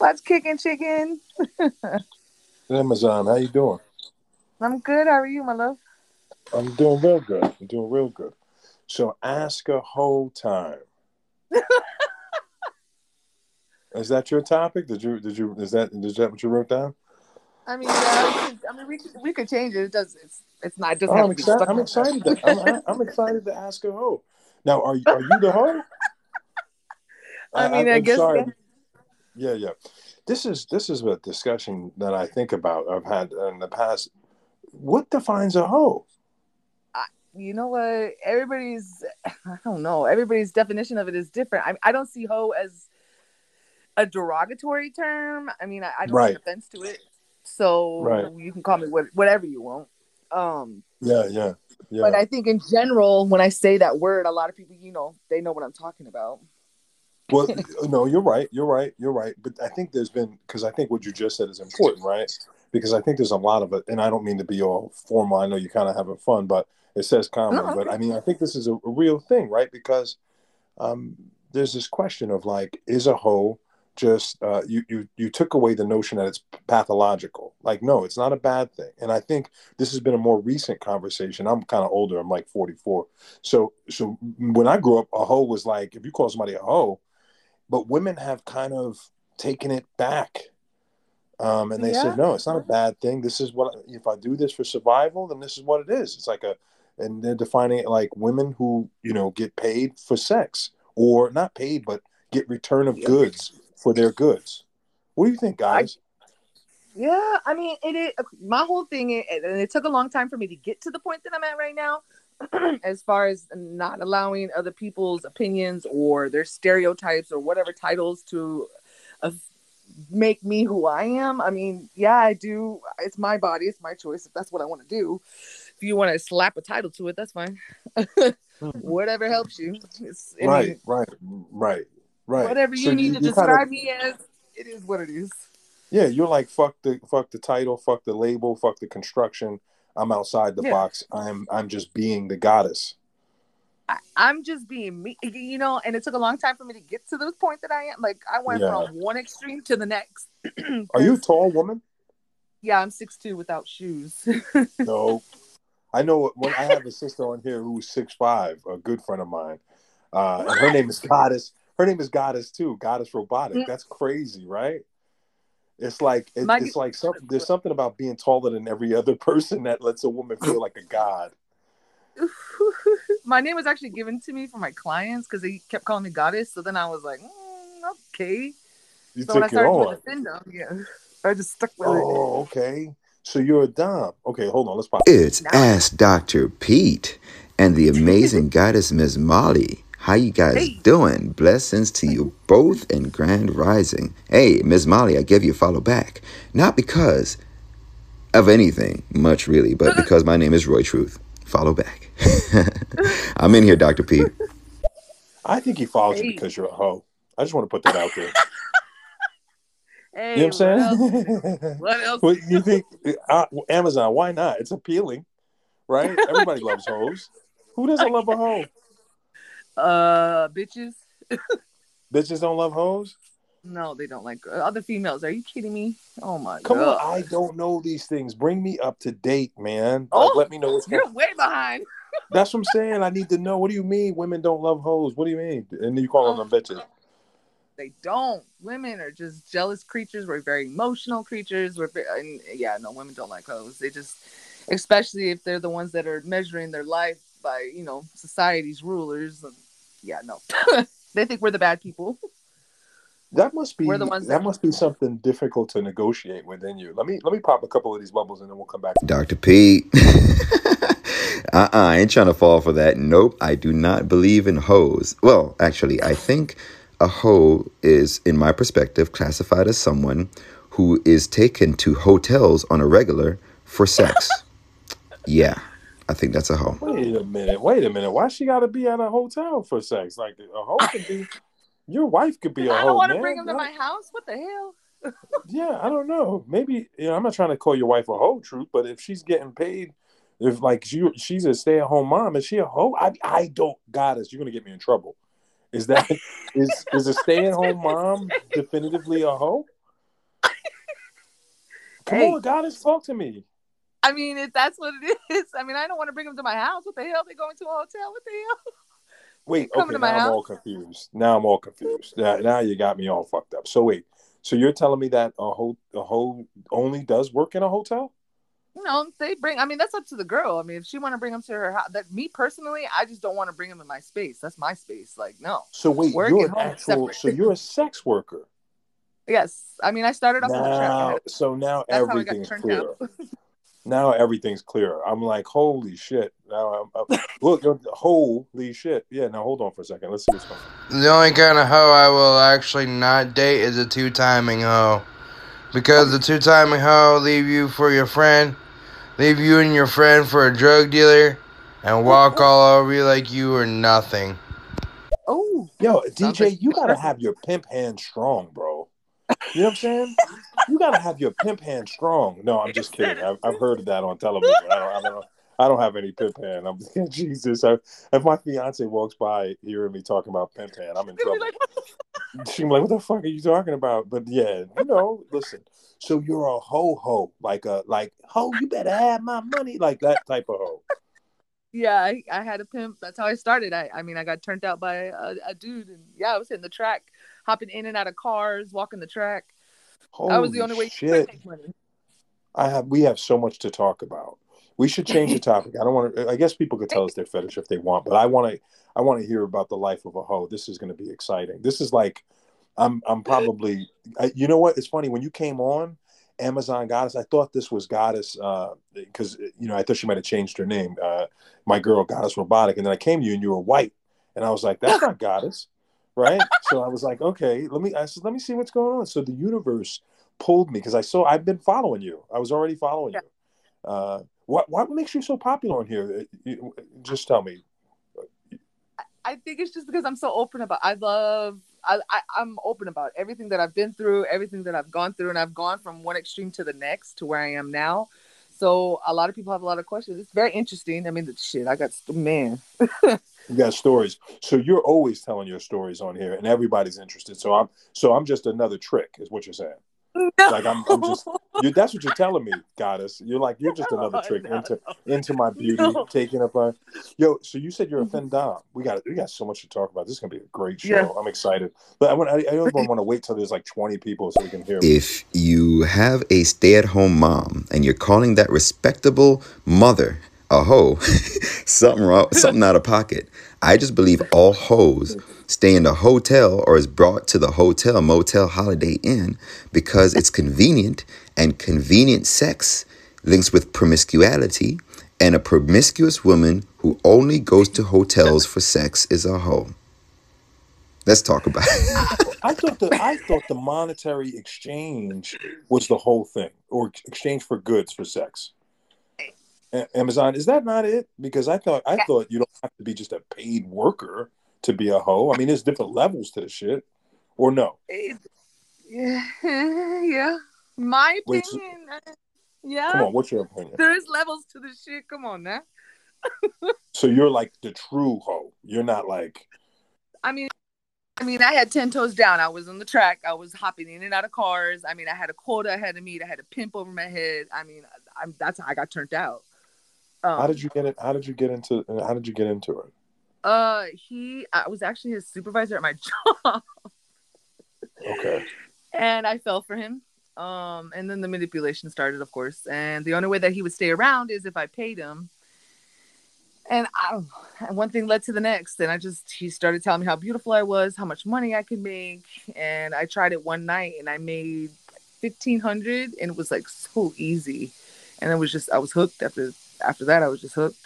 What's kicking chicken? Amazon, how you doing? I'm good. How are you, my love? I'm doing real good. I'm doing real good. So ask a whole time. is that your topic? Did you did you is that is that what you wrote down? I mean, yeah, we could, I mean, we could, we could change it. It does. It's it's not. It doesn't Oh, have I'm to be excited. stuck I'm excited. To, I'm, I'm excited to ask a hoe. Now, are you are you the hoe? I mean, I I'm guess- sorry. Yeah, yeah. This is this is a discussion that I think about. I've had in the past. What defines a hoe? You know what? Everybody's. I don't know. Everybody's definition of it is different. I I don't see hoe as a derogatory term. I mean, I, I don't Right. take offense to it. So Right. you can call me what, whatever you want. Um, Yeah, yeah, yeah. but I think in general, when I say that word, a lot of people, you know, they know what I'm talking about. Well, no, you're right. You're right. You're right. But I think there's been because I think what you just said is important, right? Because I think there's a lot of it, and I don't mean to be all formal. I know you kind of having fun, but it says common. No, But I mean, I think this is a, a real thing, right? Because um, there's this question of like, is a hoe just uh, you you you took away the notion that it's pathological? Like, no, it's not a bad thing. And I think this has been a more recent conversation. I'm kind of older. I'm like 44. So so when I grew up, a hoe was like if you call somebody a hoe but women have kind of taken it back um, and they Yeah. said no it's not a bad thing. This is what if i do this for survival then this is what it is. It's like a and they're defining it like women who you know get paid for sex or not paid but get return of Yeah. goods for their goods. What do you think guys? Yeah, I mean, it is my whole thing, and it took a long time for me to get to the point that I'm at right now, as far as not allowing other people's opinions or their stereotypes or whatever titles to uh, make me who I am. I mean, yeah, I do. It's my body, it's my choice. If that's what I want to do, if you want to slap a title to it, that's fine. Whatever helps you. It's, mean, right right right right Whatever you So need to you kinda- describe me as, it is what it is. Yeah, you're like fuck the fuck the title, fuck the label, fuck the construction. I'm outside the Yeah. box. I'm I'm just being the goddess. I, I'm just being me, you know, and it took a long time for me to get to this point that I am. Like I went Yeah. from one extreme to the next. Are you a tall woman? Yeah, I'm six two without shoes. No. I know when I have a sister on here who's six five, a good friend of mine. Uh, and her name is Goddess. Her name is Goddess too. Goddess Robotic. Mm. That's crazy, right? It's like it, My- it's like something. There's something about being taller than every other person that lets a woman feel like a god. my name was actually given to me for my clients because they kept calling me goddess. So then I was like, mm, okay. You So when I took it started to on. defend them, yeah, I just stuck with it. Oh, okay. So you're a dom. Okay, hold on. Let's pop. It's Now- Ask Dr. Pete and the amazing goddess Miss Molly. How you guys Hey. doing? Blessings to you both and grand rising. Hey, Miss Molly, I give you a follow back. Not because of anything much really, but because my name is Roy Truth. Follow back. I'm in here, Dr. Pete. I think he follows you Hey. because you're a hoe. I just want to put that out there. Hey, you know what I'm what saying? else? What else? Well, you think uh, Amazon? Why not? It's appealing, right? Everybody loves hoes. Who doesn't love a hoe? Uh, bitches. Bitches don't love hoes. No, they don't like other females. Are you kidding me? Oh my Come god. on, I don't know these things. Bring me up to date, man. Oh, like, let me know what's going. You're way behind. That's what I'm saying. I need to know. What do you mean women don't love hoes? What do you mean? And you calling them bitches? They don't. Women are just jealous creatures. We're very emotional creatures. We're very, and yeah, no, women don't like hoes. They just, especially if they're the ones that are measuring their life by you know society's rulers. Yeah, no, they think we're the bad people. That must be We're the ones that that- must be something difficult to negotiate within you. Let me let me pop a couple of these bubbles and then we'll come back. Dr. Pete. uh-uh, I ain't trying to fall for that. Nope, I do not believe in hoes. Well, actually, I think a hoe is, in my perspective, classified as someone who is taken to hotels on a regular for sex. yeah, I think that's a hoe. Wait a minute. Wait a minute. Why she got to be at a hotel for sex? Like a hoe could be. Your wife could be a I hoe. I don't want to bring him to my house. What the hell? Yeah, I don't know. Maybe you know, I'm not trying to call your wife a hoe, truth, but if she's getting paid, if like she, she's a stay at home mom, is she a hoe? I I don't. Goddess, you're gonna get me in trouble. Is that is is a stay at home mom definitively a hoe? Come Hey. on, goddess, talk to me. I mean, if that's what it is, I mean, I don't want to bring them to my house. What the hell? They going to a hotel? What the hell? Wait, okay, to now my I'm all confused. Now I'm all confused. Now, now you got me all fucked up. So wait, so you're telling me that a whole a whole only does work in a hotel? You know, they bring. I mean, that's up to the girl. I mean, if she want to bring them to her house, that me personally, I just don't want to bring them in my space. That's my space. Like, no. So wait, Work you're an actual. So you're a sex worker. Yes, I mean, I started off in the track. Now, so now That's how I got everything's turned clear. Out. Now everything's clear. I'm like, holy shit. Now I'm uh, look, holy shit. Yeah. Now hold on for a second. Let's see what's going on. The only kind of hoe I will actually not date is a two timing hoe. Because the two timing hoe leave you for your friend, leave you and your friend for a drug dealer, and walk all over you like you are nothing. Oh, Yo, DJ, you gotta have your pimp hand strong, bro. You know what I'm saying? You gotta have your pimp hand strong. No, I'm just kidding. I've, I've heard of that on television. I don't, I don't, I don't have any pimp hand. I'm Jesus. I, if my fiance walks by hearing me talking about pimp hand, I'm in trouble. like, She's like, "What the fuck are you talking about?" But yeah, you know, listen. So you're a ho ho, like a like ho. You better have my money, like that type of hoe. yeah, I, I had a pimp. That's how I started. I, I mean, I got turned out by a, a dude, and yeah, I was in the track, hopping in and out of cars, walking the track. Holy that was the only way shit. make money. I have we have so much to talk about. We should change the topic. I don't want to. I guess people could tell us their fetish if they want, but I want to. I want to hear about the life of a hoe. This is going to be exciting. This is like, I'm. I'm probably. I, you know what? It's funny when you came on Amazon Goddess. I thought this was Goddess because you know I thought she might have changed her name. Uh, my girl Goddess Robotic, and then I came to you and you were white, and I was like, that's not Goddess, right? so I was like, okay, let me. I said, let me see what's going on. So the universe pulled me because I saw I've been following you. I was already following Yeah. you. Uh, what what makes you so popular on here? Uh, Just tell me. I think it's just because I'm so open about. I love. I, I I'm open about everything that I've been through, everything that I've gone through, and I've gone from one extreme to the next to where I am now. So a lot of people have a lot of questions. It's very interesting. I mean, the shit. I got man. You got stories, so you're always telling your stories on here, and everybody's interested. So I'm so I'm just another trick, is what you're saying. No. Like I'm, I'm just you, that's what you're telling me, goddess. You're like you're just another trick No, into no. into my beauty, No. taking up my yo. So you said you're a mm-hmm. findom. We got we got so much to talk about. This is gonna be a great show. Yeah. I'm excited, but I want I, I don't want to wait till there's like 20 people so we can hear. me. If you have a stay at home mom and you're calling that respectable mother a hoe, something wrong, something out of pocket. I just believe all hoes stay in the hotel or is brought to the hotel, motel, holiday inn because it's convenient and convenient sex links with promiscuity. And a promiscuous woman who only goes to hotels for sex is a hoe. Let's talk about it. I thought the I thought the monetary exchange was the whole thing, or exchange for goods for sex. Amazon is that not it? Because I thought I thought you don't have to be just a paid worker to be a hoe. I mean, there's different levels to the shit, or no? Yeah, yeah. My Wait, opinion. uh, yeah. Come on, what's your opinion? There's levels to the shit. Come on now. So you're like the true hoe. You're not like I mean, I mean, I had ten toes down. I was on the track. I was hopping in and out of cars. I mean, I had a quota I had to meet. I had a pimp over my head. I mean, I'm that's how I got turned out. Um, how did you get it? How did you get into? How did you get into it? Uh, he. I was actually his supervisor at my job, Okay. and I fell for him. Um, and then the manipulation started, of course. And the only way that he would stay around is if I paid him. And I don't know. And one thing led to the next. And I just, he started telling me how beautiful I was, how much money I could make. And I tried it one night and I made 1500 and it was like so easy. And it was just, I was hooked after, after that, I was just hooked.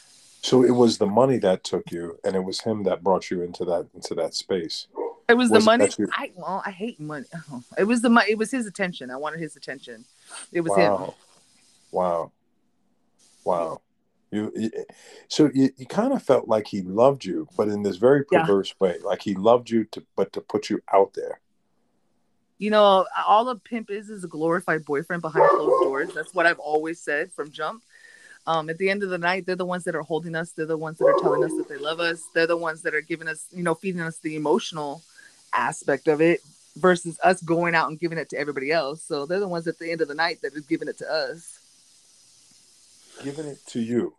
So it was the money that took you, and it was him that brought you into that into that space. It was, Was the money. that you- I, well, I hate money. It was the money. It was his attention. I wanted his attention. It was him. wow. Wow. Wow. You, you so you, you kind of felt like he loved you, but in this very Yeah. perverse way. Like he loved you to but to put you out there. you know, all a pimp is is a glorified boyfriend behind closed doors. That's what I've always said from jump. Um, at the end of the night, they're the ones that are holding us. They're the ones that are telling us that they love us. They're the ones that are giving us, you know, feeding us the emotional aspect of it. versus us going out and giving it to everybody else. So they're the ones at the end of the night that are giving it to us. Giving it to you.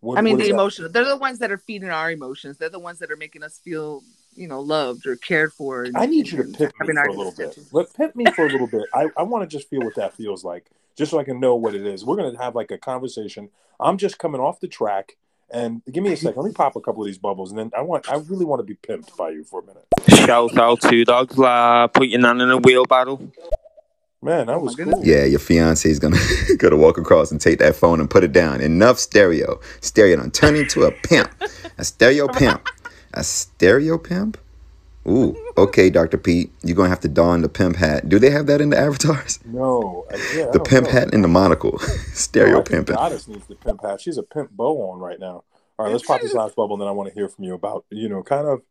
What, I mean, the that? emotional. They're the ones that are feeding our emotions. They're the ones that are making us feel, you know, loved or cared for. and- I need you to pimp me for a little bit. Let pimp me for a little bit. I, I want to just feel what that feels like, just so I can know what it is. We're gonna have like a conversation. I'm just coming off the track, and give me a second. Let me pop a couple of these bubbles, and then I want. I really want to be pimped by you for a minute. Shout out to Dogs La. Put your nan in a wheelbarrow. Man, that was goodness. cool. Yeah, your fiance is gonna gonna walk across and take that phone and put it down. Enough stereo. Stereo done turn into a pimp. A stereo pimp. A stereo pimp? Ooh, okay, Dr. Pete. You're gonna have to don the pimp hat. Do they have that in the avatars? No, I- yeah, I The pimp know. hat and the monocle. No, stereo I think pimping. Goddess needs the pimp hat. She's a pimp bow on right now. All right, let's pop this last bubble, and then I want to hear from you about, you know, kind of.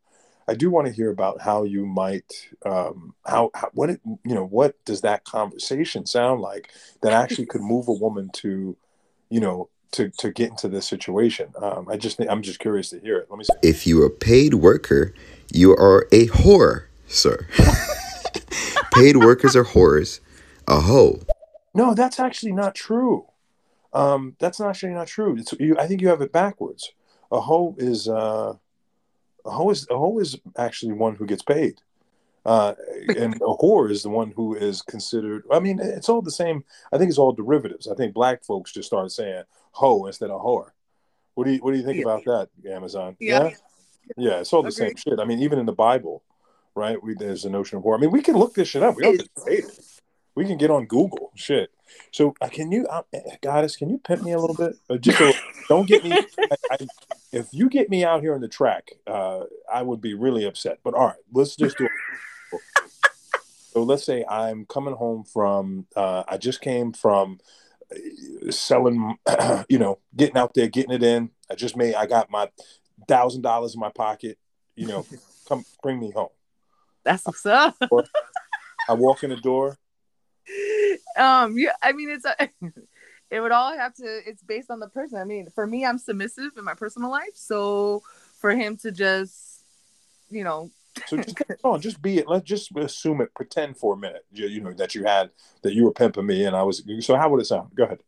I do want to hear about how you might, um, how, how what it, you know, what does that conversation sound like that actually could move a woman to, you know, to to get into this situation. Um, I just, I'm just curious to hear it. Let me see. If you're a paid worker, you are a whore, sir. paid workers are whores. A hoe. No, that's actually not true. Um, that's not actually not true. It's, you, I think you have it backwards. A hoe is uh, a hoe is a hoe is actually one who gets paid, uh, and a whore is the one who is considered. I mean, it's all the same. I think it's all derivatives. I think black folks just started saying hoe instead of whore. What do you What do you think Yeah. about that, Amazon? Yeah. yeah, it's all the same shit. I mean, even in the Bible, right? We, there's a notion of war. I mean, we can look this shit up. We don't have to debate it. We can get on Google. Shit. So, uh, can you, uh, goddess? Can you pimp me a little bit? Uh, just so, don't get me. I, I, if you get me out here on the track, uh, I would be really upset. But all right, let's just do it. So let's say I'm coming home from. Uh, I just came from uh, selling. You know, getting out there, getting it in. I just made. I got my thousand dollars in my pocket. You know, come bring me home. That's what's up. I walk in the door. um yeah i mean it's a it would all have to it's based on the person i mean for me i'm submissive in my personal life so for him to just you know So just on, just be it. Let's just assume it. Pretend for a minute. You, you know that you had that you were pimping me, and I was. So how would it sound? Go ahead.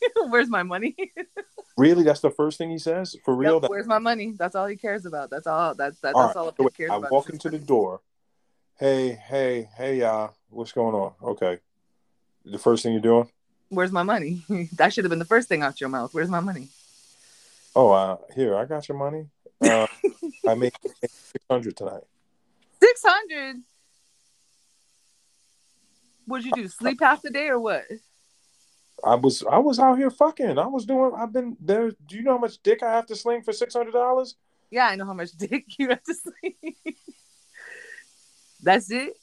where's my money Really, that's the first thing he says. For real. Yep, That- where's my money that's all he cares about that's all that's that, all that's right. all a So pimp wait, cares I about walk into the door. Hey, hey, hey, y'all. uh, what's going on? Okay. The first thing you're doing? where's my money that should have been the first thing out your mouth where's my money Oh, uh, here, I got your money. Uh, I made six hundred tonight. 600 what'd you do sleep half the day or what I was I was out here fucking. I was doing. I've been there. Do you know how much dick I have to sling for six hundred dollars? Yeah, I know how much dick you have to sling. That's it.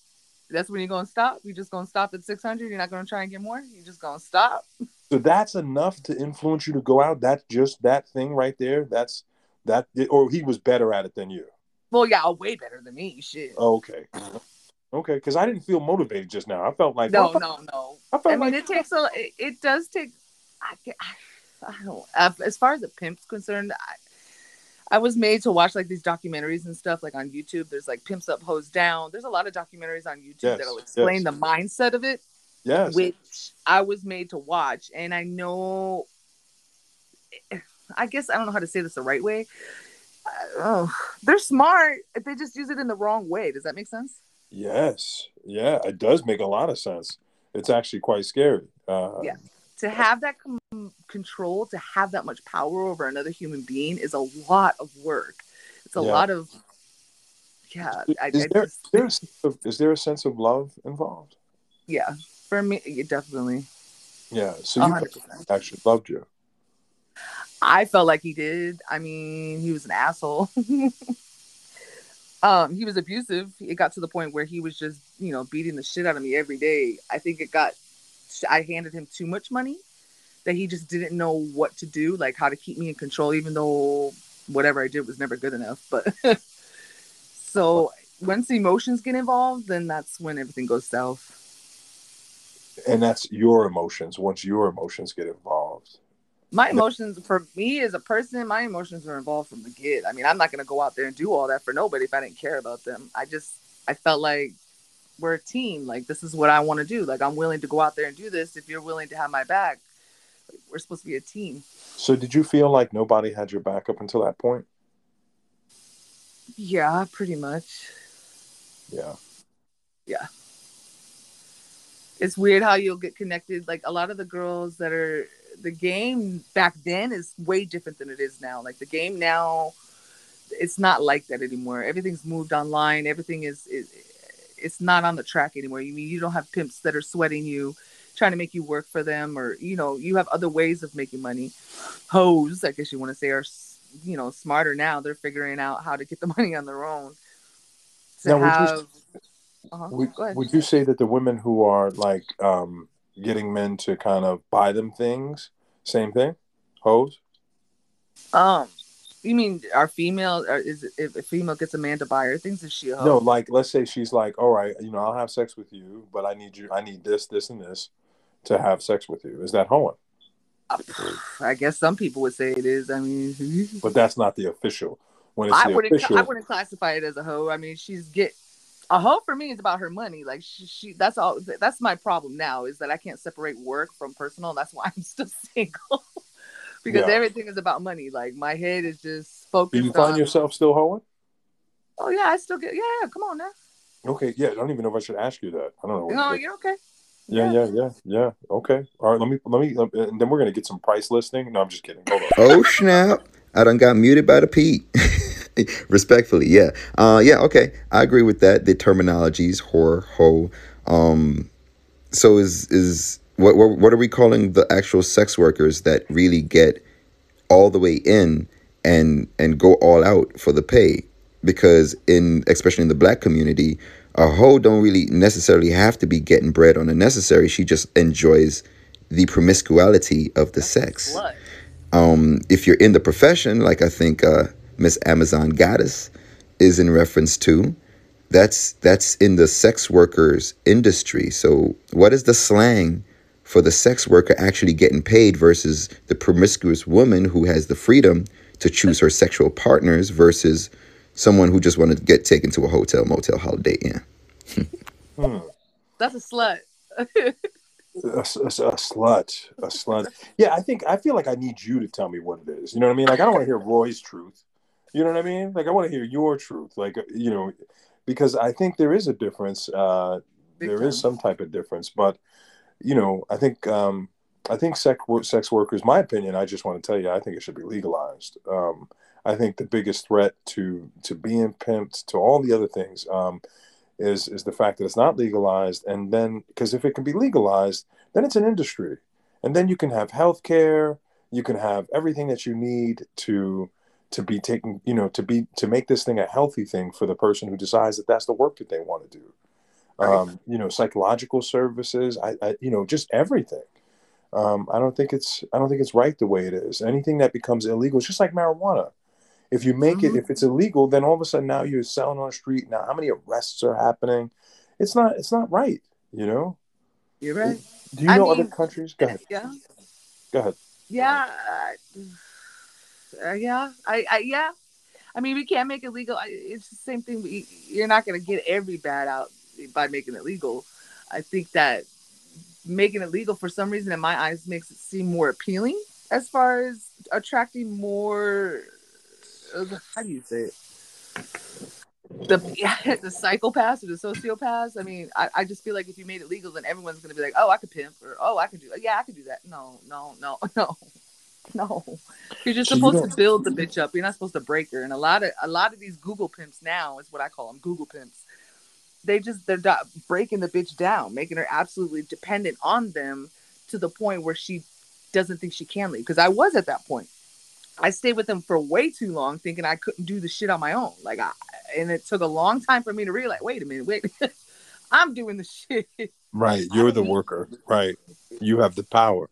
That's when you're gonna stop. You're just gonna stop at 600. You're not gonna try and get more. You're just gonna stop. So that's enough to influence you to go out. That's just that thing right there. That's that. Or he was better at it than you. Well, yeah, way better than me. Shit. Okay. Okay, because I didn't feel motivated just now. I felt like No, I no, no. I felt I mean, like it takes a. It, it does take. I, ca- I don't. uh, As far as the pimp's concerned, I, I was made to watch like these documentaries and stuff like on YouTube. There's like Pimps Up, Ho's Down. There's a lot of documentaries on YouTube Yes, that'll explain yes. the mindset of it. yes. which I was made to watch. And I know, I guess I don't know how to say this the right way. Uh, oh, they're smart. They just use it in the wrong way. Does that make sense? Yes. Yeah, it does make a lot of sense. It's actually quite scary. Uh, Yeah. To have that com- control, to have that much power over another human being is a lot of work. It's a Yeah. lot of, yeah. I, Is I there, just, is, there a sense of, is there a sense of love involved? yeah. For me, definitely. Yeah. So you actually loved you. I felt like he did. I mean, he was an asshole. um, he was abusive. It got to the point where he was just, you know, beating the shit out of me every day. I think it got I handed him too much money that he just didn't know what to do, like how to keep me in control, even though whatever I did was never good enough. But so once emotions get involved, then that's when everything goes south. And that's your emotions once your emotions get involved. My emotions for me as a person my emotions are involved from the get i mean i'm not going to go out there and do all that for nobody if i didn't care about them i just I felt like we're a team. Like this is what I want to do. Like I'm willing to go out there and do this. If you're willing to have my back, we're supposed to be a team. So did you feel like nobody had your back up until that point? Yeah, pretty much. Yeah. Yeah. It's weird how you'll get connected. Like a lot of the girls that are the game back then is way different than it is now. Like the game now, it's not like that anymore. Everything's moved online. Everything is, is it's not on the track anymore. You mean you don't have pimps that are sweating you, trying to make you work for them, or you know you have other ways of making money. Hoes, I guess you want to say, are you know smarter now. They're figuring out how to get the money on their own. To Now, would you- uh-huh. Would, would you say that the women who are like um, getting men to kind of buy them things, same thing, hoes? Um, you mean our female? Or is it, if a female gets a man to buy her things, is she a hoe? No, like let's say she's like, all right, you know, I'll have sex with you, but I need you, I need this, this, and this to have sex with you. Is that hoeing? I guess some people would say it is. I mean, But that's not the official. When it's I the wouldn't. official, I wouldn't classify it as a hoe. I mean, she's get a hoe for me is about her money. Like she, she that's all. That's my problem now is that I can't separate work from personal. That's why I'm still single because Yeah. everything is about money. Like my head is just focused. do you find on. yourself still hoeing? Oh yeah, I still get. Yeah, yeah, come on now. Okay, yeah, I don't even know if I should ask you that. I don't know. what- No, you're okay. yeah, yeah, yeah, yeah. Okay, all right. Let me, let me, uh, and then we're gonna get some price listing. No, I'm just kidding. Hold on. Oh snap! I done got muted by the Pete. Respectfully, yeah, uh, yeah, okay. I agree with that. The terminologies, whore, hoe. Um, so is is what what what are we calling the actual sex workers that really get all the way in and and go all out for the pay? Because in especially in the black community, a hoe don't really necessarily have to be getting bread on the necessary. She just enjoys the promiscuity of the sex um, if you're in the profession, like I think uh, Miss Amazon Goddess is in reference to, that's that's in the sex workers industry. So, what is the slang for the sex worker actually getting paid versus the promiscuous woman who has the freedom to choose her sexual partners versus someone who just wanted to get taken to a hotel, motel, holiday inn? Hmm. That's a slut. a, a- a slut, a slut. Yeah, I think I feel like I need you to tell me what it is. You know what I mean? Like I don't want to hear Roy's truth. You know what I mean? Like I want to hear your truth. Like you know, because I think there is a difference. Uh, there is time. some type of difference, but you know, I think um, I think sex sex workers. My opinion. I just want to tell you, I think it should be legalized. Um, I think the biggest threat to to being pimped, to all the other things, um, is is the fact that it's not legalized, and then because if it can be legalized, then it's an industry, and then you can have health care, you can have everything that you need to to be taken, you know, to be to make this thing a healthy thing for the person who decides that that's the work that they want to do. Right. Um, you know, psychological services, I, I you know, just everything. Um, I don't think it's I don't think it's right the way it is. Anything that becomes illegal, it's just like marijuana. If you make Mhm. it, if it's illegal, then all of a sudden now you're selling on the street. Now, how many arrests are happening? It's not. It's not right. You know. You're right. Do you I know mean- other countries? Go ahead. Yeah. Go ahead. Yeah, uh, uh, yeah, I, I, yeah. I mean, we can't make it legal. It's the same thing. You're not going to get every bad out by making it legal. I think that making it legal for some reason, in my eyes, makes it seem more appealing as far as attracting more. uh, How do you say it? The yeah, the psychopaths or the sociopaths. I mean, I, I just feel like if you made it legal, then everyone's gonna be like, oh, I could pimp, or oh, I could do, yeah, I could do that. No, no, no, no, no. You're just So you supposed to build the bitch up. You're not supposed to break her. And a lot of a lot of these Google pimps now is what I call them, Google pimps. They just they're not breaking the bitch down, making her absolutely dependent on them to the point where she doesn't think she can leave. Because I was at that point. I stayed with them for way too long, thinking I couldn't do the shit on my own. Like I, and it took a long time for me to realize. Wait a minute, wait, I'm doing the shit. Right. You're the worker. Right. You have the power.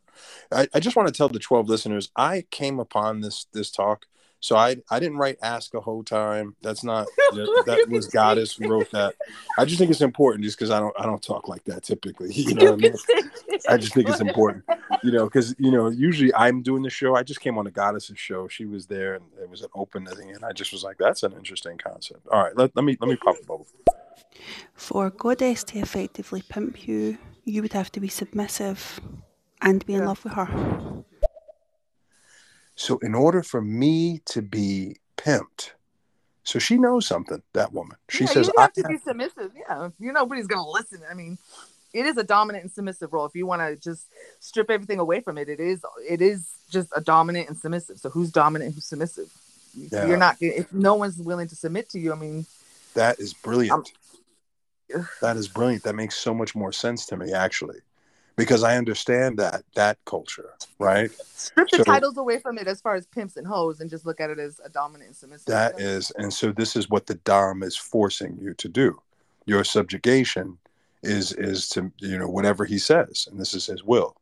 I, I just want to tell the 12 listeners, I came upon this this talk. So I I didn't write ask a whole time. That's not that, that was goddess who wrote that. I just think it's important just because I don't I don't talk like that typically. You know what I mean? I just think it's important, you know, because you know usually I'm doing the show. I just came on the goddess's show. She was there, and it was an open thing, and I just was like, "That's an interesting concept." All right, let, let me let me pop a bubble. For Goddess to effectively pimp you, you would have to be submissive and be in love with her. So in order for me to be pimped, so she knows something. That woman. She yeah, says you I have to be submissive. Yeah, you know, nobody's gonna listen. I mean, it is a dominant and submissive role. If you want to just strip everything away from it, it is it is just a dominant and submissive. So who's dominant? Who's submissive? Yeah. You're not. If no one's willing to submit to you, I mean, that is brilliant. Um, ugh. that is brilliant. That makes so much more sense to me actually, because I understand that that culture, right? strip the So- titles away from it as far as pimps and hoes, and just look at it as a dominant and submissive. That is, and so this is what the dom is forcing you to do. Your subjugation is is to you know whatever he says, and this is his will.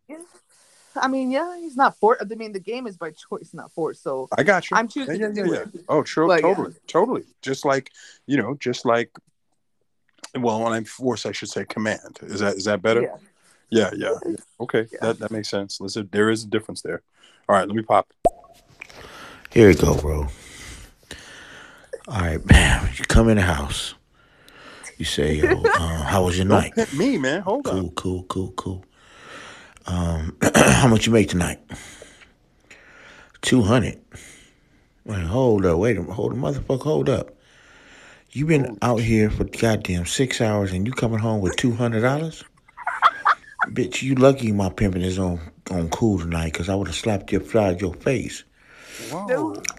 I mean, yeah, he's not for. I mean, the game is by choice, not force. So I got you. I'm choosing to do it. Oh, true, But, yeah. totally, totally. Just like you know, just like. Well, when I'm forced, I should say command. Is that is that better? Yeah. Yeah, yeah. yeah. Okay, Yeah. that that makes sense. Listen, there is a difference there. All right, let me pop. Here you go, bro. All right, man. You come in the house. You say, yo, uh, how was your Don't night? me, man. Hold Cool, on. cool, cool, cool. Cool. Um, how much you make tonight? Two hundred. Wait, hold up. Wait a. Hold the motherfucker. Hold up. You been out here for goddamn six hours and you coming home with two hundred dollars? Bitch, you lucky my pimping is on on cool tonight because I would have slapped your upside your face.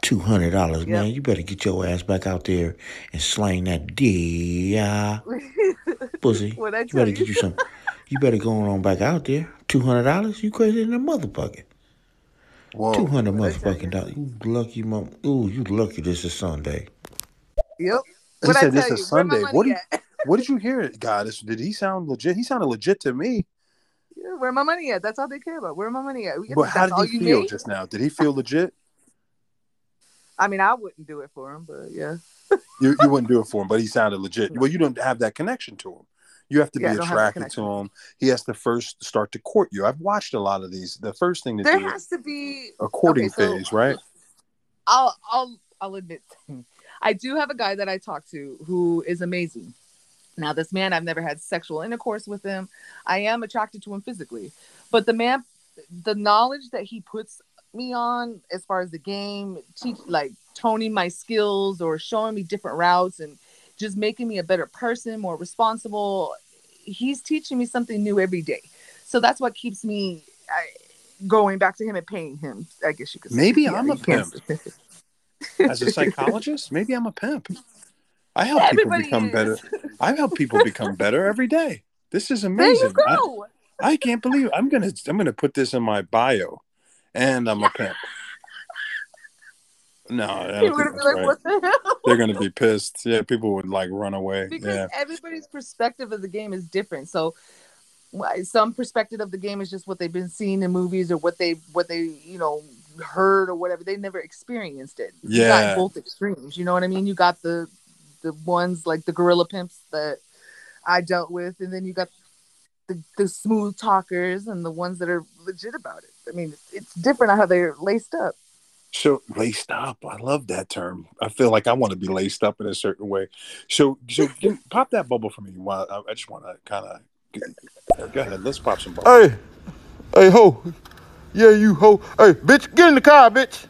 Two hundred dollars, Yeah. man. You better get your ass back out there and slang that D, pussy. What'd you better you? get you some. You better go on back out there. Two hundred dollars? You crazy than a motherfucker. Two hundred What'd motherfucking dollars. You lucky mom. Ooh, you lucky. This is Sunday. Yep. He What I said this tell is you, where Sunday. What did, what did you hear? God, this, did he sound legit? He sounded legit to me. Yeah, where my money at? That's all they care about. Where my money at? But how did he feel need? just now? Did he feel legit? I mean, I wouldn't do it for him, but yeah. You you wouldn't do it for him, but he sounded legit. Well, you don't have that connection to him. You have to Yeah, be don't have that attracted to him. He has to first start to court you. I've watched a lot of these. The first thing to There do has to be. a courting okay, so- phase, right? I'll I'll I'll admit, I do have a guy that I talk to who is amazing. Now, this man, I've never had sexual intercourse with him. I am attracted to him physically, but the man, the knowledge that he puts me on as far as the game, teach like toning my skills or showing me different routes and just making me a better person, more responsible. He's teaching me something new every day, so that's what keeps me I, going back to him and paying him. I guess you could. say. Maybe Yeah, I'm a pimp. As a psychologist, maybe I'm a pimp. I help people become is. better. I help people become better every day. This is amazing. There you go. I, I can't believe I'm gonna I'm gonna put this in my bio, and I'm a pimp. No, I don't think gonna be that's like, right. what the hell? They're gonna be pissed. Yeah, people would like run away. Because yeah, everybody's perspective of the game is different. So some perspective of the game is just what they've been seeing in movies or what they what they you know heard or whatever. They never experienced it. You got Yeah. both extremes. You know what I mean? You got the the ones like the gorilla pimps that I dealt with, and then you got the, the smooth talkers and the ones that are legit about it. I mean, it's different how they're laced up. So laced up, I love that term. I feel like I want to be laced up in a certain way. So, so give, pop that bubble for me. While I, I just want to kind of go ahead. Let's pop some bubbles. Hey, hey, ho. Yeah, you ho. Hey, bitch, get in the car, bitch.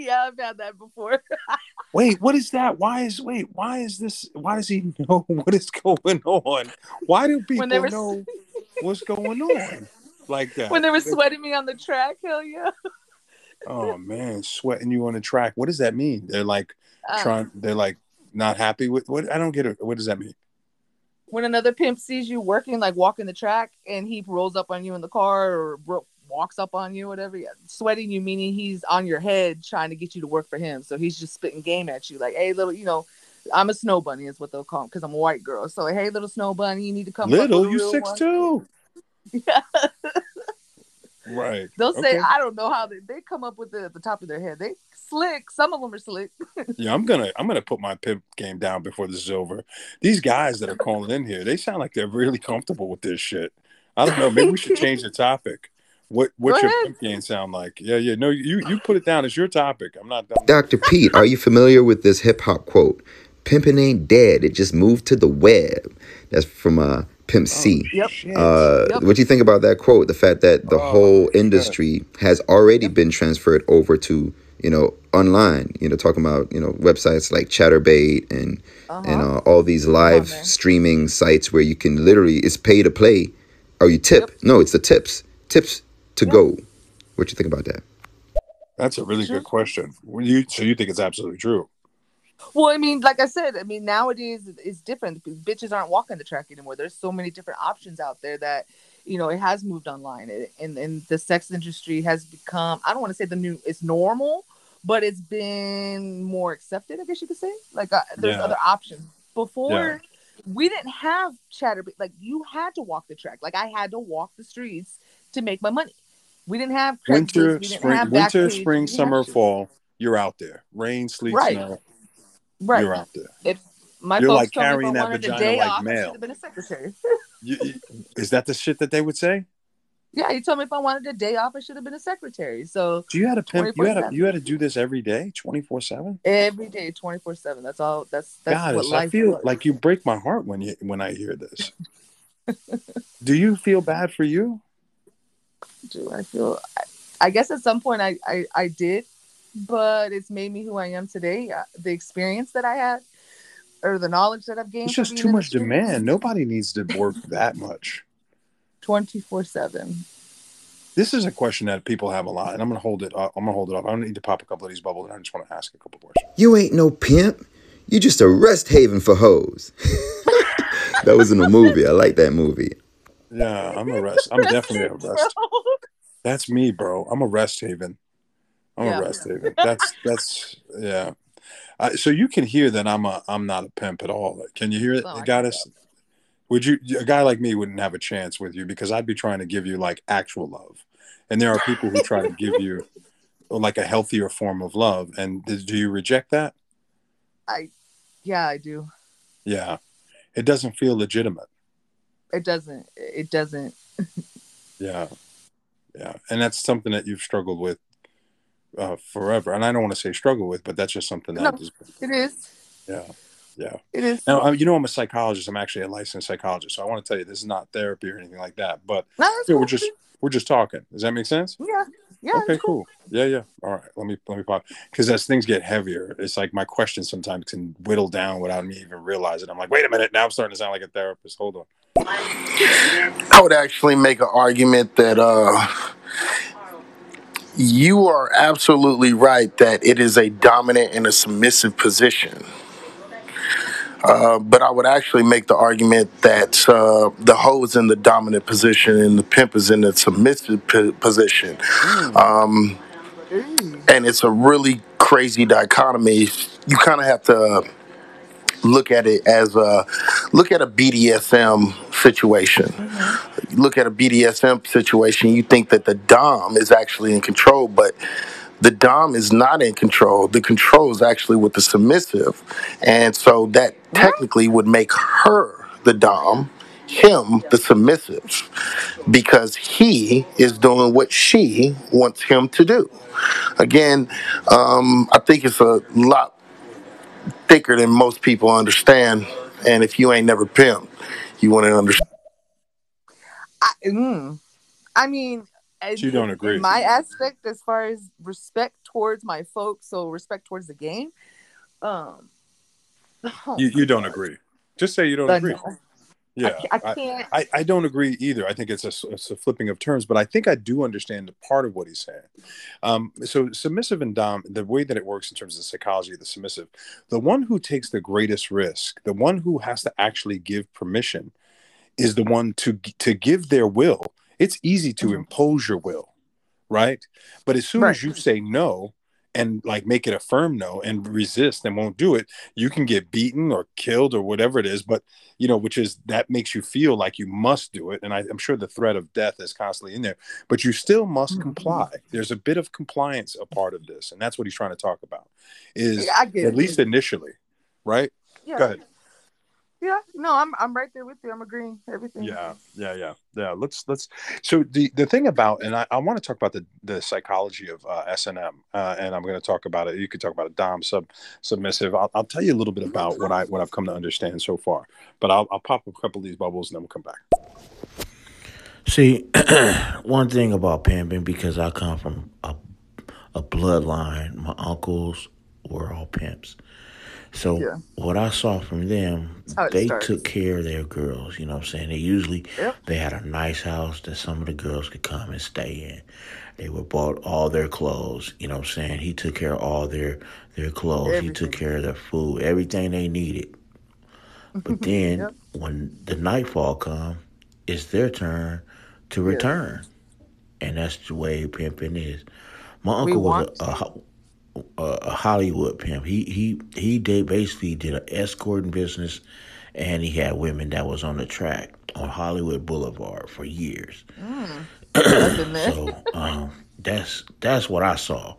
Yeah, I've had that before. Wait, what is that? Why is wait? Why is this? Why does he know what is going on? Why do people When they were know what's going on like that? when they were sweating me on the track, hell yeah. Oh man, sweating you on the track. What does that mean? They're like Uh, trying. They're like not happy with what? I don't get it. What does that mean? when another pimp sees you working, like walking the track, and he rolls up on you in the car or ro- walks up on you, whatever, yeah, sweating you, meaning he's on your head trying to get you to work for him. So he's just spitting game at you, like, hey, little, you know, I'm a snow bunny, is what they'll call him, because I'm a white girl. So, hey, little snow bunny, you need to come. Little, you six one." two. Yeah. Right. They'll say, Okay. I don't know how they, they come up with it at the top of their head. They slick. Some of them are slick. Yeah, I'm gonna I'm gonna put my pimp game down before this is over. These guys that are calling in here, they sound like they're really comfortable with this shit. I don't know. Maybe we should change the topic. What what's your ahead. pimp game sound like? Yeah, yeah. No, you you put it down as your topic. I'm not done. Dr. Pete, are you familiar with this hip hop quote? Pimping ain't dead. It just moved to the web. That's from uh, Pimp C. Yep. Uh, Yep. What do you think about that quote? The fact that the Oh, whole shit. industry has already been transferred over to you know online. You know, talking about you know websites like Chaturbate and and Uh-huh. uh, all these live man. streaming sites where you can literally it's pay to play or you tip. No, it's the tips. Tips to Yep. go. What you think about that? That's a really Sure. good question. You so you think it's absolutely true? Well, I mean, like I said, I mean, nowadays it's different. Bitches aren't walking the track anymore. There's so many different options out there that, you know, it has moved online, It- and and the sex industry has become. I don't want to say the new. It's normal, but it's been more accepted. I guess you could say. Like uh, there's Yeah. other options. Before, we didn't have chatter. Like you had to walk the track. Like I had to walk the streets to make my money. We didn't have Winter, didn't spring, have winter, we spring, summer, fall. You're out there. Rain, sleet, Right. snow. Right. You're out there. If my You're folks like told me if carrying that vagina like mail. been a secretary. You, you- is that the shit that they would say? yeah, you told me if I wanted a day off, I should have been a secretary. So So you had to pimp. You had to you had to do this every day, twenty four seven. every day, twenty four seven. That's all. That's that's God, what I feel was. like you break my heart when you when I hear this. do you feel bad for you? Do I feel? I, I guess at some point I, I I did, but it's made me who I am today. Uh, The experience that I had, or the knowledge that I've gained. It's just too much demand. Nobody needs to work that much. Twenty four seven. This is a question that people have a lot, and I'm gonna hold it. Up. I'm gonna hold it up. I don't need to pop a couple of these bubbles, and I just want to ask a couple of questions. You ain't no pimp. You just a rest haven for hoes. that was in a movie. I like that movie. Yeah, I'm a rest. I'm definitely a rest. That's me, bro. I'm a rest haven. I'm Yeah. a rest haven. That's that's yeah. I, so you can hear that I'm a I'm not a pimp at all. Can you hear it, can goddess? Would you a guy like me wouldn't have a chance with you because I'd be trying to give you like actual love, and there are people who try to give you like a healthier form of love. And do you reject that? I, yeah, I do. Yeah, it doesn't feel legitimate. It doesn't. It doesn't. Yeah, yeah, and that's something that you've struggled with uh, forever. And I don't want to say struggle with, but that's just something that No. is, It is. yeah, yeah. It is. Now, uh, you know, I'm a psychologist. I'm actually a licensed psychologist, so I want to tell you this is not therapy or anything like that. But No, yeah, cool. we're just we're just talking. Does that make sense? Yeah. Yeah. okay, cool. cool. Yeah, yeah. All right. Let me let me pop because as things get heavier, it's like my questions sometimes can whittle down without me even realizing. I'm like, wait a minute, now I'm starting to sound like a therapist. Hold on. I would actually make an argument that uh, you are absolutely right that it is a dominant and a submissive position. Uh, but I would actually make the argument that uh, the hoe is in the dominant position and the pimp is in the submissive p- position. Um, and it's a really crazy dichotomy. You kind of have to look at it as a look at a BDSM situation. You look at a BDSM situation, you think that the dom is actually in control, but the dom is not in control. The control is actually with the submissive, and so that technically would make her the dom, him the submissive, because he is doing what she wants him to do. Again, um, I think it's a lot thicker than most people understand. And if you ain't never pimped, you want to understand. I, mm, I mean, as- You don't agree. My aspect, as far as respect towards my folks, so respect towards the game. Um, oh You you don't God. agree. Just say you don't Uh, agree. no. Yeah, I, I can't. I, I don't agree either. I think it's a, it's a flipping of terms, but I think I do understand the part of what he's saying. Um, so submissive and dom, the way that it works in terms of the psychology of the submissive, the one who takes the greatest risk, the one who has to actually give permission, is the one to to give their will. It's easy to Mhm. impose your will, right? But as soon as you say no and like make it a firm no and resist and won't do it, you can get beaten or killed or whatever it is. But you know, which is that makes you feel like you must do it. And I, I'm sure the threat of death is constantly in there, but you still must Mhm. comply. There's a bit of compliance a part of this, and that's what he's trying to talk about. Is Yeah, at least initially, right? Yeah. Go ahead. Yeah, no, I'm I'm right there with you. I'm agreeing. Everything. Yeah, yeah, yeah, yeah. Let's let's. So the the thing about, and I, I want to talk about the the psychology of uh, S and M, uh, and I'm going to talk about it. You could talk about a dom sub submissive. I'll, I'll tell you a little bit about what I what I've come to understand so far. But I'll I'll pop a couple of these bubbles and then we'll come back. See, one thing about pimping because I come from a a bloodline. My uncles were all pimps. So Yeah. what I saw from them, they starts. took care of their girls. You know what I'm saying? They usually Yep. they had a nice house that some of the girls could come and stay in. They were bought all their clothes. You know what I'm saying? He took care of all their their clothes. He took care of their food, everything they needed. But then Yep. when the nightfall come, it's their turn to return, and that's the way pimping is. My We uncle was want a, a, a, a Hollywood pimp. He he he did basically did an escorting business, and he had women that was on the track on Hollywood Boulevard for years. I've been there. So um, that's that's what I saw.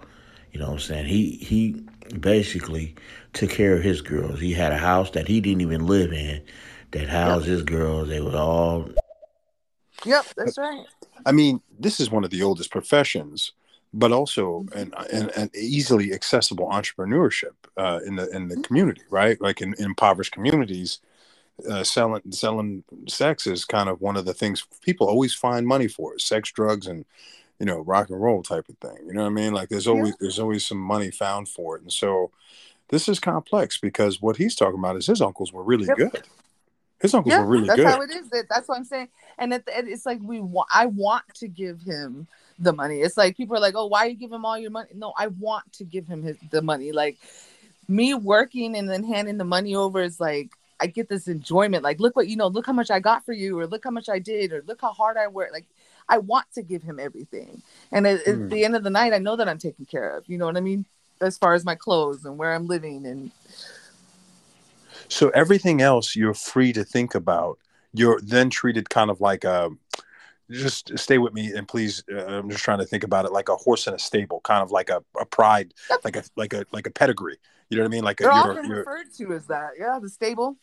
You know what I'm saying? He he basically took care of his girls. He had a house that he didn't even live in that housed his girls. They was all Yep, that's right. I mean, this is one of the oldest professions, but also an an, an easily accessible entrepreneurship uh, in the in the community, right? Like in, in impoverished communities, uh, selling selling sex is kind of one of the things people always find money for: sex, drugs, and you know, rock and roll type of thing. You know what I mean? Like there's always there's always some money found for it, and so this is complex because what he's talking about is his uncles were really Yep. good. His uncles Yeah, were really that's good. how it is. That's what I'm saying. And at the end, it's like we want. I want to give him the money. It's like people are like, "Oh, why you give him all your money?" No, I want to give him his the money. Like me working and then handing the money over is like I get this enjoyment. Like, look what you know. Look how much I got for you, or look how much I did, or look how hard I worked. Like, I want to give him everything. And at, Mm. at the end of the night, I know that I'm taken care of. You know what I mean? As far as my clothes and where I'm living and So everything else you're free to think about. You're then treated kind of like a. Just stay with me and please. Uh, I'm just trying to think about it like a horse in a stable, kind of like a, a pride, like a like a like a pedigree. You know what I mean? Like a, they're you're, often you're referred to as that. Yeah, the stable,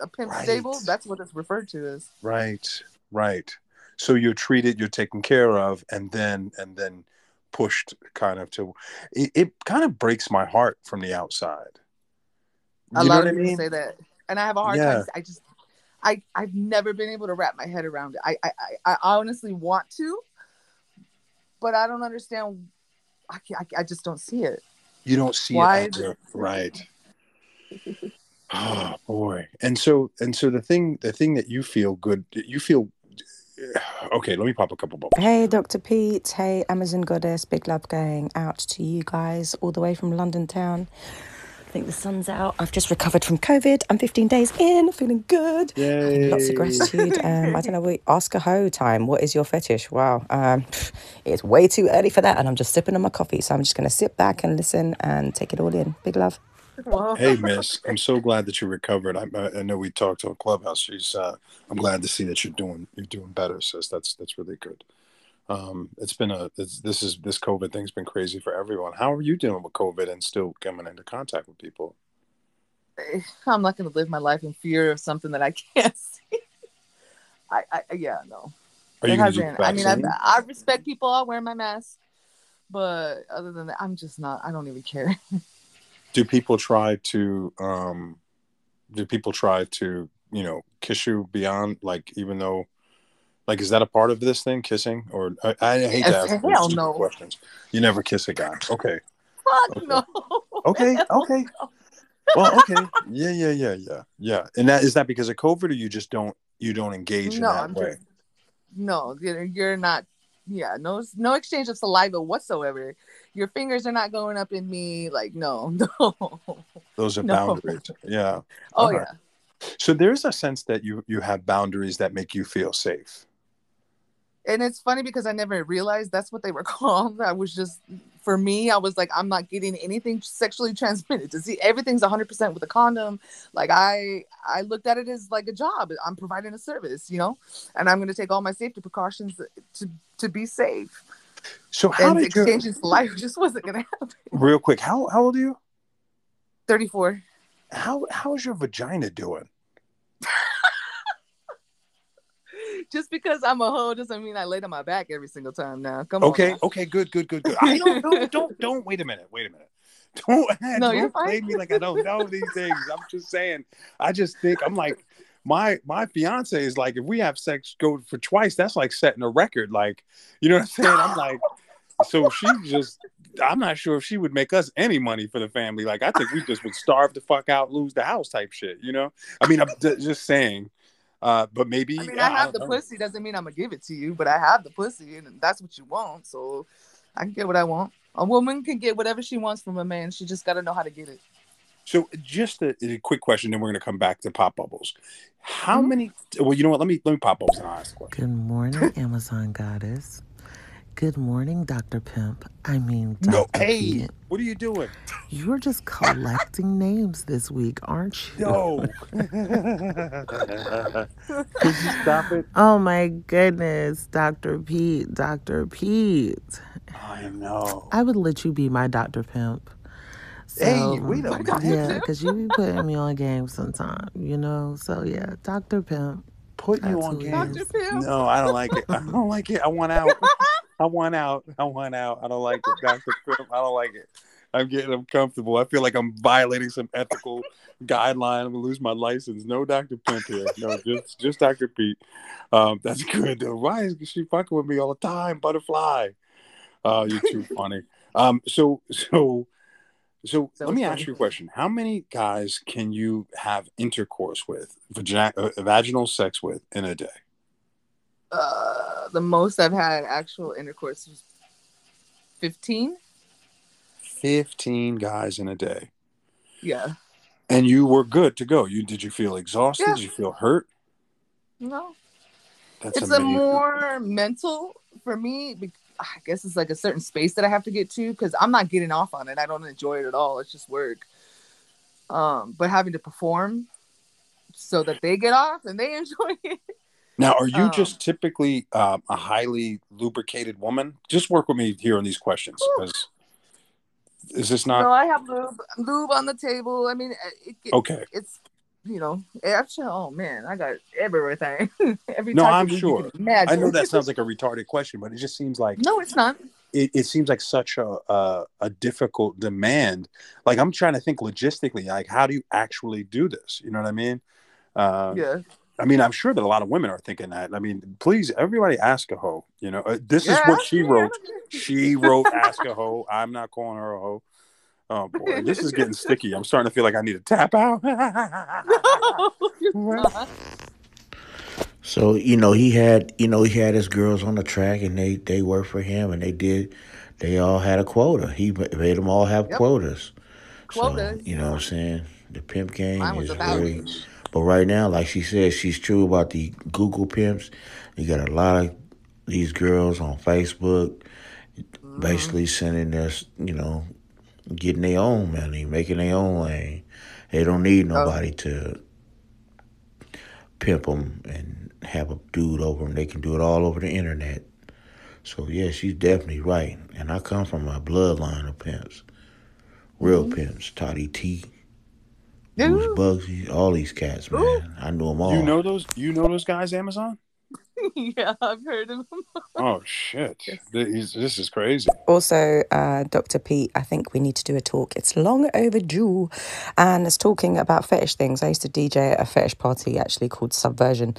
a pimp Right. stable. That's what it's referred to as. right, right. So you're treated, you're taken care of, and then and then pushed kind of to. It, it kind of breaks my heart from the outside. A You know lot what I of people mean? say that, and I have a hard Yeah. time. I just, I, I've never been able to wrap my head around it. I, I, I, I honestly want to, but I don't understand. I, I, I just don't see it. you don't see Why it is as a- it- right oh boy and so and so the thing the thing that you feel good you feel okay let me pop a couple bubbles Hey, Dr. Pete. Hey, Amazon Goddess. Big love going out to you guys all the way from London town. I think the sun's out. I've just recovered from COVID. I'm 15 days in, feeling good. Lots of gratitude. Um, I don't know. We ask a hoe time. What is your fetish? Wow. Um, it's way too early for that, and I'm just sipping on my coffee. So I'm just going to sit back and listen and take it all in. Big love. Well, hey miss i'm so glad that you recovered i, I know we talked on clubhouse she's uh i'm glad to see that you're doing you're doing better sis that's that's really good um it's been a it's, this is this covid thing's been crazy for everyone how are you dealing with covid and still coming into contact with people I'm not going to live my life in fear of something that I can't see. I, I yeah, no. are you it gonna hasn't. I mean, I. I respect people. I'll wear my mask, but other than that, I'm just not. I don't even care. do people try to um do people try to you know kiss you beyond like even though like is that a part of this thing kissing or i, I hate to ask Hell no. questions you never kiss a guy okay Fuck Okay. no. okay okay well okay yeah yeah yeah yeah yeah and that is that because of covid or you just don't you don't engage in No, that I'm way just no. You're, you're not. Yeah, no, no exchange of saliva whatsoever. Your fingers are not going up in me. Like no, no. those are No. boundaries yeah Oh yeah. so there's a sense that you you have boundaries that make you feel safe and it's funny because I never realized that's what they were called. I was just, for me, I was like, I'm not getting anything sexually transmitted. To see everything's 100 percent with a condom. Like I, I looked at it as like a job. I'm providing a service, you know, and I'm going to take all my safety precautions to to be safe. so how and did exchanging saliva just wasn't going to happen. real quick how how old are you 34. how how's your vagina doing just because I'm a hoe doesn't mean I laid on my back every single time. Now, come on. Okay, okay, good, good, good, good. I don't, don't, don't, don't. Wait a minute. Wait a minute. Don't, No, don't you're play fine. me like I don't know these things. I'm just saying. I just think I'm like my my fiance is like if we have sex go for twice, that's like setting a record. Like, you know what I'm saying? I'm like, so she just. I'm not sure if she would make us any money for the family. Like, I think we just would starve the fuck out, lose the house type shit. You know? I mean, I'm d- just saying. Uh, but maybe I mean, I have the know. pussy doesn't mean I'm gonna give it to you, but I have the pussy, and that's what you want. So I can get what I want. A woman can get whatever she wants from a man. She just got to know how to get it. So, just a, a quick question, then we're going to come back to pop bubbles. How Mhm. many? Well, you know what? Let me let me pop bubbles and I'll ask the question. Good morning, Amazon goddess. Good morning, Dr. Pimp. I mean, Dr. No, hey, Pete. what are you doing? You're just collecting names this week, aren't you? No. Could you stop it? Oh my goodness, Dr. Pete, Dr. Pete. I know. I would let you be my Dr. Pimp. Hey, So, wait a my God. minute. Yeah, because you be putting me on game sometime, you know? So, yeah, Dr. Pimp. Put you on Absolutely. game. No, I don't like it. I don't like it. I want out. I want out. I want out. I don't like it, Doctor Pimp. I don't like it. I'm getting uncomfortable. I feel like I'm violating some ethical guideline. I'm gonna lose my license. No Dr. Pimp here. No, just just Dr. Pete. Um, that's good though. Why is she fucking with me all the time, butterfly? Oh, you're too funny. Um, so so so That let me ask you a question. How many guys can you have intercourse with, vagi- uh, vaginal sex with in a day? Uh, the most I've had actual intercourse was 15. 15 guys in a day. Yeah. And you were good to go. You did you feel exhausted? Yeah. Did you feel hurt? No. That's it's amazing. a more mental for me. I guess it's like a certain space that I have to get to because I'm not getting off on it. I don't enjoy it at all. It's just work. Um, but having to perform so that they get off and they enjoy it. now, are you um, just typically um, a highly lubricated woman? Just work with me here on these questions. 'cause Is this not no, I have lube, lube on the table. I mean, it, it, okay? it's you know, actually, oh man, I got everything. Every no, I'm sure. I know that sounds like a retarded question, but it just seems like no, it's not. it, it seems like such a, a a difficult demand. Like I'm trying to think logistically, like how do you actually do this? You know what I mean? Uh, Yeah. I mean, I'm sure that a lot of women are thinking that. I mean, please, everybody, ask a hoe. You know, uh, this is what she wrote. She wrote, "Ask a hoe." I'm not calling her a hoe. Oh boy, this is getting sticky. I'm starting to feel like I need to tap out. No. So you know he had you know he had his girls on the track and they they worked for him and they did they all had a quota. He made them all have Yep. quotas. Quotas. So you know what I'm saying. The pimp game Mine was is about very. it. But right now, like she said, she's true about the Google pimps. You got a lot of these girls on Facebook, Mm-hmm. basically sending us, you know, getting their own money, making their own lane. They don't need Oh. nobody to pimp them and have a dude over them. They can do it all over the internet. So yeah, she's definitely right. And I come from a bloodline of pimps, real Mm-hmm. pimps. Toddy T, Bruce Ooh. Bugsy, all these cats, man. I knew them all. you know those? You know those guys? Amazon? yeah, I've heard of him. Oh shit! This, this is crazy. Also, uh, Dr. Pete, I think we need to do a talk. It's long overdue. And it's talking about fetish things. I used to DJ at a fetish party actually called Subversion.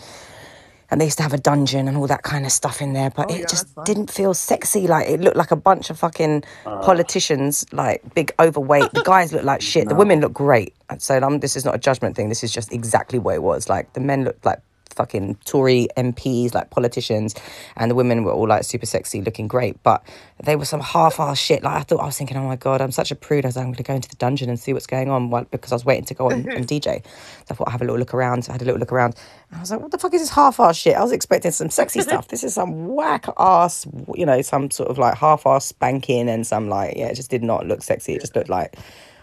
And they used to have a dungeon and all that kind of stuff in there, but Oh, it yeah, just didn't feel sexy. Like it looked like a bunch of fucking politicians, like big overweight. The guys looked like shit. The women looked great. So um, this is not a judgment thing. This is just exactly what it was. Like the men looked like fucking Tory MPs, like politicians, and the women were all like super sexy, looking great. But they were some half-ass shit. Like I thought, I was thinking, oh my god, I'm such a prude. I was, like, I'm going to go into the dungeon and see what's going on, while, because I was waiting to go on mm-hmm. and DJ. So I thought I'd have a little look around. So I had a little look around. And I was like, what the fuck is this half-ass shit? I was expecting some sexy stuff. This is some whack-ass, you know, some sort of like half-ass spanking and some like, yeah, it just did not look sexy. It just looked like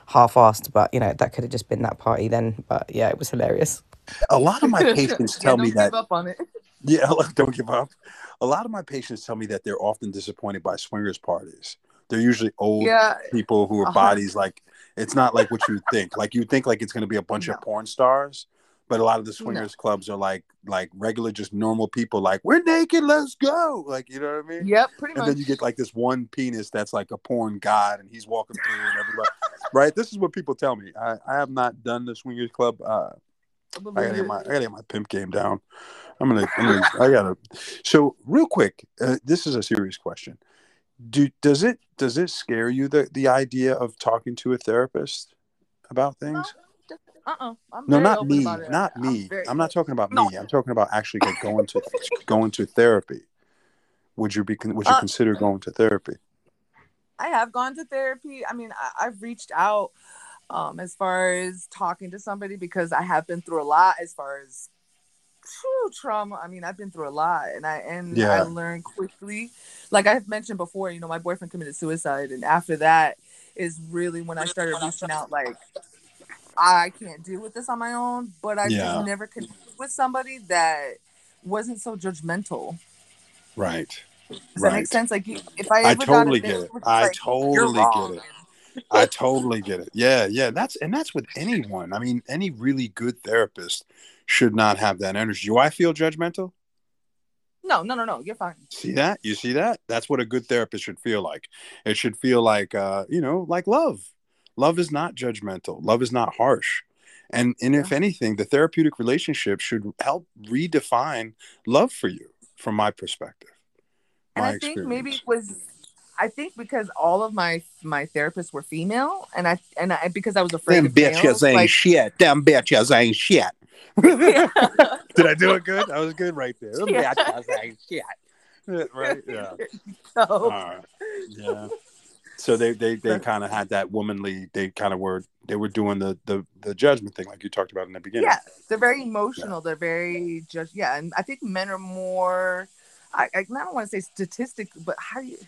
half-assed. But you know, that could have just been that party then. But yeah, it was hilarious. A lot of my patients Yeah, tell don't me that give up on it. Yeah, don't give up. A lot of my patients tell me that they're often disappointed by swingers parties. They're usually old Yeah. people who are Uh-huh. bodies like it's not like what you think. Like you think like it's going to be a bunch of porn stars, but a lot of the swingers clubs are like like regular, just normal people. Like we're naked, let's go. Like you know what I mean? Yep, pretty and much. then you get like this one penis that's like a porn god, and he's walking through and everybody. right? This is what people tell me. I, I have not done the swingers club. Uh, I gotta get my I gotta get my pimp game down. I'm gonna, I'm gonna I gotta. So real quick, uh, this is a serious question. Do does it does it scare you the the idea of talking to a therapist about things? Uh-uh. I'm No, not me, not I'm me. very- I'm not talking about No. me. I'm talking about actually like going to going to therapy. Would you be would you Uh, consider going to therapy? I have gone to therapy. I mean, I, I've reached out um, as far as talking to somebody because I have been through a lot as far as phew, trauma. I mean, I've been through a lot, and I and yeah. I learned quickly. Like I've mentioned before, you know, my boyfriend committed suicide, and after that is really when I started reaching out. Like I can't deal with this on my own, but I Yeah. just never connected with somebody that wasn't so judgmental. Right. Does that make sense? Like, you- if I I ever totally got get it. I like, totally get it. I totally get it. Yeah, yeah. That's and that's with anyone. I mean, any really good therapist should not have that energy. Do I feel judgmental? No, no, no, no. You're fine. See that? You see that? That's what a good therapist should feel like. It should feel like uh, you know, like love. Love is not judgmental. Love is not harsh. And and if anything, the therapeutic relationship should help redefine love for you from my perspective. And My I think experience. maybe it was, I think because all of my my therapists were female, and I and I because I was afraid Them of males, bitches ain't like, shit. Them bitches ain't shit. Did I do it good? I was good right there. Them Yeah. bitches ain't shit. Right? Yeah. So, All right. Yeah. So they they they kind of had that womanly. They kind of were they were doing the the the judgment thing like you talked about in the beginning. yeah, they're very emotional. They're very just yeah, and I think men are more. I I, I don't want to say statistic, but how do you?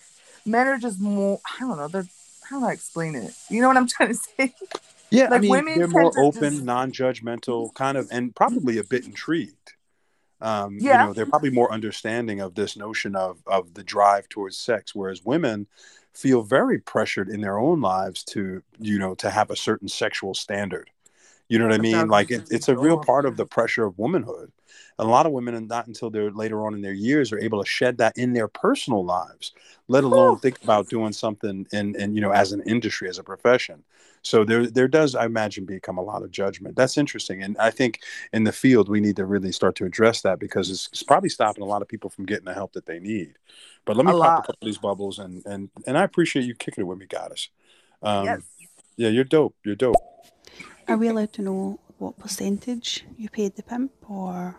Men are just more. I don't know. They're how do I explain it? You know what I'm trying to say? Yeah, I like mean, women they're more open, just- non-judgmental, kind of, and probably a bit intrigued. Um, Yeah. You know, they're probably more understanding of this notion of of the drive towards sex, whereas women feel very pressured in their own lives to, you know, to have a certain sexual standard. You know what I mean? Like it, it's a real part of the pressure of womanhood. And a lot of women, and not until they're later on in their years, are able to shed that in their personal lives, let alone think about doing something in, in you know, as an industry, as a profession. So there, there does, I imagine, become a lot of judgment. That's interesting, and I think in the field we need to really start to address that because it's, it's probably stopping a lot of people from getting the help that they need. But let me A pop lot. a couple of these bubbles, and and and I appreciate you kicking it with me, goddess. Um, Yes. Yeah, you're dope. You're dope. Are we allowed to know what percentage you paid the pimp or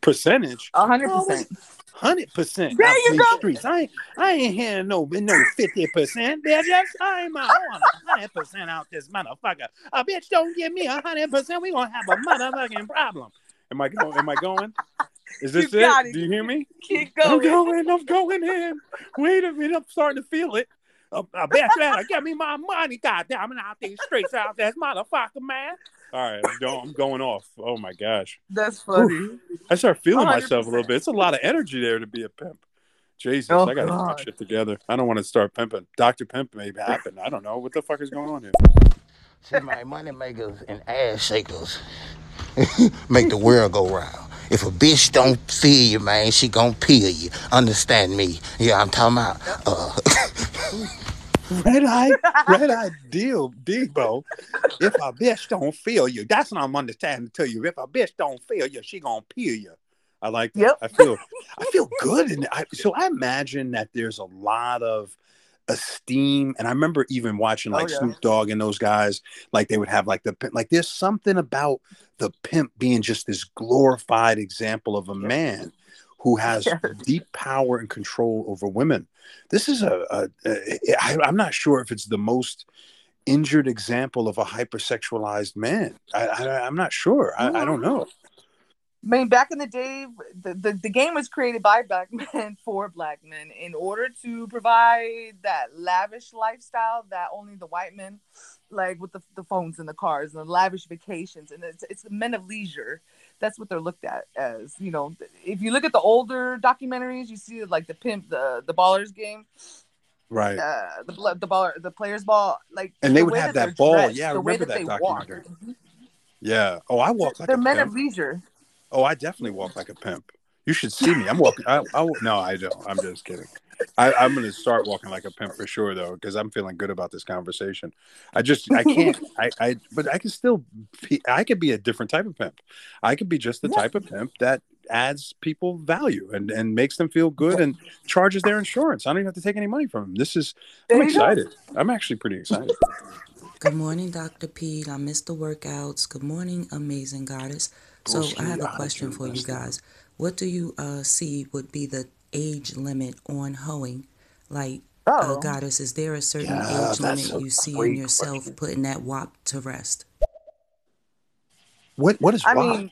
Percentage. A hundred percent. Hundred percent. There you go. Streets. I ain't, I ain't hearing no no fifty percent. Bitch, just I ain't I want a hundred percent out this motherfucker. A bitch don't give me a hundred percent. We gonna have a motherfucking problem. Am I going? Am I going? Is this You it? it. Do you hear me? Keep going. I'm going. going. I'm going in. Wait a minute. I'm starting to feel it. A, a bitch better give me my money. Goddamn it I'm out these streets out this motherfucker, man. All right, I'm going, I'm going off. Oh my gosh. That's funny. I start feeling 100%. myself a little bit. It's a lot of energy there to be a pimp. Jesus, Oh, I gotta get my shit together. I don't want to start pimping. Doctor Pimp may happen. I don't know what the fuck is going on here. See, my money makers and ass shakers make the world go round. If a bitch don't feel you, man, she gon' peel you. Understand me? Yeah, I'm talking about. Uh, Red eye, red eye deal, Debo. If a bitch don't feel you, that's what I'm understanding to tell you. If a bitch don't feel you, she gonna peel you. I like that. Yep. I feel, I feel good, and I, so I imagine that there's a lot of esteem. And I remember even watching oh, like Oh, yeah. Snoop Dogg and those guys, like they would have like the pimp. Like there's something about the pimp being just this glorified example of a man who has Yes. deep power and control over women. This is a, a, a I, I'm not sure if it's the most injured example of a hypersexualized man. I, I, I'm not sure. I, I don't know. I mean, back in the day, the, the, the game was created by black men for black men in order to provide that lavish lifestyle that only the white men, like with the, the phones and the cars and the lavish vacations, and it's it's the men of leisure. That's what they're looked at as. You know, if you look at the older documentaries, you see like the pimp, the the ballers game, Right. uh, the the baller, the players ball, like And they the would have they're that ball. dressed, Yeah, I remember that they walk. Yeah. Oh, I walk like They're a men pimp. of leisure. Oh, I definitely walk like a pimp. You should see me. I'm walking. I, I, no, I don't. I'm just kidding. I, I'm going to start walking like a pimp for sure, though, because I'm feeling good about this conversation. I just, I can't, I, I, but I can still, be, I could be a different type of pimp. I could be just the type of pimp that adds people value and and makes them feel good and charges their insurance. I don't even have to take any money from them. This is, I'm There go. excited. I'm actually pretty excited. Good morning, Dr. Pete. I missed the workouts. Good morning, amazing goddess. So I have a question for you guys. What do you uh, see would be the age limit on hoeing? Like, uh, Oh. goddess, is there a certain Yeah, age limit you see in great yourself putting that WAP to rest? What, what is I WAP? mean,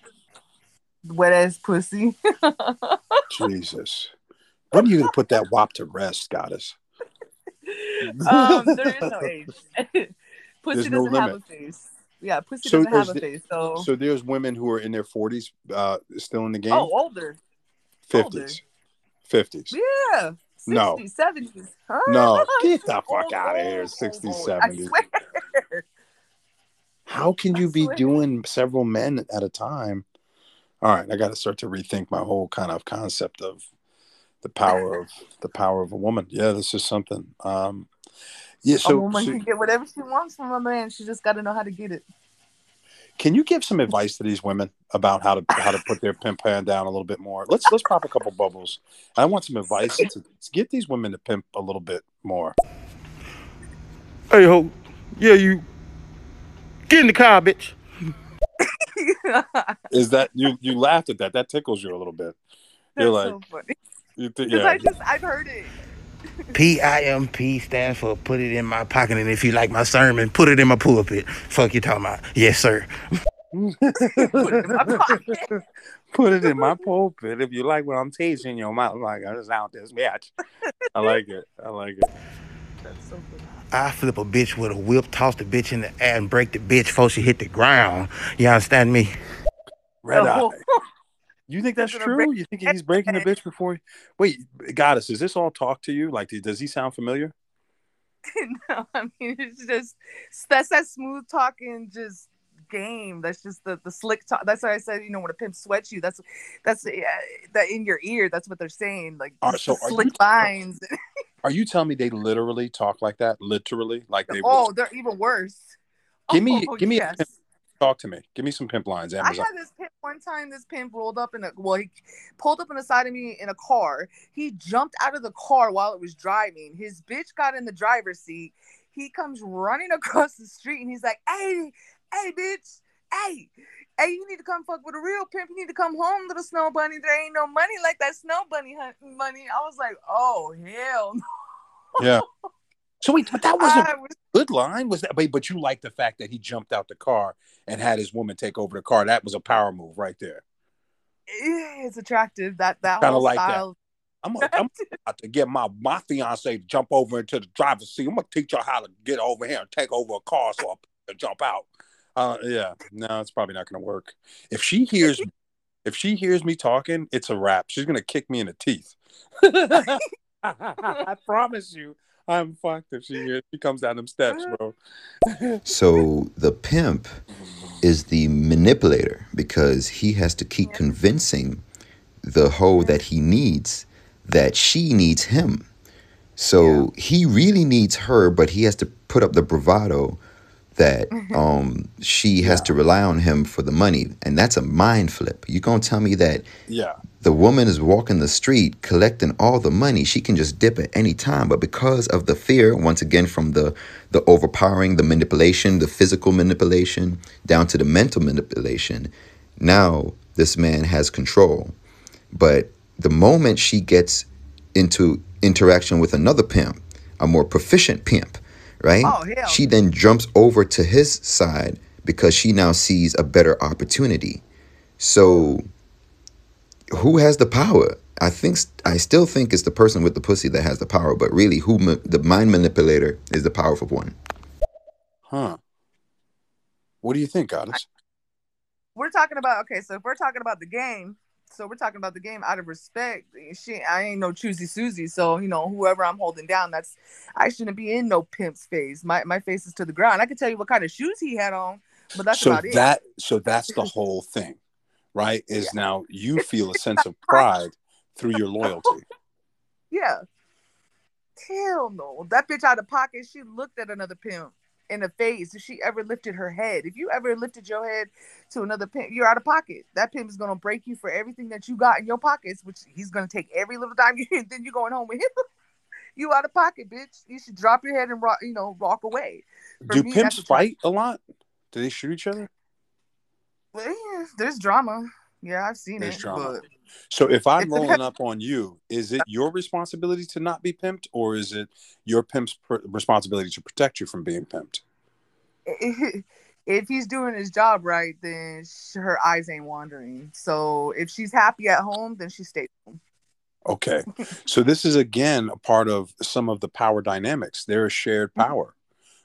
wet ass pussy. Jesus. When are you going to put that WAP to rest, goddess? um, there is no age. pussy There's doesn't have a face. Yeah, pussy So doesn't have a the- face. So, So there's women who are in their 40s uh, still in the game? oh, older. 50s. 50s. Yeah. 60s, No. 70s. Huh? No. Get the fuck Old, out of here. 60s, old, old. I 70s. swear. How can you be doing several men at a time? All right, I got to start to rethink my whole kind of concept of the power of the power of a woman. Yeah, this is something. Um, yeah, a woman so can get whatever she wants from a man. She just got to know how to get it. Can you give some advice to these women about how to how to put their pimp hand down a little bit more? Let's let's pop a couple bubbles. I want some advice to, to get these women to pimp a little bit more. Hey, ho. Yeah, you. Get in the car, bitch. Is that you? You laughed at that. That tickles you a little bit. You're like, so funny. you think, Because yeah. I just, I've heard it. P I M P stands for put it in my pocket, and if you like my sermon, put it in my pulpit. Fuck you talking about? Yes, sir. Put it in my pocket. Put it in my pulpit if you like what I'm teaching your mouth. Like I just out this bitch. I like it. I like it. That's so funny. I flip a bitch with a whip, toss the bitch in the air, and break the bitch before she hit the ground. You understand me? Red Oh. eye. You think that's true? break You think he's breaking the bitch before? Wait, goddess, does this all talk to you? Like, does he sound familiar? no, I mean it's just that's that smooth talking, just game. That's just the the slick talk. That's why I said, you know, when a pimp sweats you, that's that's uh, that in your ear. That's what they're saying, like just so slick you- lines. Are you telling me they literally talk like that? Literally, like they oh, they're even worse. give me, Oh, give me, a pimp, talk to me. Give me some pimp lines. I had this pimp one time. This pimp rolled up in a well, he pulled up on the side of me in a car. He jumped out of the car while it was driving. His bitch got in the driver's seat. He comes running across the street and he's like, "Hey, hey, bitch, hey, hey, you need to come fuck with a real pimp. You need to come home, little snow bunny. There ain't no money like that snow bunny hunt money." I was like, "Oh hell no!" Yeah. So wait, but that wasn't I a good line. Was that? But, but you like the fact that he jumped out the car and had his woman take over the car. That was a power move right there. It's attractive. That that Kinda whole like that. I'm, gonna, I'm about to get my my fiance to jump over into the driver's seat. I'm gonna teach her how to get over here and take over a car so I can jump out. Uh, yeah, no, it's probably not gonna work. If she hears, if she hears me talking, it's a wrap. She's gonna kick me in the teeth. I promise you, I'm fucked if she hears, she comes down them steps, bro. So the pimp is the manipulator because he has to keep convincing the hoe that he needs that she needs him. So he really needs her, but he has to put up the bravado that um she has to rely on him for the money. And that's a mind flip. You're gonna tell me that Yeah, the woman is walking the street collecting all the money she can just dip at any time but because of the fear once again from the the overpowering the manipulation the physical manipulation down to the mental manipulation now this man has control but the moment she gets into interaction with another pimp a more proficient pimp right Oh, hell. she then jumps over to his side because she now sees a better opportunity so who has the power? I think I still think it's the person with the pussy that has the power, but really, who ma- the mind manipulator is the powerful one. huh? What do you think, goddess? we're talking about okay, so if we're talking about the game, so we're talking about the game out of respect. She, I ain't no choosy Susie, so you know whoever I'm holding down, that's I shouldn't be in no pimp's face. My my face is to the ground. I can tell you what kind of shoes he had on But that's so about it. that so that's the whole thing, right? Is now you feel a sense of pride through your loyalty. Yeah. Hell no. That bitch out of pocket, she looked at another pimp in the face. If she ever lifted her head, if you ever lifted your head to another pimp, you're out of pocket. That pimp is gonna break you for everything that you got in your pockets, which he's gonna take every little dime. you then you're going home with him. you out of pocket, bitch. You should drop your head and rock, you know, walk away. For Do me, pimps fight a lot? Do they shoot each other? Well, yeah, there's drama. Yeah, I've seen There's it. drama. But So if I'm It's a rolling pimp- up on you, is it your responsibility to not be pimped, or is it your pimp's pr- responsibility to protect you from being pimped? if he's doing his job right, then sh- her eyes ain't wandering. So if she's happy at home, then she stays home. Okay. So this is again a part of some of the power dynamics. There is shared mm-hmm. power.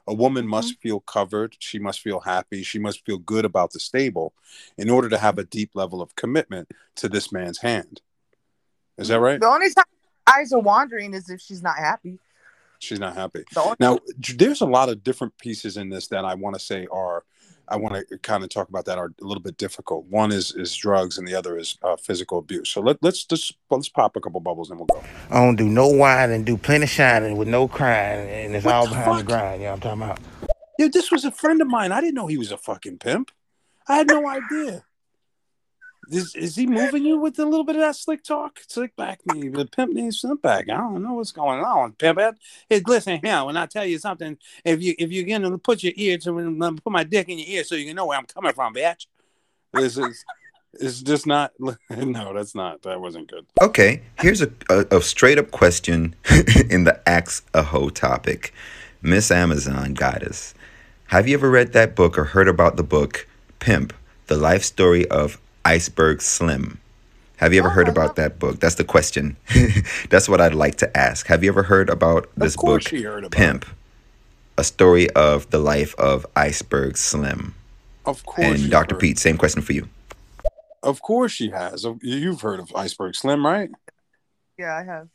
A woman mm-hmm. must feel covered. She must feel happy. She must feel good about the stable in order to have a deep level of commitment to this man's hand. Is that right? The only time eyes are wandering is if she's not happy. She's not happy. The only- Now, there's a lot of different pieces in this that I want to say are, I want to kind of talk about that are a little bit difficult. One is is drugs, and the other is uh, physical abuse. So let, let's just let's pop a couple bubbles and we'll go. I don't do no whining and do plenty shining with no crying, and it's What all the behind the grind. You know what I'm talking about? Yeah, this was a friend of mine. I didn't know he was a fucking pimp. I had no idea. Is, is he moving you with a little bit of that slick talk? Slick back me, the pimp needs slick back. I don't know what's going on, pimp. Hey, listen here. When I tell you something, if you if you're gonna put your ear to put my dick in your ear so you can know where I'm coming from, bitch. This is it's just not. No, that's not. That wasn't good. Okay, here's a, a, a straight up question in the Axe a Hoe topic. Miss Amazon Goddess, have you ever read that book or heard about the book Pimp, the life story of Iceberg Slim? Have you ever heard about that book? That's the question. That's what I'd like to ask. Have you ever heard about this course book, heard about Pimp, a story of the life of Iceberg Slim? Of course. And Dr. heard. Pete, same question for you. Of course she has. You've heard of Iceberg Slim, right? Yeah, I have.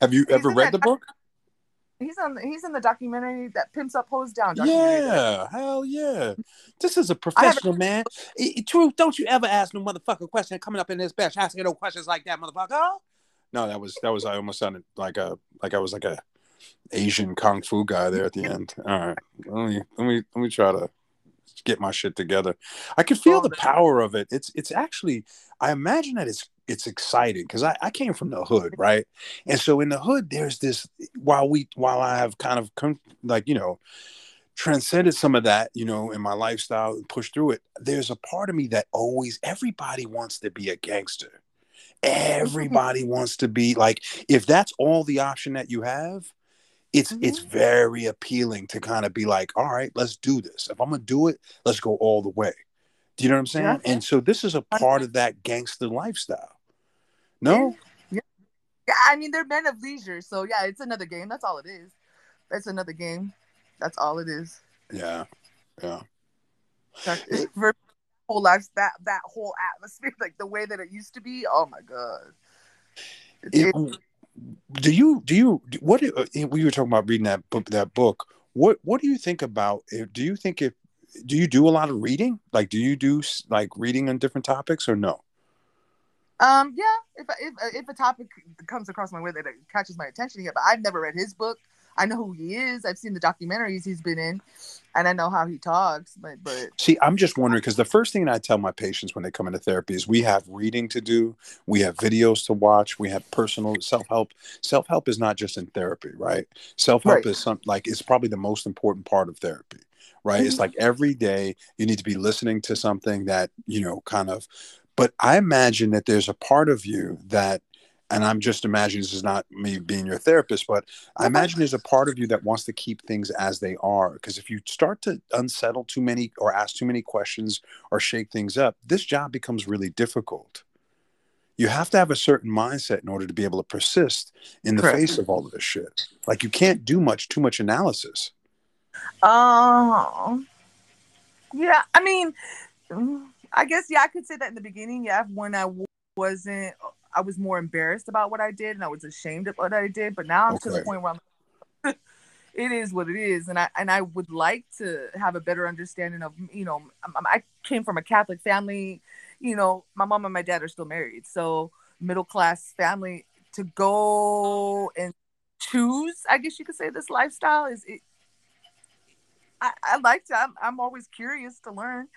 Have you ever read the book? He's on. He's in the documentary that Pimps Up, Ho's Down. Yeah, hell yeah. This is a professional, man. I- I- Truth, don't you ever ask no motherfucker question coming up in this bitch asking no questions like that, motherfucker. No, that was that was I almost sounded like a like I was like a Asian kung fu guy there at the end. All right, let me let me let me try to get my shit together. I can feel the power of it. It's it's actually I imagine that it's it's exciting because I, I came from the hood, right? And so in the hood, there's this while we while I have kind of come like you know transcended some of that, you know, in my lifestyle and pushed through it. There's a part of me that always everybody wants to be a gangster. Everybody wants to be like if that's all the option that you have, it's mm-hmm. it's very appealing to kind of be like, all right, let's do this. If I'm gonna do it, let's go all the way. Do you know what I'm saying? Yeah. And so this is a part of that gangster lifestyle. No? Yeah, yeah, I mean they're men of leisure, so yeah, it's another game. That's all it is. That's another game. That's all it is. Yeah. Yeah. That's, for whole life, that that whole atmosphere, like the way that it used to be. Oh my god. It- do you do you what uh, we were talking about reading that book that book what what do you think about if do you think if do you do a lot of reading like do you do like reading on different topics or no Um, yeah, if if if a topic comes across my way that catches my attention, yeah, but I've never read his book. I know who he is. I've seen the documentaries he's been in, and I know how he talks. But but see i'm just wondering because the first thing i tell my patients when they come into therapy is we have reading to do we have videos to watch we have personal self-help self-help is not just in therapy right self-help Right. is some like it's probably the most important part of therapy right it's Mhm. like every day you need to be listening to something that you know kind of but i imagine that there's a part of you that and i'm just imagining this is not me being your therapist but i imagine there's a part of you that wants to keep things as they are. Because if you start to unsettle too many or ask too many questions or shake things up this job becomes really difficult. You have to have a certain mindset in order to be able to persist in the Correct. face of all of this shit. Like you can't do much too much analysis. Um, yeah, I mean, I guess yeah, I could say that in the beginning. Yeah, when I wasn't, I was more embarrassed about what I did, and I was ashamed of what I did. But now I'm to the point where I'm. it is what it is, and I and I would like to have a better understanding of you know I came from a Catholic family, you know my mom and my dad are still married, so middle class family to go and choose, I guess you could say this lifestyle is it. I, I like to. I'm, I'm always curious to learn.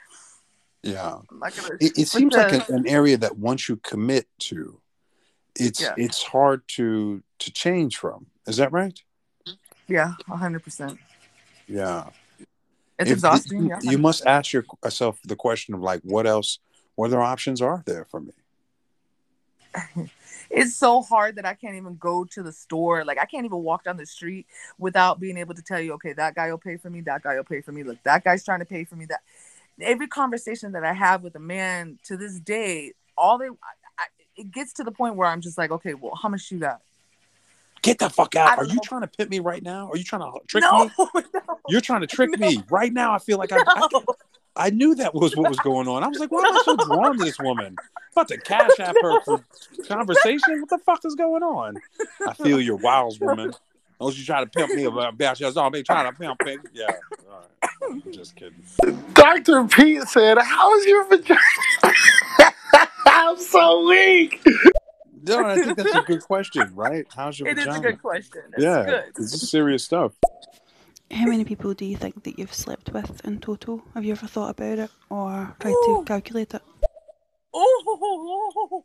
Yeah, it, it seems the, like an, an, area that once you commit to, it's yeah. it's hard to to change from. Is that right? Yeah, hundred percent. Yeah, it's if, exhausting. You, yeah. you must ask yourself the question of like, what else? What other options are there for me? it's so hard that I can't even go to the store. Like I can't even walk down the street without being able to tell you, okay, that guy will pay for me. That guy will pay for me. Look, that guy's trying to pay for me. That every conversation that I have with a man to this day, all they, I, it gets to the point where I'm just like, okay, well, how much you got? Get the fuck out. Are you know. trying to pit me right now? Are you trying to trick no, me? No, You're trying to trick no. me right now. I feel like I, I, I, knew that was what was going on. I was like, why am I so drawn to this woman? I'm about to cash app her for conversation. What the fuck is going on? I feel your wiles, woman. Unless you try to pimp me about all me trying to pimp me. Yeah. All right. I'm just kidding. Dr. Pete said, How's your vagina? I'm so weak. No, I think that's a good question, right? How's your It vagina? is a good question. That's yeah, good. this is serious stuff. How many people do you think that you've slept with in total? Have you ever thought about it or tried to calculate it? Oh,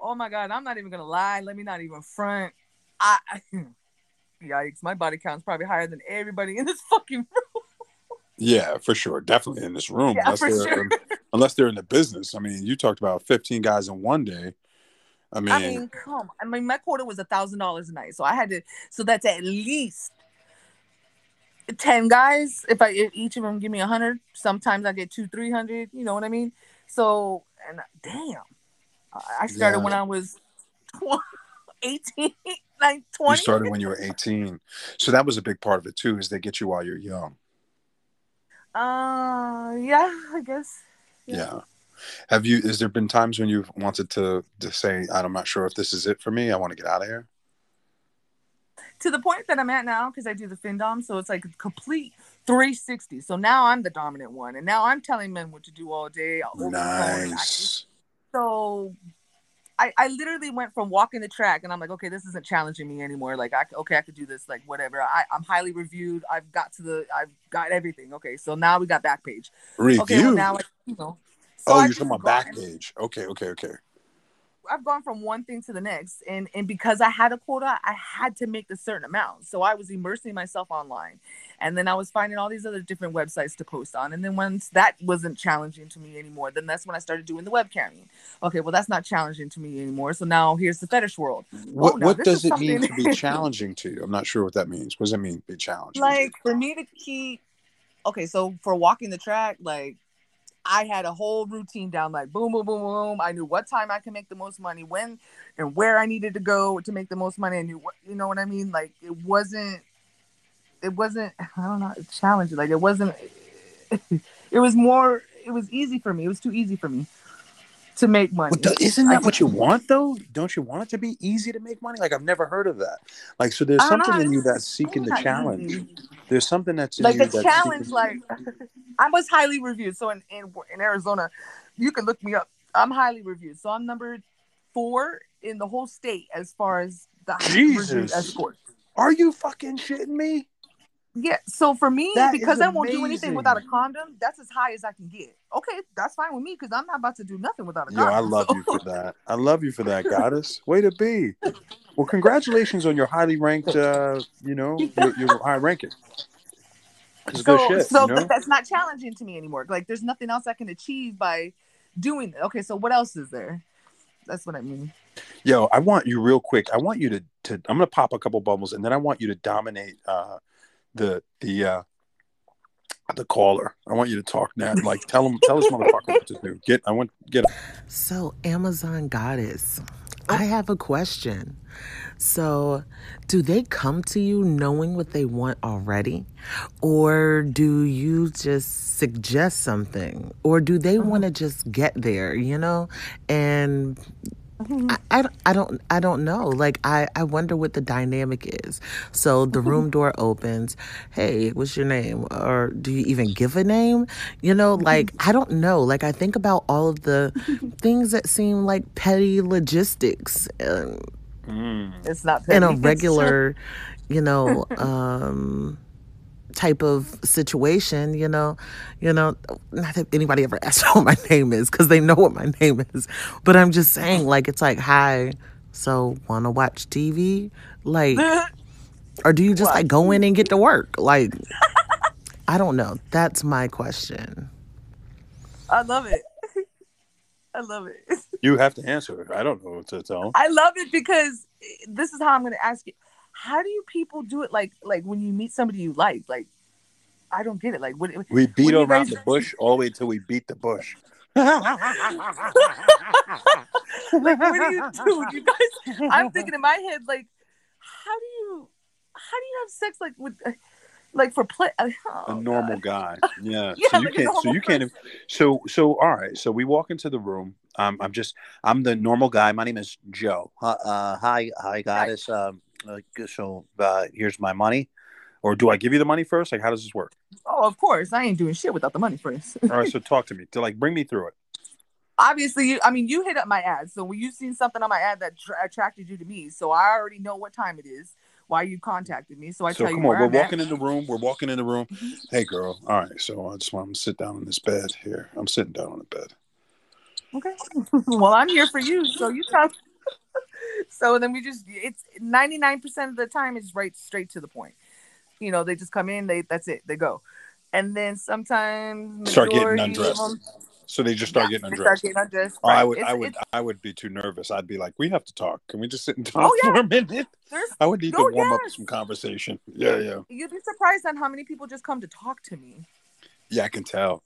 oh my God! I'm not even gonna lie. Let me not even front. I, yikes! My body count's probably higher than everybody in this fucking room. Yeah, for sure. Definitely in this room. Yeah, unless, they're, sure. unless they're in the business. I mean, you talked about 15 guys in one day. I mean, I mean, come. I mean, my quota was a thousand dollars a night, so I had to. So that's at least ten guys. If I if each of them give me a hundred, sometimes I get two, three hundred. You know what I mean? So and damn, I started Yeah. when I was 18, like 20. you started when you were 18. So that was a big part of it too, is they get you while you're young. Uh, yeah, I guess. Yeah. Have you, Is there been times when you've wanted to, to say, I'm not sure if this is it for me. I want to get out of here? To the point that I'm at now, because I do the FinDom, so it's like a complete 360. So now I'm the dominant one, and now I'm telling men what to do all day. over the phone, and I- Nice. so I, I literally went from walking the track and I'm like, okay, this isn't challenging me anymore. Like, I, okay, I could do this, like, whatever. I, I'm highly reviewed. I've got to the, I've got everything. Okay, so now we got Backpage. Okay, well, Review? now, I, you know. So oh, I've you're talking about gone- Backpage. Okay, okay, okay. I've gone from one thing to the next, and and because I had a quota, I had to make a certain amount. So I was immersing myself online, and then I was finding all these other different websites to post on. And then once that wasn't challenging to me anymore, then that's when I started doing the webcamming. Okay, well that's not challenging to me anymore. So now here's the fetish world. What Oh, now what does it mean to be challenging to you? I'm not sure what that means. What does it mean be challenging? like for me to keep okay so for walking the track like i had a whole routine down like boom boom boom boom i knew what time i could make the most money when and where i needed to go to make the most money i knew what you know what i mean like it wasn't it wasn't i don't know it's challenging like it wasn't it was more it was easy for me it was too easy for me to make money Well, isn't I- that what you want though? Don't you want it to be easy to make money? Like I've never heard of that. Like so, there's I something in you that's seeking the challenge. easy. There's something that's like the challenge seeking- like i was highly reviewed. So in, in in arizona you can look me up. I'm highly reviewed. So i'm number four in the whole state as far as the Jesus. escort Are you fucking shitting me? Yeah so for me That because i won't do anything without a condom that's as high as i can get okay that's fine with me because i'm not about to do nothing without a Yo, condom I love so- you for that. I love you for that, goddess. Way to be. Well, congratulations on your highly ranked. uh You know, your, your high ranking. So, good shit. so you know? that's not challenging to me anymore like there's nothing else i can achieve by doing it okay so what else is there that's what i mean Yo, I want you real quick. I want you to to. I'm gonna pop a couple bubbles, and then I want you to dominate uh the the uh the caller. I want you to talk now. Like tell him, tell this motherfucker what to do. Get. I want get. So, Amazon Goddess, I have a question. So, do they come to you knowing what they want already? Or do you just suggest something? Or do they want to just get there, you know? And I, I, I don't I don't know. Like I, I wonder what the dynamic is. So the room door opens. Hey, what's your name? Or do you even give a name? You know, like I don't know. Like I think about all of the things that seem like petty logistics um, It's not in a regular, you know, um type of situation, you know, you know, not that anybody ever asked what my name is because they know what my name is, but I'm just saying, like, it's like, hi, so want to watch TV, like, or do you just like go in and get to work, like, I don't know. That's my question. I love it. I love it. You have to answer it. I don't know what to tell. I love it because this is how I'm going to ask you. How do you people do it? Like, like when you meet somebody you like, like, I don't get it. Like, what? We beat when around guys- the bush all the way till we beat the bush. like, what do you do? You guys, I'm thinking in my head, like, how do you, how do you have sex, like with, uh, like for play? uh, a Oh, normal guy. Yeah. Yeah, so you like can't. So you can't. So so all right. So we walk into the room. Um, I'm just. I'm the normal guy. My name is Joe. Uh, uh, hi, hi, goddess. Um, uh, so uh, here's my money. Or do I give you the money first? Like, how does this work? oh, of course, I ain't doing shit without the money first. All right. So talk to me. To like, bring me through it. Obviously, you, I mean, you hit up my ad, so when you seen something on my ad that tra- attracted you to me, so I already know what time it is, why you contacted me, so I So tell you come on, where we're I'm at. walking in the room. We're walking in the room. Hey, girl. All right. So I just want to sit down in this bed here. I'm sitting down on the bed. Okay. well, I'm here for you, so you tell. So then we just it's 99% of the time it's right straight to the point. You know, they just come in, they that's it, they go. And then sometimes Start getting undressed. them- So they just start Yeah, getting they start undressed. getting undressed, Oh, I right. would, I would, it's- I would be too nervous. I'd be like, "We have to talk. Can we just sit and oh, talk Oh, yeah. for a minute?" There's- I would need oh, to warm up some conversation. Yeah, yeah, You'd be surprised on how many people just come to talk to me. yeah. I can tell.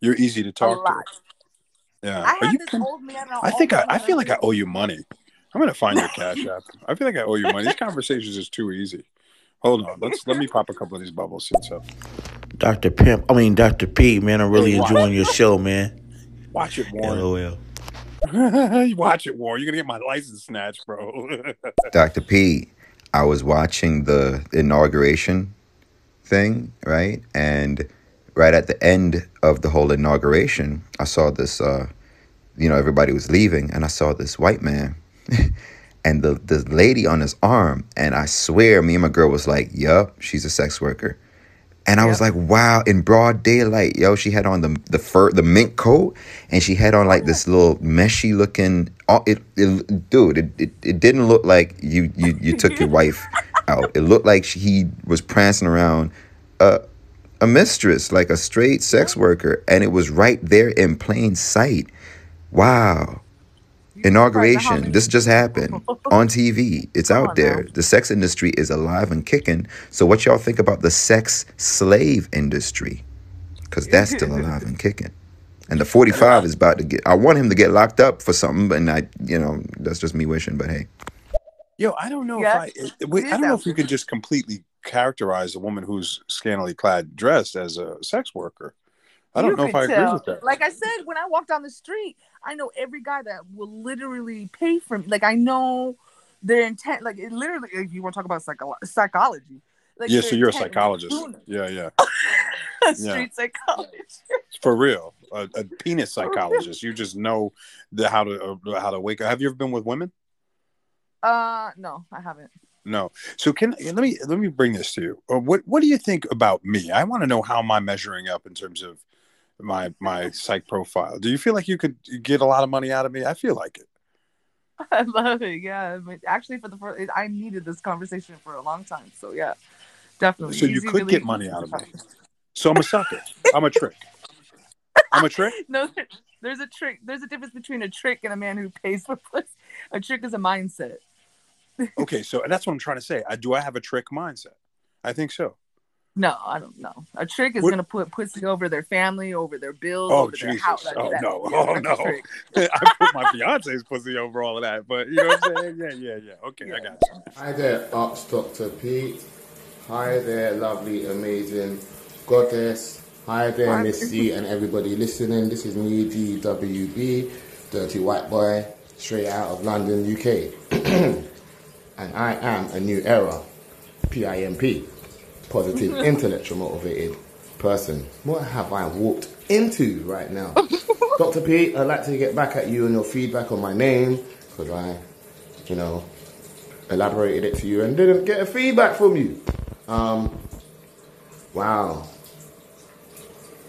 You're easy to talk to. Lot. Yeah. I Are you? this con- old man. I think I, I feel like I owe you money. I'm gonna find your cash app. I feel like I owe you money. These conversations is too easy. Hold on. Let's let me pop a couple of these bubbles. Since uh, up. Dr. Pimp, I mean, Dr. P, man, I'm really Hey, watch. enjoying your show, man. Watch it, Warren. LOL. you watch it, Warren. You're gonna get my license snatched, bro. Dr. P, I was watching the inauguration thing, right? And right at the end of the whole inauguration, I saw this uh you know, everybody was leaving and I saw this white man and the the lady on his arm and I swear me and my girl was like, "Yup, she's a sex worker." And I was like, wow, in broad daylight, yo, she had on the the fur, the mink coat, and she had on like this little meshy looking. oh, It, it dude, it, it, it didn't look like you you you took your wife out. It looked like she, he was prancing around a a mistress, like a straight sex worker, and it was right there in plain sight. Wow. Inauguration. This just happened on TV. It's out there. The sex industry is alive and kicking. So, what y'all think about the sex slave industry? Because that's still alive and kicking. And the 45 is about to get, I want him to get locked up for something, and I, you know, that's just me wishing, but hey. Yo, I don't know Yeah. if I, I don't know if we could just completely characterize a woman who's scantily clad dressed as a sex worker. I don't You know if I agree with that. Like I said, when I walk down the street, I know every guy that will literally pay for me. Like I know their intent. Like it literally, if you want to talk about psycho- psychology. Like yeah, so you're a psychologist. Yeah, yeah. Street psychologist. for real. A, a penis psychologist. You just know the how to uh, how to wake up. Have you ever been with women? Uh, no, I haven't. No. So can let me let me bring this to you. Uh, What what do you think about me? I want to know how am I measuring up in terms of my my psych profile. Do you feel like you could get a lot of money out of me? I feel like it. I love it. Yeah, but actually, for the first, I needed this conversation for a long time. So yeah, definitely. So you could get money out of me. So I'm a sucker. I'm a trick. I'm a trick. No, there's a trick. There's a difference between a trick and a man who pays for pussy. A trick is a mindset. Okay, so that's what I'm trying to say. I, do I have a trick mindset? I think so. No, I don't know. A trick is What- gonna put pussy over their family, over their bills, Oh over their Jesus! house. Oh That- no! yeah, Oh no! I put my fiance's pussy over all of that, but you know what I'm saying? Yeah, yeah, yeah. Okay, I got you. Hi there, Arts Dr. Pete. Hi there, lovely, amazing goddess. Hi there, Hi. Missy, and everybody listening. This is me, DWB, Dirty White Boy. straight out of London, UK. and I am a new era, PIMP, positive, intellectual, motivated person. What have I walked into right now? Dr. P, I'd like to get back at you and your feedback on my name because I, you know, elaborated it to you and didn't get a feedback from you. Um, wow.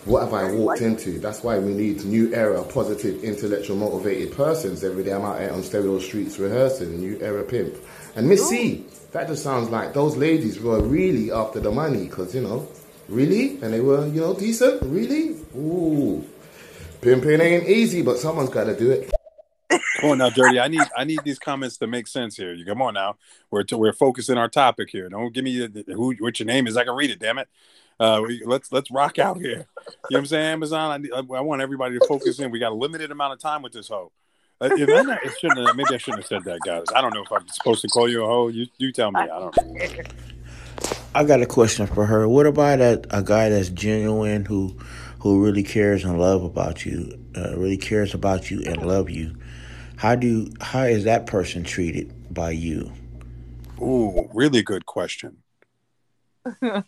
What have I walked into? That's why we need new era, positive, intellectual, motivated persons. Every day I'm out here on stereo streets rehearsing, new era pimp. And Miss C, that just sounds like those ladies were really after the money because, you know, really? And they were, you know, decent? Really? Ooh. Pimping ain't easy, but someone's got to do it. Come on now, Dirty. I need I need these comments to make sense here. You come on now. We're to, we're focusing our topic here. Don't give me the, who what your name is. I can read it. Damn it. Uh, we, let's let's rock out here. You know what I'm saying, Amazon? I, need, I, I want everybody to focus in. We got a limited amount of time with this hoe. Uh, if I'm not, it shouldn't have, maybe I shouldn't have said that, guys. I don't know if I'm supposed to call you a hoe. You you tell me. I don't. I got a question for her. What about a, a guy that's genuine who who really cares and love about you, uh, really cares about you and love you? How do how is that person treated by you? Ooh, really good question. um,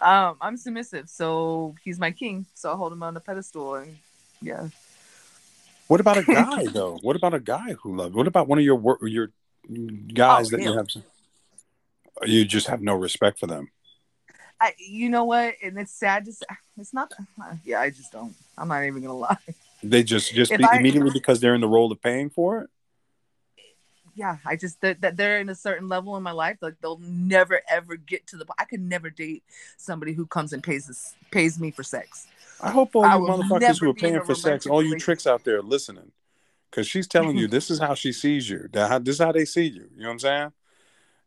I'm submissive, so he's my king. So I hold him on a pedestal, and yeah. What about a guy though? What about a guy who loves? What about one of your your oh, guys Oh, that you have? You just have no respect for them. I, you know what? And it's sad to say, it's not. Yeah, I just don't. I'm not even gonna lie. They just just be, I- immediately because they're in the role of paying for it. Yeah, I just that that they're in a certain level in my life, like they'll never ever get to the. I could never date somebody who comes and pays us, pays me for sex. I hope all I you motherfuckers who are paying for sex, all you tricks out there listening, because she's telling you this is how she sees you. That this is how they see you. You know what I'm saying?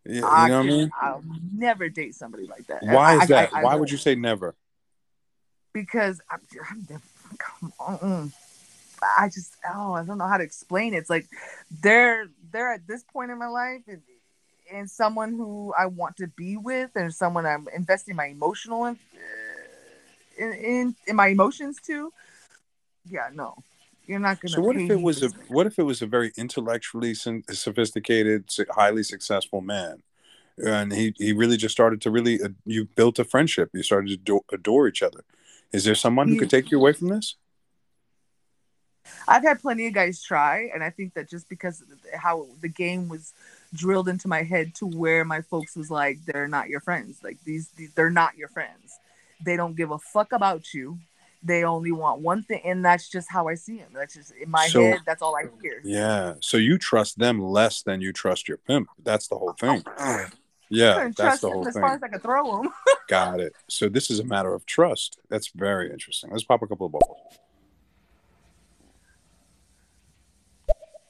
Yeah, you know I what I mean? I'll never date somebody like that. Why is that? I- I Why would you say never? because I'm, I'm never, come on. I just oh I don't know how to explain it. It's like they're they're at this point in my life and, and someone who I want to be with and someone I'm investing my emotional in, in, in in my emotions too. Yeah, no, you're not gonna. So what if it was a what if it was a very intellectually sophisticated, highly successful man, and he he really just started to really uh, you built a friendship. You started to do, adore each other. Is there someone who could take you away from this? I've had plenty of guys try, and I think that just because of how the game was drilled into my head to where my folks was like, they're not your friends. Like these, these they're not your friends. They don't give a fuck about you. They only want one thing, and that's just how I see them. That's just in my So- head. That's all I hear. Yeah. So you trust them less than you trust your pimp. That's the whole thing. Yeah, that's the them whole as far thing. as I could throw them. Got it. So this is a matter of trust. That's very interesting. Let's pop a couple of bubbles.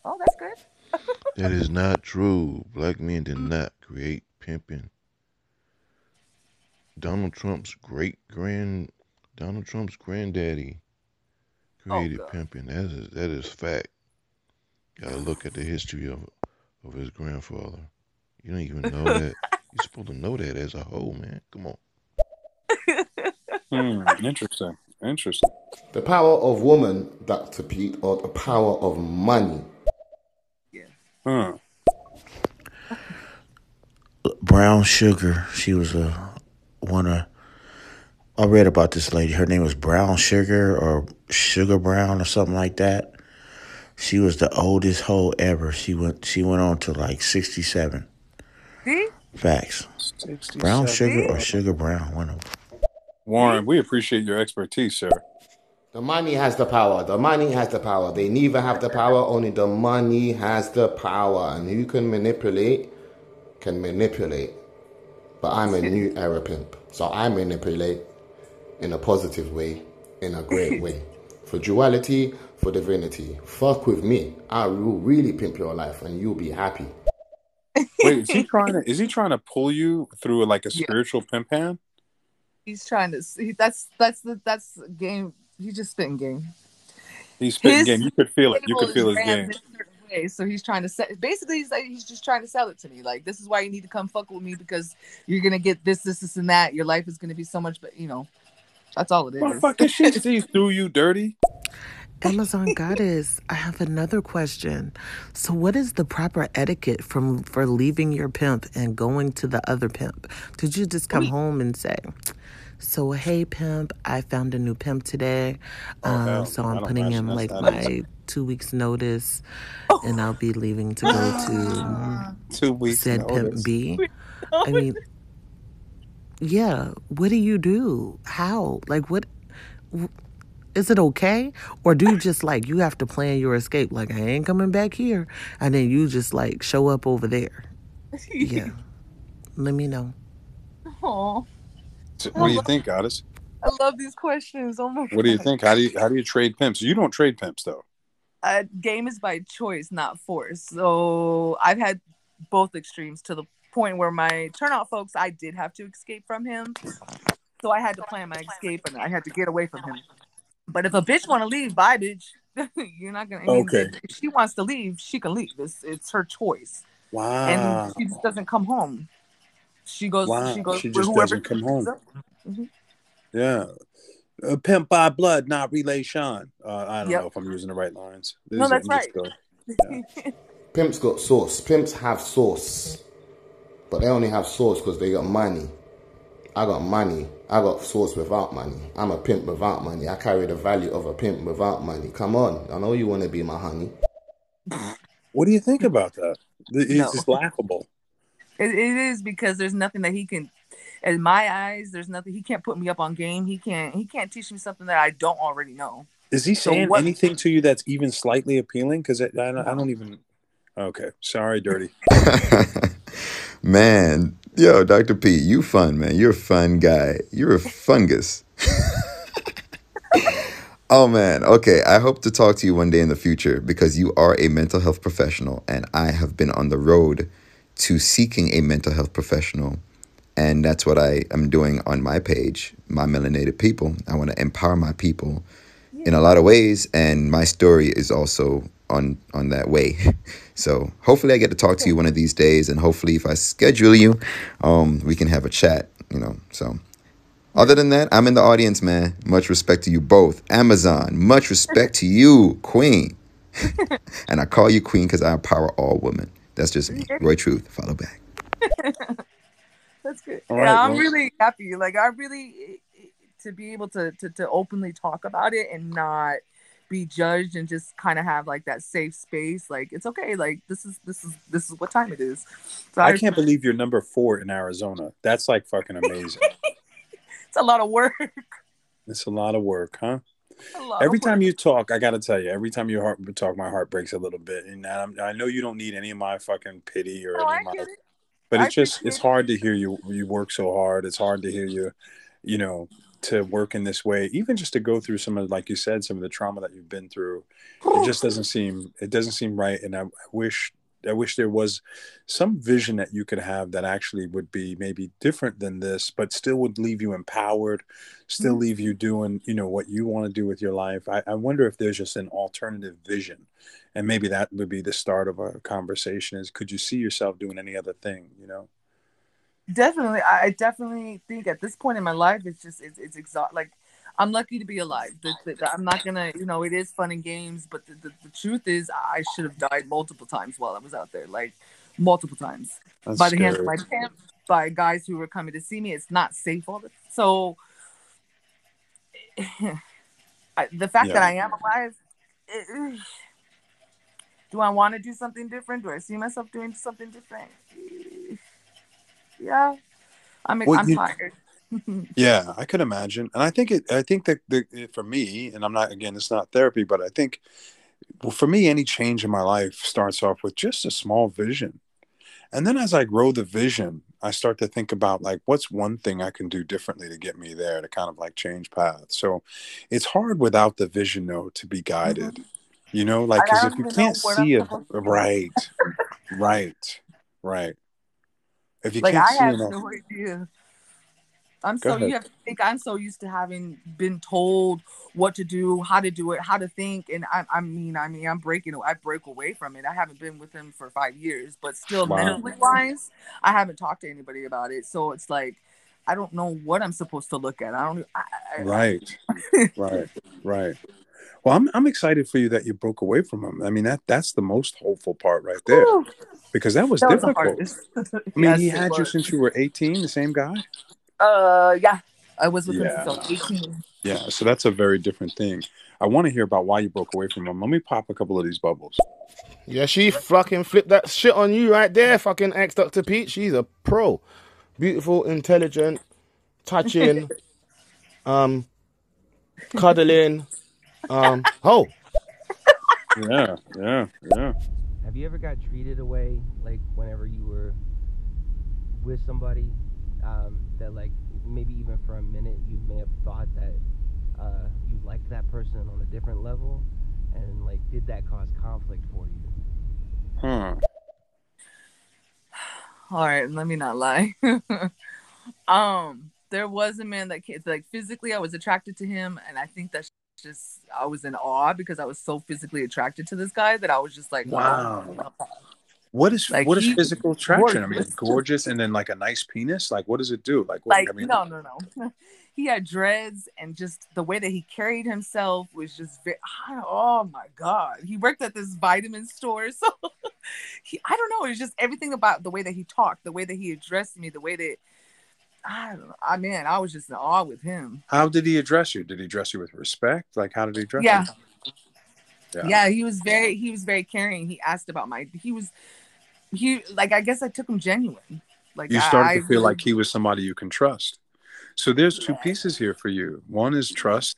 oh, that's good. That is not true. Black men did not create pimping. Donald Trump's great grand Donald Trump's granddaddy created pimping. That is that is fact. Gotta look at the history of of his grandfather. You don't even know that. You're supposed to know that as a whole, man. Come on. Hmm, interesting. Interesting. The power of woman, Dr. Pete, or the power of money. Yeah. Huh. Brown Sugar. She was a one of. I read about this lady. Her name was Brown Sugar or Sugar Brown or something like that. She was the oldest hoe ever. She went. She went on to like sixty seven. See? Facts. Brown Sugar or Sugar Brown. One of them. Warren, we appreciate your expertise, sir. The money has the power. The money has the power. They neither have the power, only the money has the power. And who can manipulate can manipulate. But I'm a new era pimp. So I manipulate in a positive way, in a great way. For duality, for divinity. Fuck with me. I will really pimp your life and you'll be happy. Wait, is he trying to is he trying to pull you through like a spiritual pimp hand? He's trying to. See, that's that's the that's game. He's just spitting game. He's spitting His game. You could feel it. You could feel his game. This way, So he's trying to set. Basically, he's like he's just trying to sell it to me. Like this is why you need to come fuck with me because you're gonna get this, this, this, and that. Your life is gonna be so much, but you know, that's all it is. Motherfucker, she see through you dirty. Amazon goddess, I have another question. So, what is the proper etiquette from for leaving your pimp and going to the other pimp? Did you just come home and say, "So, hey, pimp, I found a new pimp today, Oh, um, hell so no. I I'm putting imagine him like that my two weeks notice, oh. and I'll be leaving to go to Two weeks said pimp notice. B." I mean, yeah. What do you do? How? Like, what? Is it okay, or do you just like you have to plan your escape? Like, I ain't coming back here, and then you just like show up over there. Yeah. Let me know. Aw, So what do you think, Goddess? I love these questions. Oh my What do you think? How do you how do you trade pimps? You don't trade pimps though. Uh, game is by choice, not force. So I've had both extremes to the point where my turnout folks, I did have to escape from him. So I had to plan my escape and I had to get away from him. But if a bitch want to leave, bye, bitch. You're not gonna. Okay. If she wants to leave, she can leave. It's it's her choice, Wow. and she just doesn't come home. She goes. Wow. She goes. She just doesn't come home. Mhm. Yeah. A pimp by blood, not relation. Uh, I don't Yep. know if I'm using the right lines. This No, that's right. going- Pimps got sauce. Pimps have sauce, but they only have sauce because they got money. I got money. I got sauce without money. I'm a pimp without money. I carry the value of a pimp without money. Come on, I know you want to be my honey. What do you think about that? It's No. just laughable. It, it is because there's nothing that he can, in my eyes, there's nothing he can't put me up on game. He can't. He can't teach me something that I don't already know. Is he So saying what- anything to you that's even slightly appealing? Because I, I, don't- I don't even. Okay, sorry, dirty. Man, yo, Dr. P, you fun, man. You're a fun guy. You're a fungus. oh, man. Okay. I hope to talk to you one day in the future because you are a mental health professional, and I have been on the road to seeking a mental health professional. And that's what I am doing on my page, My Melanated People. I want to empower my people in a lot of ways, and my story is also on on that way. So hopefully, I get to talk to you one of these days, and hopefully, if I schedule you, um, we can have a chat. You know. So other than that, I'm in the audience, man. Much respect to you both. Amazon, much respect to you, Queen. and I call you Queen because I empower all women. That's just me. Roy Truth. Follow back. That's good. All yeah, right, I'm well- really happy. Like I really eh, eh, to be able to, to to openly talk about it and not be judged and just kind of have like that safe space. Like it's okay. Like this is this is this is what time it is. So I can't believe you're number four in Arizona. That's like fucking amazing. it's a lot of work. it's a lot of work, huh? Every time work. you talk, I got to tell you, every time you heart talk, my heart breaks a little bit. And I'm, I know you don't need any of my fucking pity or No, any I of my. But it's just it's hard to hear you. You work so hard. It's hard to hear you, you know, to work in this way. Even just to go through some of, like you said, some of the trauma that you've been through. It just doesn't seem. It doesn't seem right. And I, I wish. I wish there was some vision that you could have that actually would be maybe different than this, but still would leave you empowered, still leave you doing, you know, what you want to do with your life. I, I wonder if there's just an alternative vision. And maybe that would be the start of a conversation is could you see yourself doing any other thing, you know? definitely i definitely think at this point in my life it's just it's, it's exhaust like i'm lucky to be alive. The, the, i'm not gonna you know it is fun and games but the, the, the truth is i should have died multiple times while i was out there like multiple times. That's by the hands of my pimp by guys who were coming to see me it's not safe all the so I, the fact that i am alive eh, do i want to do something different do i see myself doing something different yeah i'm, Well, I'm you- tired Yeah, I could imagine, and I think it. I think that the, for me, and I'm not again, it's not therapy, but I think well, for me, any change in my life starts off with just a small vision, and then as I grow the vision, I start to think about like what's one thing I can do differently to get me there to kind of like change paths. So it's hard without the vision though to be mm-hmm. guided. You know, like because if you can't see it, supposed to do. right, right, right. If you like can't I see have enough, no idea. I'm so ahead. you have to think I'm so used to having been told what to do, how to do it, how to think, and I, I mean, I mean, I'm breaking, I break away from it. I haven't been with him for five years, but still, Wow. mentally wise, I haven't talked to anybody about it. So it's like I don't know what I'm supposed to look at. I don't. I, I, right right right Well, I'm I'm excited for you that you broke away from him. I mean that that's the most hopeful part right there, Whew. because that was That difficult. hardest. I mean, Yes, he had you since you were 18, the same guy. Uh, yeah, I was with him since 18. Yeah, so that's a very different thing. I want to hear about why you broke away from him. Let me pop a couple of these bubbles. Yeah, she fucking flipped that shit on you right there, fucking ex Dr. Pete. She's a pro. Beautiful, intelligent, touching, um, cuddling, um, ho. Yeah, yeah, yeah. Have you ever got treated away, like whenever you were with somebody, um, that like maybe even for a minute you may have thought that uh, you liked that person on a different level, and like did that cause conflict for you? Huh. All right, let me not lie. um, there was a man that came, like physically, I was attracted to him, and I think that's just I was in awe because I was so physically attracted to this guy that I was just like, oh, Wow. oh my God. What is Like, what is physical attraction? I mean, gorgeous. gorgeous, and then like a nice penis. Like, what does it do? Like, what, like I mean, no no no he had dreads and just the way that he carried himself was just very oh my god he worked at this vitamin store so he, i don't know it's just everything about the way that he talked the way that he addressed me the way that i i mean i was just in awe with him how did he address you? Did he address you with respect? Like, how did he address yeah you? yeah he was very he was very caring he asked about my he was he like i guess i took him genuine like you started I to feel really- like he was somebody you can trust. So there's two pieces here for you. One is trust,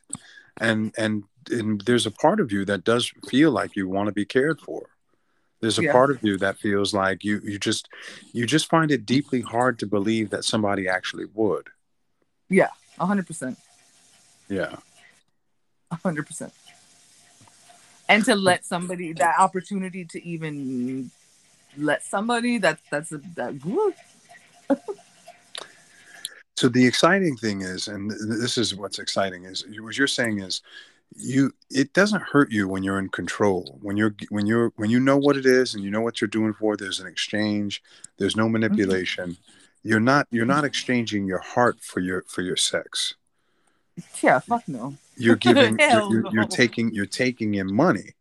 and and and there's a part of you that does feel like you want to be cared for. There's a Yeah. part of you that feels like you you just you just find it deeply hard to believe that somebody actually would. yeah 100% Yeah. A hundred percent. And to let somebody that opportunity to even let somebody that that's a that. So the exciting thing is, and this is what's exciting is what you're saying is, you it doesn't hurt you when you're in control when you're when you're when you know what it is and you know what you're doing for. There's an exchange. There's no mm-hmm. manipulation. You're not you're not exchanging your heart for your for your sex. Yeah, fuck no. You're giving you're, you're, you're taking you're taking in money,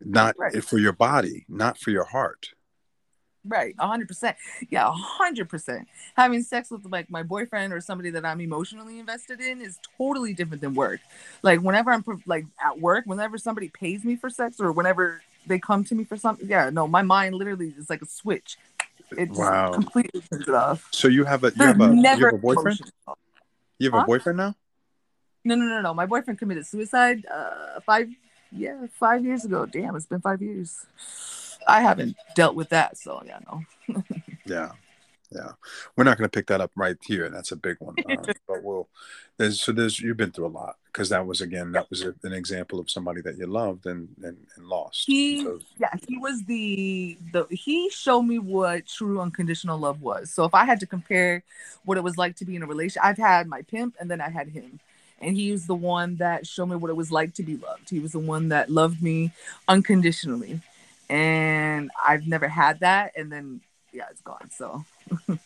not Right. for your body, not for your heart. Right, a hundred percent. Yeah, a hundred percent. Having sex with like my boyfriend or somebody that I'm emotionally invested in is totally different than work. Like whenever I'm like at work, whenever somebody pays me for sex or whenever they come to me for something, yeah, no, my mind literally is like a switch. It just Wow. completely turns it off. So you have a you have a you have a boyfriend. emotion. You have a boyfriend now. No, no, no, no. My boyfriend committed suicide uh five yeah, five years ago. Damn, it's been five years. I haven't dealt with that, so yeah, no. Yeah, yeah. We're not going to pick that up right here. That's a big one. Uh, but we'll. There's so there's you've been through a lot because that was again that was a, an example of somebody that you loved and and, and lost. He So, yeah, he was the the he showed me what true unconditional love was. So if I had to compare what it was like to be in a relation, I've had my pimp and then I had him. And he was the one that showed me what it was like to be loved. He was the one that loved me unconditionally. And I've never had that and then yeah, it's gone. So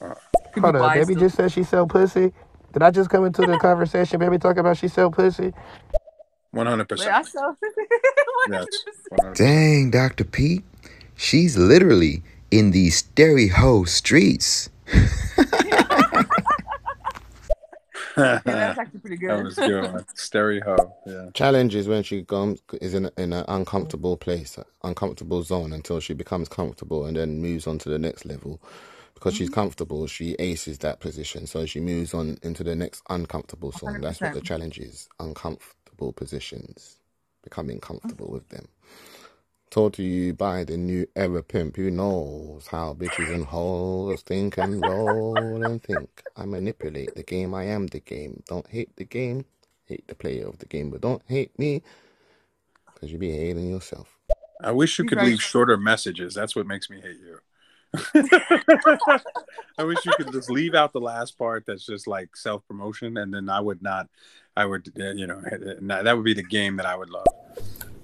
Hold on, wise baby to- just said she sell pussy. Did I just come into the conversation, baby, talking about she sell pussy? One hundred Wait, percent. I saw Yes. Dang, Dr. Pete. She's literally in these stereo streets. that's actually pretty good. That was good. One. Stereo. Yeah. Challenge is when she comes is in in an uncomfortable place, uncomfortable zone until she becomes comfortable and then moves on to the next level. Because she's mm-hmm. comfortable, she aces that position, so she moves on into the next uncomfortable zone. That's what the challenge is: uncomfortable positions, becoming comfortable with them. Taught to you by the new era pimp who knows how bitches and hoes think and roll and think. I manipulate the game. I am the game. Don't hate the game. Hate the player of the game, but don't hate me because you be hating yourself. I wish you He's could right. leave shorter messages. That's what makes me hate you. I wish you could just leave out the last part that's just like self promotion, and then I would not, I would, uh, you know, uh, that would be the game that I would love.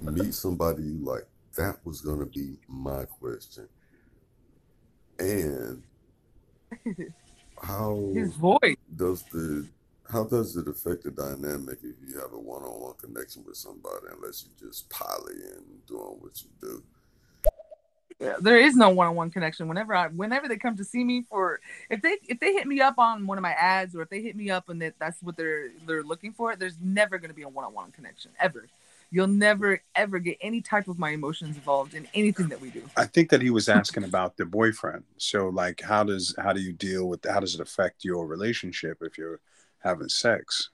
meet somebody you like. That was going to be my question. And how His voice. does the How does it affect the dynamic if you have a one-on-one connection with somebody unless you just poly and doing what you do? Yeah, there is no one-on-one connection. Whenever I, whenever they come to see me for, if they if they hit me up on one of my ads or if they hit me up and that that's what they're they're looking for, there's never going to be a one-on-one connection ever. You'll never ever get any type of my emotions involved in anything that we do. I think that he was asking about the boyfriend. So like how does how do you deal with how does it affect your relationship if you're having sex?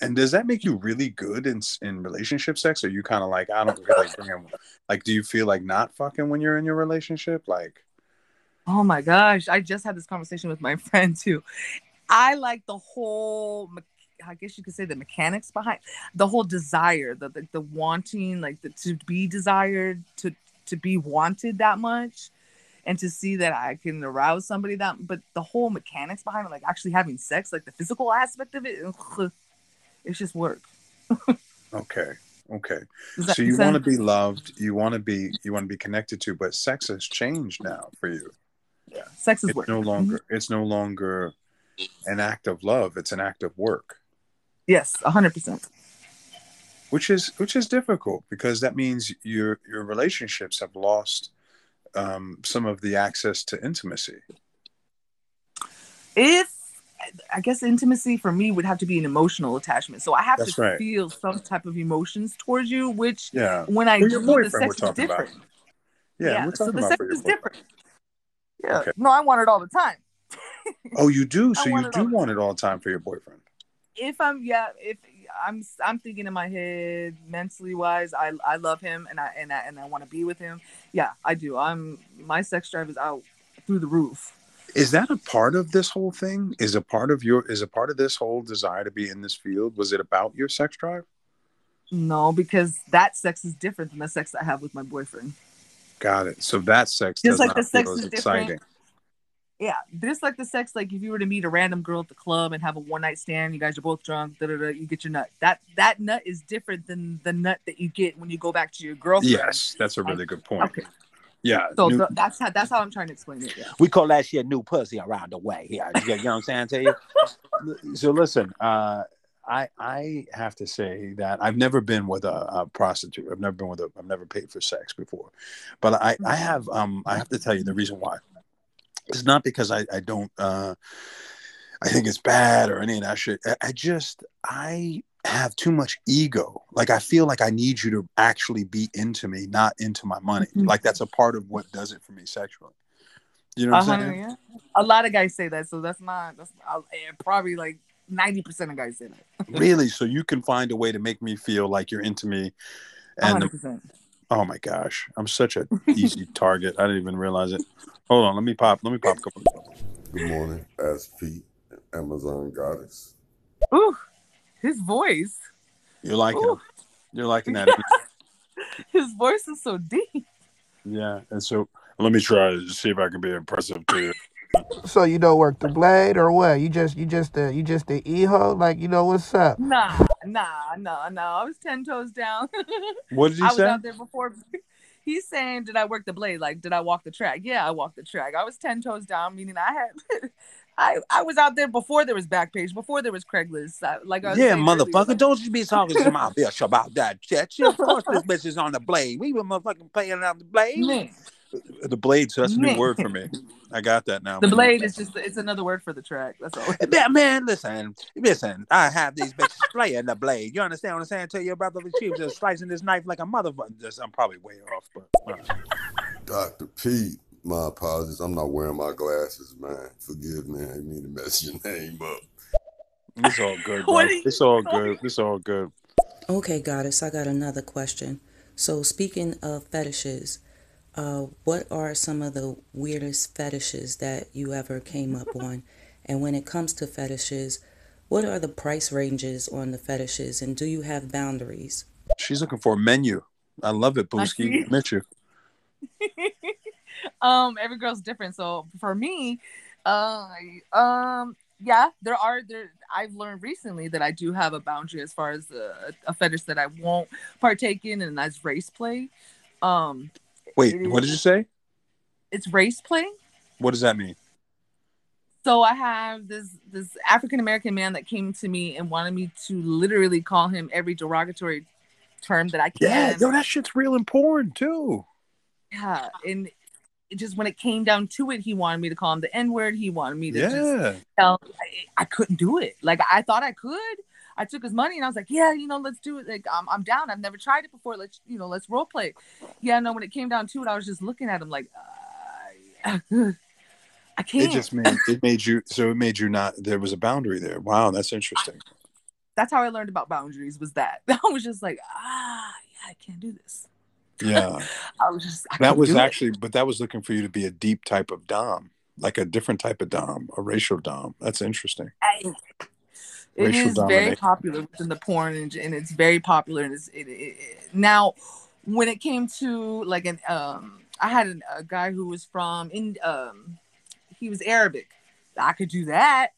And does that make you really good in in relationship sex? Or you kind of like I don't really bring him, like do you feel like not fucking when you're in your relationship? Like Oh my gosh, I just had this conversation with my friend too. I like the whole I guess you could say the mechanics behind the whole desire, the the, the wanting, like the, to be desired, to to be wanted that much, and to see that I can arouse somebody that. But the whole mechanics behind it, like actually having sex, like the physical aspect of it, it's just work. Okay. Okay. That So you want to be loved, you want to be you want to be connected to, but sex has changed now for you. Yeah. Sex is It's work. no mm-hmm. longer it's no longer an act of love, it's an act of work. Yes, hundred percent. Which is which is difficult because that means your your relationships have lost um, some of the access to intimacy. If I guess intimacy for me would have to be an emotional attachment, so I have That's to right. feel some type of emotions towards you. Which Yeah. when I do the sex we're is talking about. different. Yeah, we're so talking the about sex is boyfriend. different. Yeah, Okay. no, I want it all the time. Oh, you do. So you do want it all the time for your boyfriend. If I'm yeah, if I'm I'm thinking in my head mentally wise, I I love him and I and I and I want to be with him. Yeah, I do. I'm my sex drive is out through the roof. Is that a part of this whole thing? Is a part of your is a part of this whole desire to be in this field? Was it about your sex drive? No, because that sex is different than the sex I have with my boyfriend. Got it. So that sex Just like the sex feel is exciting. different. Yeah, this like the sex like if you were to meet a random girl at the club and have a one night stand, you guys are both drunk, da da da, you get your nut. That that nut is different than the nut that you get when you go back to your girlfriend. Yes, that's a really good point. Okay. Yeah. So new- th- that's how that's how I'm trying to explain it. Yeah. We call that shit new pussy around the way. Yeah, you know what I'm saying to you? so listen, uh, I I have to say that I've never been with a, a prostitute. I've never been with a. I've never paid for sex before, but I I have um I have to tell you the reason why. It's not because I I don't uh I think it's bad or any of that shit. I, I just I have too much ego. Like I feel like I need you to actually be into me, not into my money. Mhm. Like that's a part of what does it for me sexually. You know what I'm saying? yeah. A lot of guys say that, so that's not that's uh, probably like ninety percent of guys say that. really so you can find a way to make me feel like you're into me and hundred percent. oh my gosh i'm such an easy target i didn't even realize it hold on let me pop let me pop a couple Good morning, Ass Feet, Amazon Goddess. Ooh, his voice. you're liking Ooh. it you're liking that His voice is so deep. yeah and so let me try to see if i can be impressive to you So you don't work the blade or what? You just you just the you just the e ho like you know what's up? Nah, nah, nah, nah. I was ten toes down. What did he I was out there before. He's saying, "Did I work the blade? Like, did I walk the track? Yeah, I walked the track. I was ten toes down, meaning I had, I, I was out there before there was Backpage, before there was Craigslist. I, like I was Yeah, saying earlier, motherfucker, don't you be talking to my bitch about that shit. She, of course, this bitch is on the blade. We were motherfucking playing on the blade. Man, the blade so that's a new Man. word for me i got that now the blade is just it's another word for the track. That's all. Man, man, listen, listen. I have these bitches playing the blade. You understand what I'm saying to you, brother? She was just slicing this knife like a motherfucker. Just- i'm probably way off but uh, Dr. Pete, my apologies. I'm not wearing my glasses, man. Forgive me. I didn't to mess your name up. it's all good bro. What are you it's all good it's all good Okay, goddess, I got another question. So, speaking of fetishes, uh, what are some of the weirdest fetishes that you ever came up on? And when it comes to fetishes, what are the price ranges on the fetishes? And do you have boundaries? she's looking for a menu i love it I Booski. see. miss you um, every girl's different. So for me, uh, um, yeah, there are there. I've learned recently that I do have a boundary as far as a, a fetish that I won't partake in, and that's race play. Um, wait it what did you say It's race play. what does that mean So I have this this African American man that came to me and wanted me to literally call him every derogatory term that I can. Yeah, yo, that shit's real important too. Yeah, and it just when it came down to it, he wanted me to call him the N word. He wanted me to Yeah. just tell. I, I couldn't do it. Like I thought I could. I took his money and I was like, yeah, you know, let's do it. Like I'm, I'm down. I've never tried it before. Let's, you know, let's role play. Yeah, no. When it came down to it, I was just looking at him like, uh, I can't. It just made it made you so it made you not there was a boundary there. Wow, that's interesting. That's how I learned about boundaries. Was that I was just like, ah, yeah, I can't do this. Yeah. I was just I that was do it. actually but that was looking for you to be a deep type of dom, like a different type of dom, a racial dom. That's interesting. I- It Racial very popular within the porn, and, and it's very popular. And it's, it, it, it- now, when it came to like an, um, I had an, a guy who was from in, um, he was Arabic. I could do that.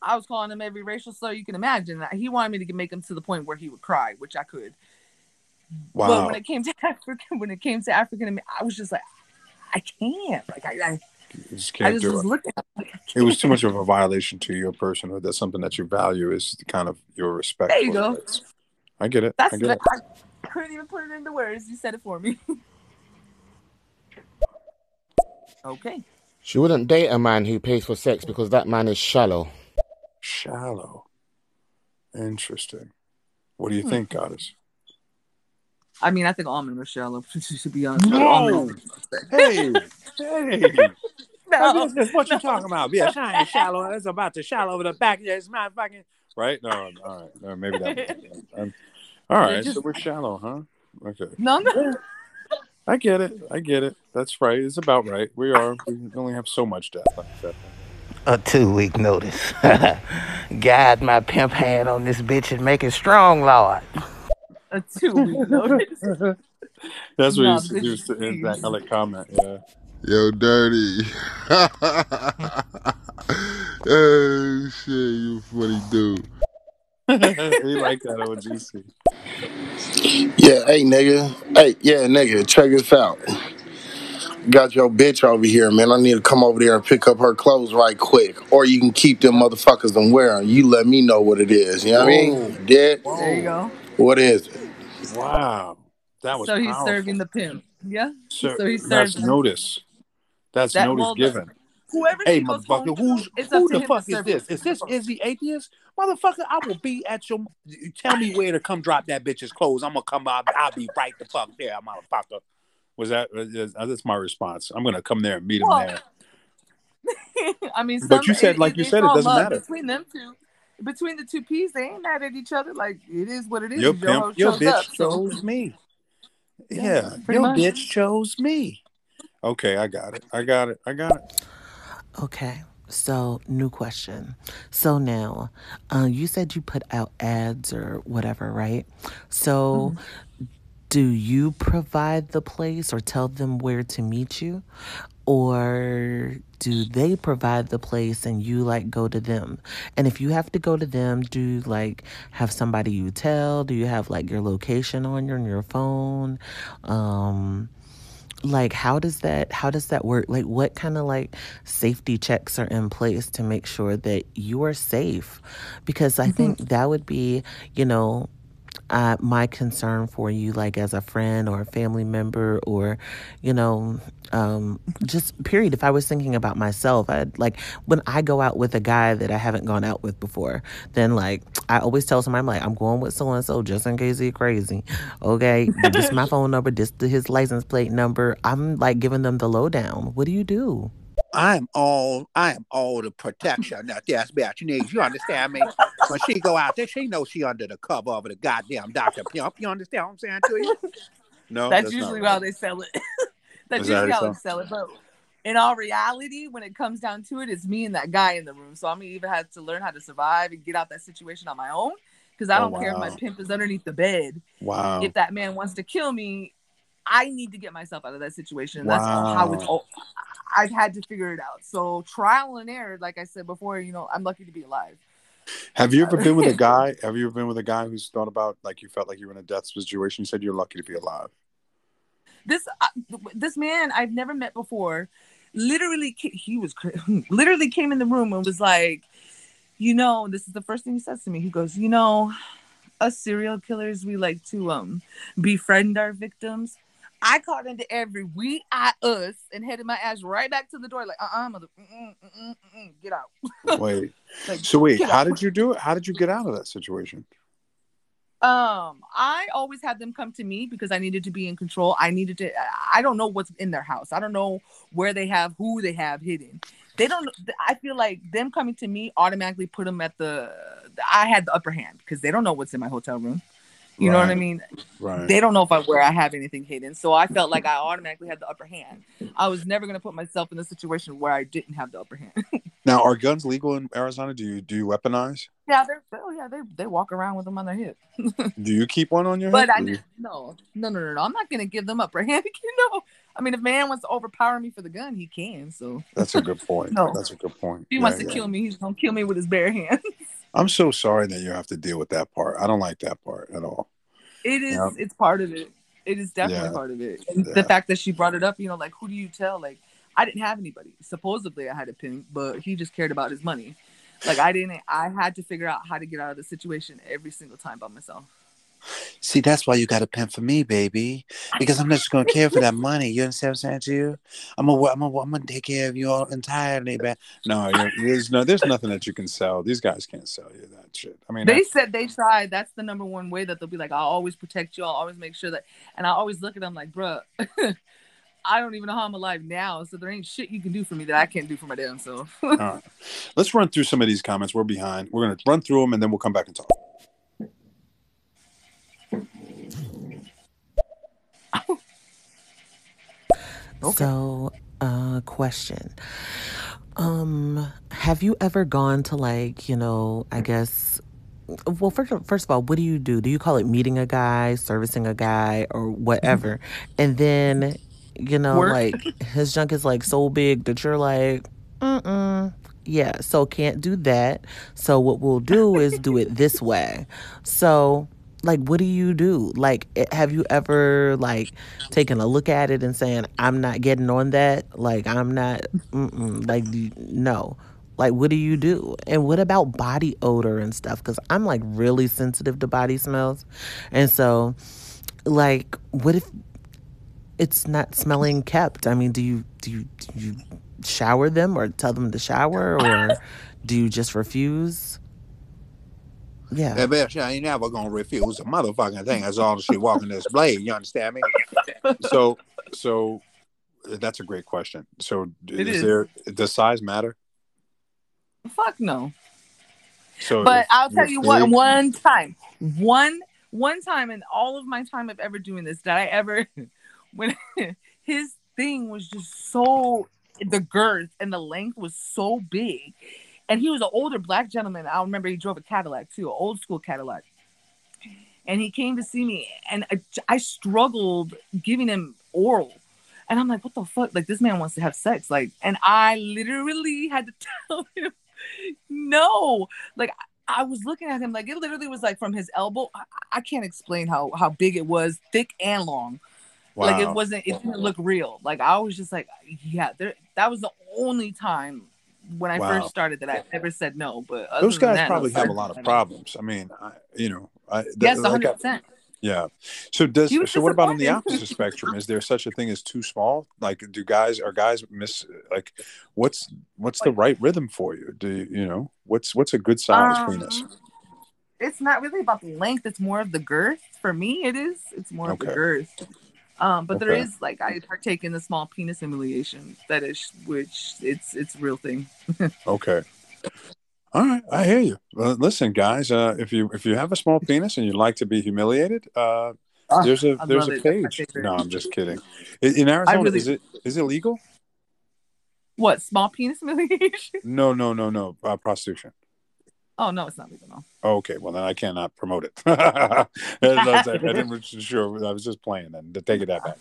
I was calling him every racial slur you can imagine. He wanted me to make him to the point where he would cry, which I could. Wow. But when it came to African, when it came to African, I was just like, I can't. Like I, I, You just can't just do was it. looking. At him like, It was too much of a violation to your personhood. That's something that you value is kind of your respect. There you go. it. I get it. That's I get it. I couldn't even put it into words. You said it for me. okay. She wouldn't date a man who pays for sex because that man is shallow. Shallow. Interesting. What do you Hmm. think, Goddess? I mean, I think Almond men are shallow. To be honest, with No. Hey, hey. No, What you- what you talking about? Yeah, shiny shallow. It's about to shallow over the back. Yeah, it's my fucking. Right? No, all right. No, maybe that. Um, all right. just- So we're shallow, huh? Okay. No, no. I get it. I get it. That's right. It's about right. We are. We only have so much depth. Like that. A two week notice. Guide my pimp hand on this bitch and make it strong, Lord. A two week notice. That's what Nah, he used to do. used to end that LA comment. Yeah. Yo, dirty. oh shit, you funny dude. he like that OGC. Yeah, hey nigga. Hey, yeah, nigga, check this out. Got your bitch over here, man. I need to come over there and pick up her clothes right quick. Or you can keep them motherfuckers and wear 'em. You let me know what it is. You know what I mean? Dead. There you go. What is it? Wow. That was So he's powerful. serving the pimp. Yeah. So, So he that's notice. That's That- notice well, the- given. Whoever Hey, she goes home motherfucker, who's it's who the fuck is this? Is this Izzy Atheist? Motherfucker, I will be at your. Tell me where to come drop that bitch's clothes. I'm gonna come out. I'll be right the fuck there, I'm a motherfucker. Was that? uh, That's my response. I'm gonna come there and meet him Well, there. I mean, But some, you said, like you said, it doesn't matter. between them two. Between the two P's, they ain't mad at each other. Like it is what it is. Your Your pimp, your shows bitch up, so- chose me. Yeah, Yeah, your much. bitch chose me. Okay, I got it. I got it. I got it. Okay. So, new question. So now, uh, you said you put out ads or whatever, right? So, do you provide the place or tell them where to meet you? Or do they provide the place and you like go to them? And if you have to go to them, do you like have somebody you tell? Do you have like your location on your, on your phone? Um, like how does that how does that work like what kind of like safety checks are in place to make sure that you are safe because i think that would be you know uh, my concern for you like as a friend or a family member or you know um, just period if i was thinking about myself i'd like when i go out with a guy that i haven't gone out with before then like i always tell somebody i'm like i'm going with so and so just in case he's crazy. Okay this is my phone number this is his license plate number. I'm like giving them the lowdown. What do you do I am all I am all the protection that this bitch needs. You understand me? When she go out there, she knows she under the cover of the goddamn Dr. Pimp. You understand what I'm saying to you? No, that's, that's usually right. how they sell it. that's Is that usually how how they they sell it. But in all reality, when it comes down to it, it's me and that guy in the room. So I'm gonna either have to learn how to survive and get out that situation on my own. Because I Oh, don't care if my pimp is underneath the bed. Wow. If that man wants to kill me, I need to get myself out of that situation. That's how it's. All I've had to figure it out. So trial and error, like I said before, you know, I'm lucky to be alive. Have you ever been with a guy? Have you ever been with a guy who's thought about like you felt like you were in a death situation? You said you're lucky to be alive. this uh, this man I've never met before. literally he was literally came in the room and was like, you know, this is the first thing he says to me. He goes, you know, us serial killers, we like to um befriend our victims. I called into every we I us and headed my ass right back to the door like uh uh mother mm-mm, mm-mm, mm-mm, get out. Wait. Like, So wait, how out. did you do it? How did you get out of that situation? Um, I always had them come to me because I needed to be in control. I needed to. I don't know what's in their house. I don't know where they have who they have hidden. They don't. I feel like them coming to me automatically put them at the. I had the upper hand because they don't know what's in my hotel room. You know what I mean? Right. They don't know if I where I have anything hidden. So I felt like I automatically had the upper hand. I was never gonna put myself in a situation where I didn't have the upper hand. Now, are guns legal in Arizona? Do you do you weaponize? yeah, they're oh yeah, they they walk around with them on their hip. Do you keep one on your But hip? I you- no, no, no, no, no. I'm not gonna give them upper hand. You know, I mean, if man wants to overpower me for the gun, he can. So That's a good point. No. That's a good point. if he Yeah, wants to yeah. kill me, he's gonna kill me with his bare hands. I'm so sorry that you have to deal with that part. I don't like that part at all. It is. It's part of it. It is definitely Yeah. part of it. And Yeah. the fact that she brought it up, you know, like who do you tell? Like I didn't have anybody. Supposedly I had a pimp, but he just cared about his money. Like I didn't. I had to figure out how to get out of the situation every single time by myself. See, that's why you got a pimp for me, baby. Because I'm not just gonna care for that money. You understand what I'm saying to you? I'm gonna, I'm gonna, I'm gonna take care of you all entirely, man. No, there's no, there's nothing that you can sell. These guys can't sell you that shit. I mean, they I- said they tried. That's the number one way that they'll be like, I'll always protect you. I'll always make sure that. And I always look at them like, bruh, I don't even know how I'm alive now. So there ain't shit you can do for me that I can't do for my damn self. all right. Let's run through some of these comments. We're behind. We're gonna run through them and then we'll come back and talk. So, uh, question. Um, have you ever gone to like, you know, I guess well, first, first of all, what do you do? Do you call it meeting a guy, servicing a guy, or whatever? And then, you know, Work. like his junk is like so big that you're like, mm-mm. Yeah, so can't do that. So what we'll do is do it this way. So, like, what do you do? Like, eh, have you ever like taken a look at it and saying, "I'm not getting on that"? Like, I'm not. Like, no. Like, what do you do? And what about body odor and stuff? Because I'm like really sensitive to body smells, and so, like, what if it's not smelling kept? I mean, do you do you do you shower them or tell them to shower or do you just refuse? Yeah. That bitch ain't never gonna refuse a motherfucking thing as long as she walking this blade. You understand me? So, so that's a great question. So, It is, is. there does size matter? Fuck no. So, but if I'll tell you're what, one time, one one time in all of my time of ever doing this, did I ever when his thing was just so the girth and the length was so big. And he was an older black gentleman. I remember he drove a Cadillac too, an old school Cadillac. And he came to see me, and I, I struggled giving him oral. And I'm like, what the fuck? Like, this man wants to have sex. Like, and I literally had to tell him, no. Like, I was looking at him, like, it literally was like from his elbow. I, I can't explain how how big it was, thick and long. Wow. Like, it wasn't, it didn't look real. Like, I was just like, yeah, there, that was the only time when I Wow. first started that I ever said no. But Those guys that, probably have a lot of problems. I mean, I, you know, I, th- Yes, 100%. Yeah. So does so what about on the opposite spectrum? Is there such a thing as too small? Like do guys are guys miss like what's what's the right rhythm for you? Do you, you know what's what's a good size penis? Um, it's not really about the length it's more of the girth for me it is it's more of the girth um but there Okay. is like i partake in the small penis humiliation fetish which it's it's a real thing Okay. All right, I hear you. Well, listen, guys, uh, if you if you have a small penis and you'd like to be humiliated, uh, Ah, there's a I there's a. Page. No, I'm just kidding. In, in Arizona, really- is it is it legal? what small penis humiliation No, no, no, no. Uh, prostitution. Oh no it's not legal no Okay, well then I cannot promote it. I was- I didn't was sure. I was just playing. Then to take it that back.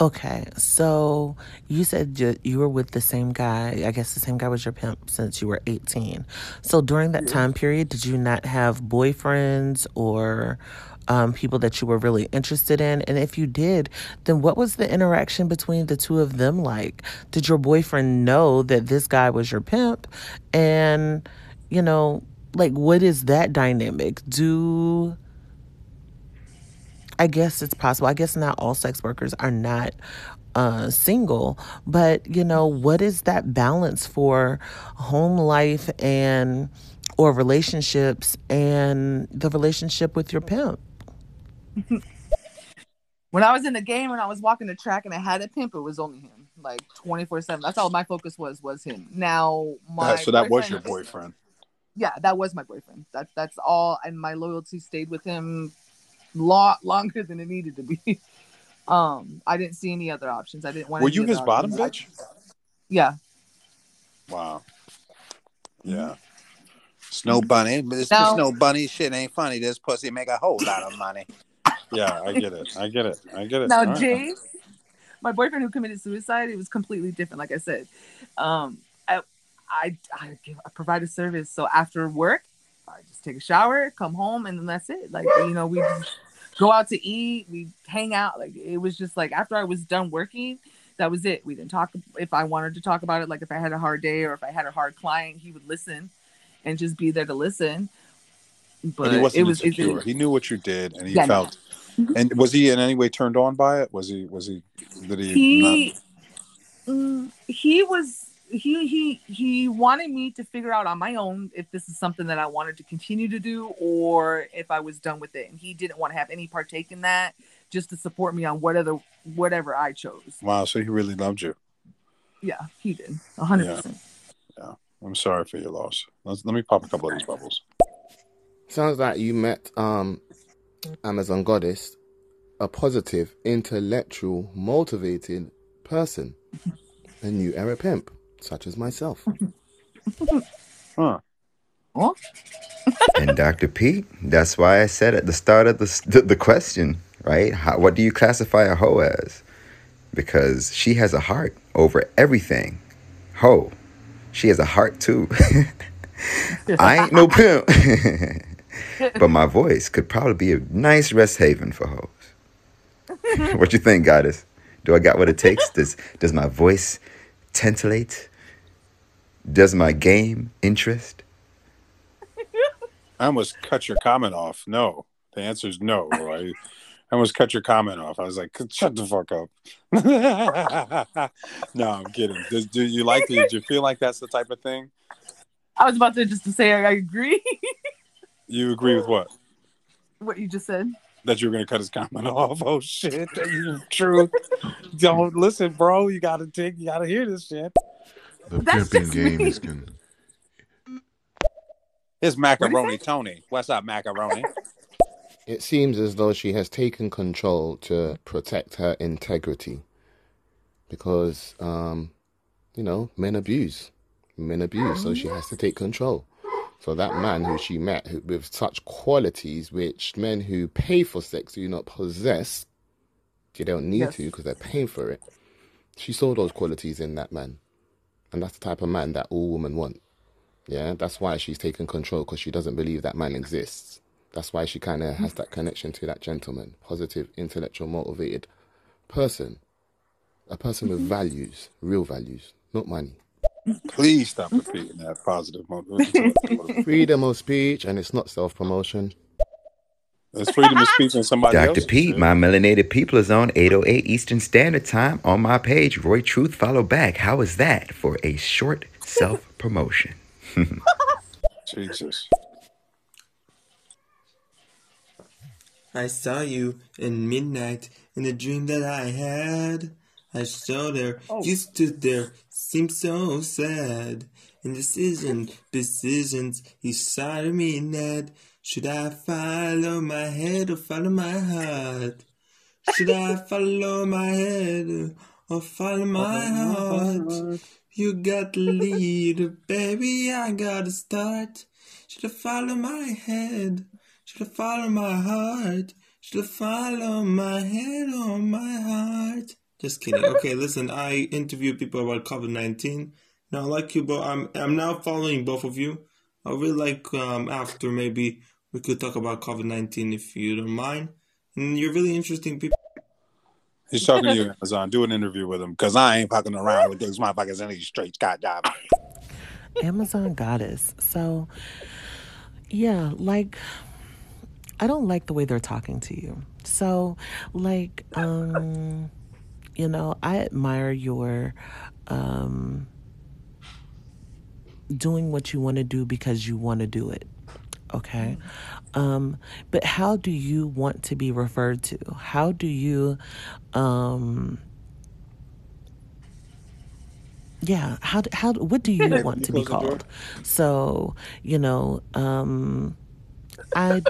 Okay, so you said you, you were with the same guy. I guess the same guy was your pimp since you were 18. So during that time period, did you not have boyfriends or um, people that you were really interested in? And if you did, then what was the interaction between the two of them like? Did your boyfriend know that this guy was your pimp? And, you know, like, what is that dynamic? Do. I guess it's possible. I guess not all sex workers are not uh, single, but you know, what is that balance for home life and or relationships and the relationship with your pimp? when I was in the game and I was walking the track and I had a pimp, it was only him, like twenty four seven. That's all my focus was was him. Now my Uh, so that was your boyfriend. Yeah, that was my boyfriend. That's that's all, and my loyalty stayed with him lot longer than it needed to be. um, I didn't see any other options. I didn't want. To Were any you other his bottom options. bitch? Yeah. Wow. Mm-hmm. Yeah. Snow bunny, but this Now- snow bunny shit ain't funny. This pussy make a whole lot of money. Yeah, I get it. I get it. I get it. Now, All right. Jace, my boyfriend who committed suicide, it was completely different. Like I said, um, I, I, I, give, I provide a service. So after work, I just take a shower, come home, and then that's it. Like you know, we go out to eat, we hang out. Like it was just like after I was done working, that was it. We didn't talk if I wanted to talk about it. Like if I had a hard day or if I had a hard client, he would listen and just be there to listen. But and he wasn't it was it- insecure. he knew what you did, and he Yeah, no. felt. And was he in any way turned on by it? Was he? Was he? Did he? he mm, he was he he he wanted me to figure out on my own if this is something that I wanted to continue to do or if I was done with it. And he didn't want to have any partake in that, just to support me on whatever whatever I chose. Wow. So he really loved you. Yeah, he did, a hundred Yeah. percent. Yeah. I'm sorry for your loss. Let's, let me pop a couple of these bubbles. Sounds like you met um, Amazon Goddess, a positive, intellectual, motivated person, a new era pimp, such as myself. Huh. and Dr. Pete, that's why I said at the start of the the, the question, right? How, what do you classify a hoe as? Because she has a heart over everything. Hoe, she has a heart too. I ain't no pimp, but my voice could probably be a nice rest haven for hoes. what you think, goddess? Do I got what it takes? Does does my voice titillate? Does my game interest? I almost cut your comment off. No. The answer is no. Roy. I almost cut your comment off. I was like, shut the fuck up. no, I'm kidding. Does, do you like it? Did you feel like that's the type of thing? I was about to just to say I agree You agree with what? what you just said. That you were gonna cut his comment off. Oh shit. You true. Don't listen, bro. You gotta take you gotta hear this shit. The That's pimping game me. is con- It's macaroni Tony. What's up, macaroni? It seems as though she has taken control to protect her integrity. Because, um, you know, men abuse. Men abuse, so she has to take control. So that man who she met who, with such qualities which men who pay for sex do not possess, they don't need Yes. to because they're paying for it. She saw those qualities in that man. And that's the type of man that all women want. Yeah, that's why she's taken control because she doesn't believe that man exists. That's why she kind of has that connection to that gentleman, positive, intellectual, motivated person, a person with mm-hmm. values, real values, not money. Please stop repeating that positive. mo- Freedom of speech, and it's not self promotion. It's freedom of speech and somebody Dr. else. Pete, my melanated people is on 808 Eastern Standard Time on my page. Roy Truth, follow back. How is that for a short self promotion? Jesus. I saw you in midnight in a dream that I had. I saw there, oh. you stood there, seemed so sad. Indecision, decisions, you started me mad. Should I follow my head or follow my heart? Should I follow my head or follow my heart? You got the lead, baby, I gotta start. Should I follow my head? Should I follow my heart? Should I follow my head or my heart? Just kidding. Okay, listen, I interviewed people about COVID nineteen. Now, I like you, but I'm I'm now following both of you. I really like um after maybe We could talk about COVID nineteen if you don't mind. And you're really interesting people. He's talking to you, Amazon. Do an interview with him because I ain't fucking around with these motherfuckers in these streets. God damn. Amazon goddess. So, yeah, like I don't like the way they're talking to you. So, like, um, you know, I admire your um doing what you want to do because you want to do it. Okay. Um, but how do you want to be referred to? How do you um yeah, how how what do you want to be called? So, you know, um I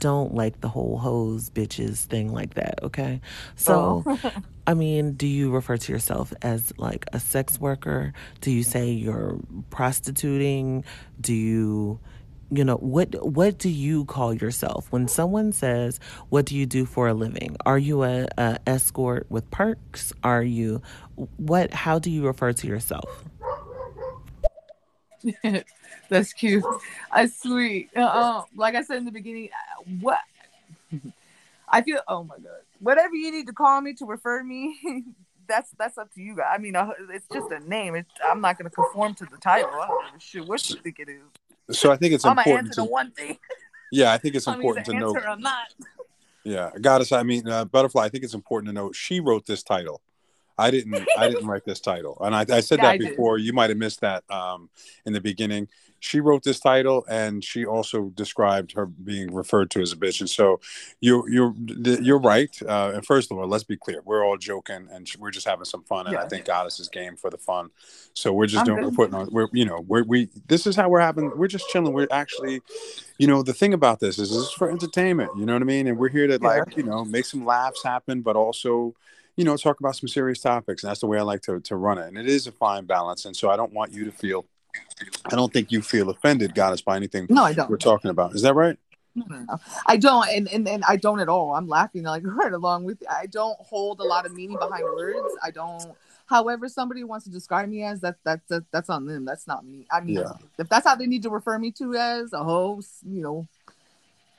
don't like the whole hoes bitches thing like that, okay? So, Oh. I mean, do you refer to yourself as like a sex worker? Do you say you're prostituting? Do you you know, what what do you call yourself? When someone says, "What do you do for a living?" Are you a, a escort with perks? Are you what how do you refer to yourself? That's cute. That's sweet. Uh, uh, like I said in the beginning, uh, what I feel. Oh my god! Whatever you need to call me to refer me, that's that's up to you guys. I mean, uh, it's just a name. It's, I'm not going to conform to the title. I don't give a shit what you think it is. So I think it's I'm important to. one thing. Yeah, I think it's important to know. or not. Yeah, goddess. I mean, uh, butterfly. I think it's important to know she wrote this title. I didn't. I didn't write this title, and I, I said Yeah, that I did. before. You might have missed that um, in the beginning. She wrote this title, and she also described her being referred to as a bitch. And so, you're you're you're right. Uh, and first of all, let's be clear: we're all joking, and we're just having some fun. And I think goddess is game for the fun. So we're just I'm doing. good. We're putting on. We're you know we're we. This is how we're having. We're just chilling. We're actually you know the thing about this is this is for entertainment you know what i mean and we're here to like you know make some laughs happen but also you know talk about some serious topics and that's the way i like to, to run it and it is a fine balance and so i don't want you to feel i don't think you feel offended goddess by anything No, I don't. we're talking about is that right No, no, no. I don't, and, and and I don't at all. I'm laughing like right along with you. I don't hold a lot of meaning behind words. I don't. However, somebody wants to describe me as that, that, that that's on them. That's not me. I mean, Yeah. if that's how they need to refer me to as a host, you know,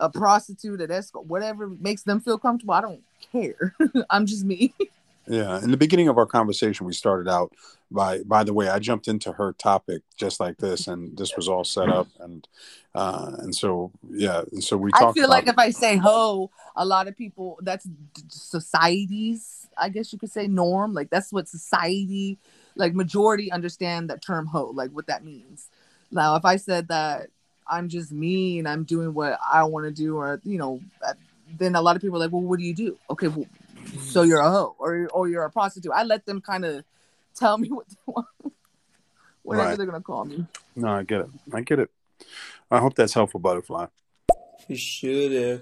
a prostitute, an escort, whatever makes them feel comfortable, I don't care. I'm just me. Yeah, in the beginning of our conversation, we started out by by the way, I jumped into her topic just like this, and this was all set up, and uh, and so yeah, and so we talked. I feel like if I say ho, a lot of people that's society's, I guess you could say norm. Like that's what society, like majority understand that term ho, like what that means. Now, if I said that I'm just me and I'm doing what I want to do, or you know, uh, then a lot of people are like, well, what do you do? Okay, well, so you're a hoe or or you're a prostitute. I let them kind of tell me what they want, whatever Right. they're gonna call me. No, I get it. I get it. I hope that's helpful, Butterfly. You should have.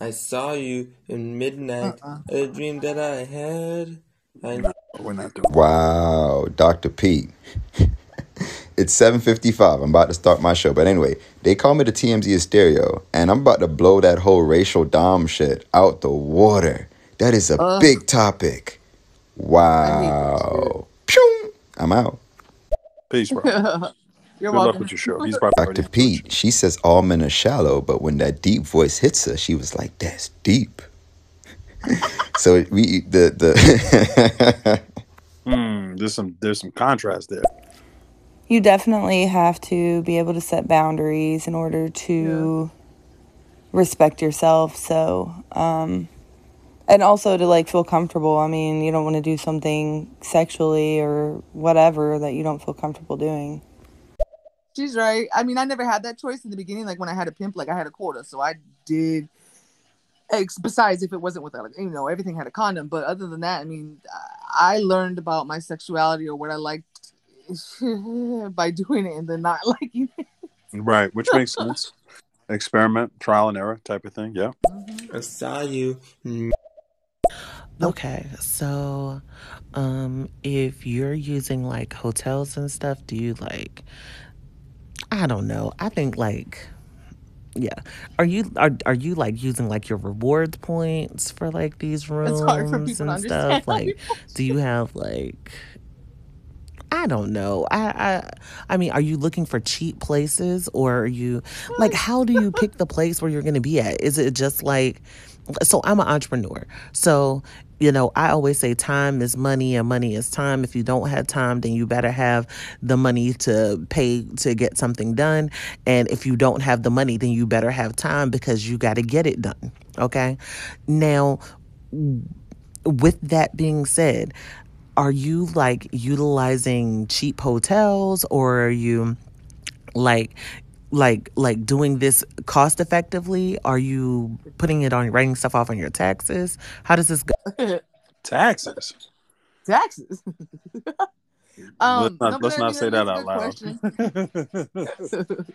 I saw you in midnight. Uh-uh. A dream that I had. I We're not doing. Wow, Dr. Pete. it's 7:55. I'm about to start my show, but anyway, they call me the TMZ of stereo, and I'm about to blow that whole racial dom shit out the water. That is a Ugh. big topic. Wow. Pew! I'm out. Peace, bro. You're Good luck with your show. He's probably Dr. Pete, she says all men are shallow, but when that deep voice hits her, she was like, "That's deep." so we the the Hmm, there's some there's some contrast there. You definitely have to be able to set boundaries in order to respect yourself. So, um, and also to like feel comfortable. I mean, you don't want to do something sexually or whatever that you don't feel comfortable doing. She's right. I mean, I never had that choice in the beginning. Like when I had a pimp, like I had a quota, so I did. Besides, if it wasn't with like you know everything had a condom, but other than that, I mean, I learned about my sexuality or what I liked by doing it and then not liking it. Right, which makes sense. Experiment, trial and error type of thing. Yeah. I saw you. Okay, so um if you're using like hotels and stuff, do you like I don't know. I think like yeah. Are you are are you like using like your rewards points for like these rooms It's hard for people to and understand. stuff? Like do you have like I don't know. I, I I mean, are you looking for cheap places or are you like how do you pick the place where you're going to be at? Is it just like so I'm an entrepreneur. So, you know, I always say time is money and money is time. If you don't have time, then you better have the money to pay to get something done. And if you don't have the money, then you better have time because you got to get it done. Okay? Now, with that being said, are you like utilizing cheap hotels or are you like like like doing this cost effectively are you putting it on writing stuff off on your taxes how does this go Taxes. Taxes. um, let's not, no, let's not say that that is a out loud. question.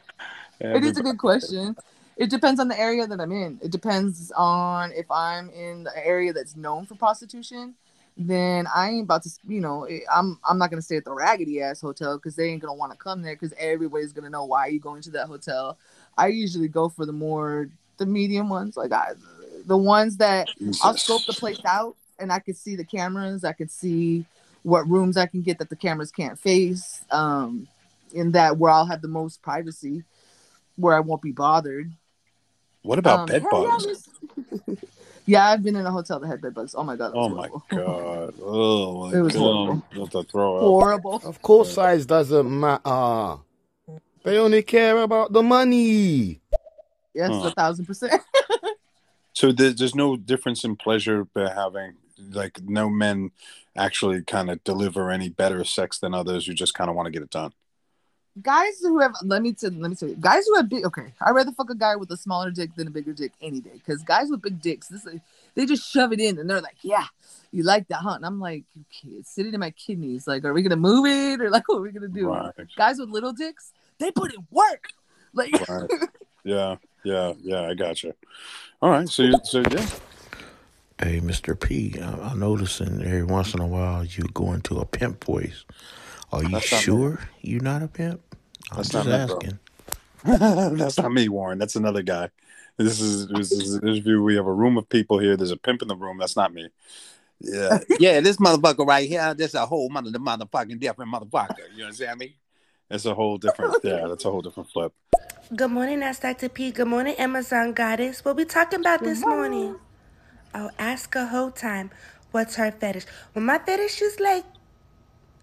it is a good question. It depends on the area that I'm in. It depends on if I'm in the area that's known for prostitution. Then I ain't about to, you know, eh, I'm I'm not gonna stay at the raggedy ass hotel because they ain't gonna want to come there because everybody's gonna know why you going to that hotel. I usually go for the more the medium ones, like I, the ones that I'll scope the place out and I can see the cameras. I can see what rooms I can get that the cameras can't face. Um, in that where I'll have the most privacy, where I won't be bothered. What about Um, bed bugs? Miss- yeah, I've been in a hotel that had bed bugs. Oh my god, that was Oh my god! Oh my It was god! horrible. I'm to throw up. Horrible. Of course, size doesn't matter. They only care about the money. Yes, Huh. a thousand percent. So there, there's no difference in pleasure by having like no men actually kind of deliver any better sex than others You just kind of want to get it done. Guys who have let me tell let me tell you, guys who have big okay, I'd rather fuck a guy with a smaller dick than a bigger dick any day. Because guys with big dicks, this they just shove it in and they're like, Yeah, you like that, huh? And I'm like, okay, it's sitting in my kidneys. Like, are we gonna move it or like what are we gonna do? Right. Guys with little dicks, they put in work. Like Right. yeah, yeah, yeah. I got you. All right. So, you, so yeah. Hey, Mr. P, I- I'm noticing every once in a while you go into a pimp voice. Are you That's not sure you're not a pimp? I'm That's just not me, bro. asking. That's not me, Warren. That's another guy. This is this is this view. We have a room of people here. There's a pimp in the room. That's not me. Yeah, Yeah, this motherfucker right here, this a whole mother, motherfucking different motherfucker. You understand me? it's a whole different. Yeah, that's a whole different flip. Good morning, that's Dr. P. Good morning, Amazon Goddess. What we talking about this morning? Oh, ask a whole time. What's her fetish? Well, my fetish is like,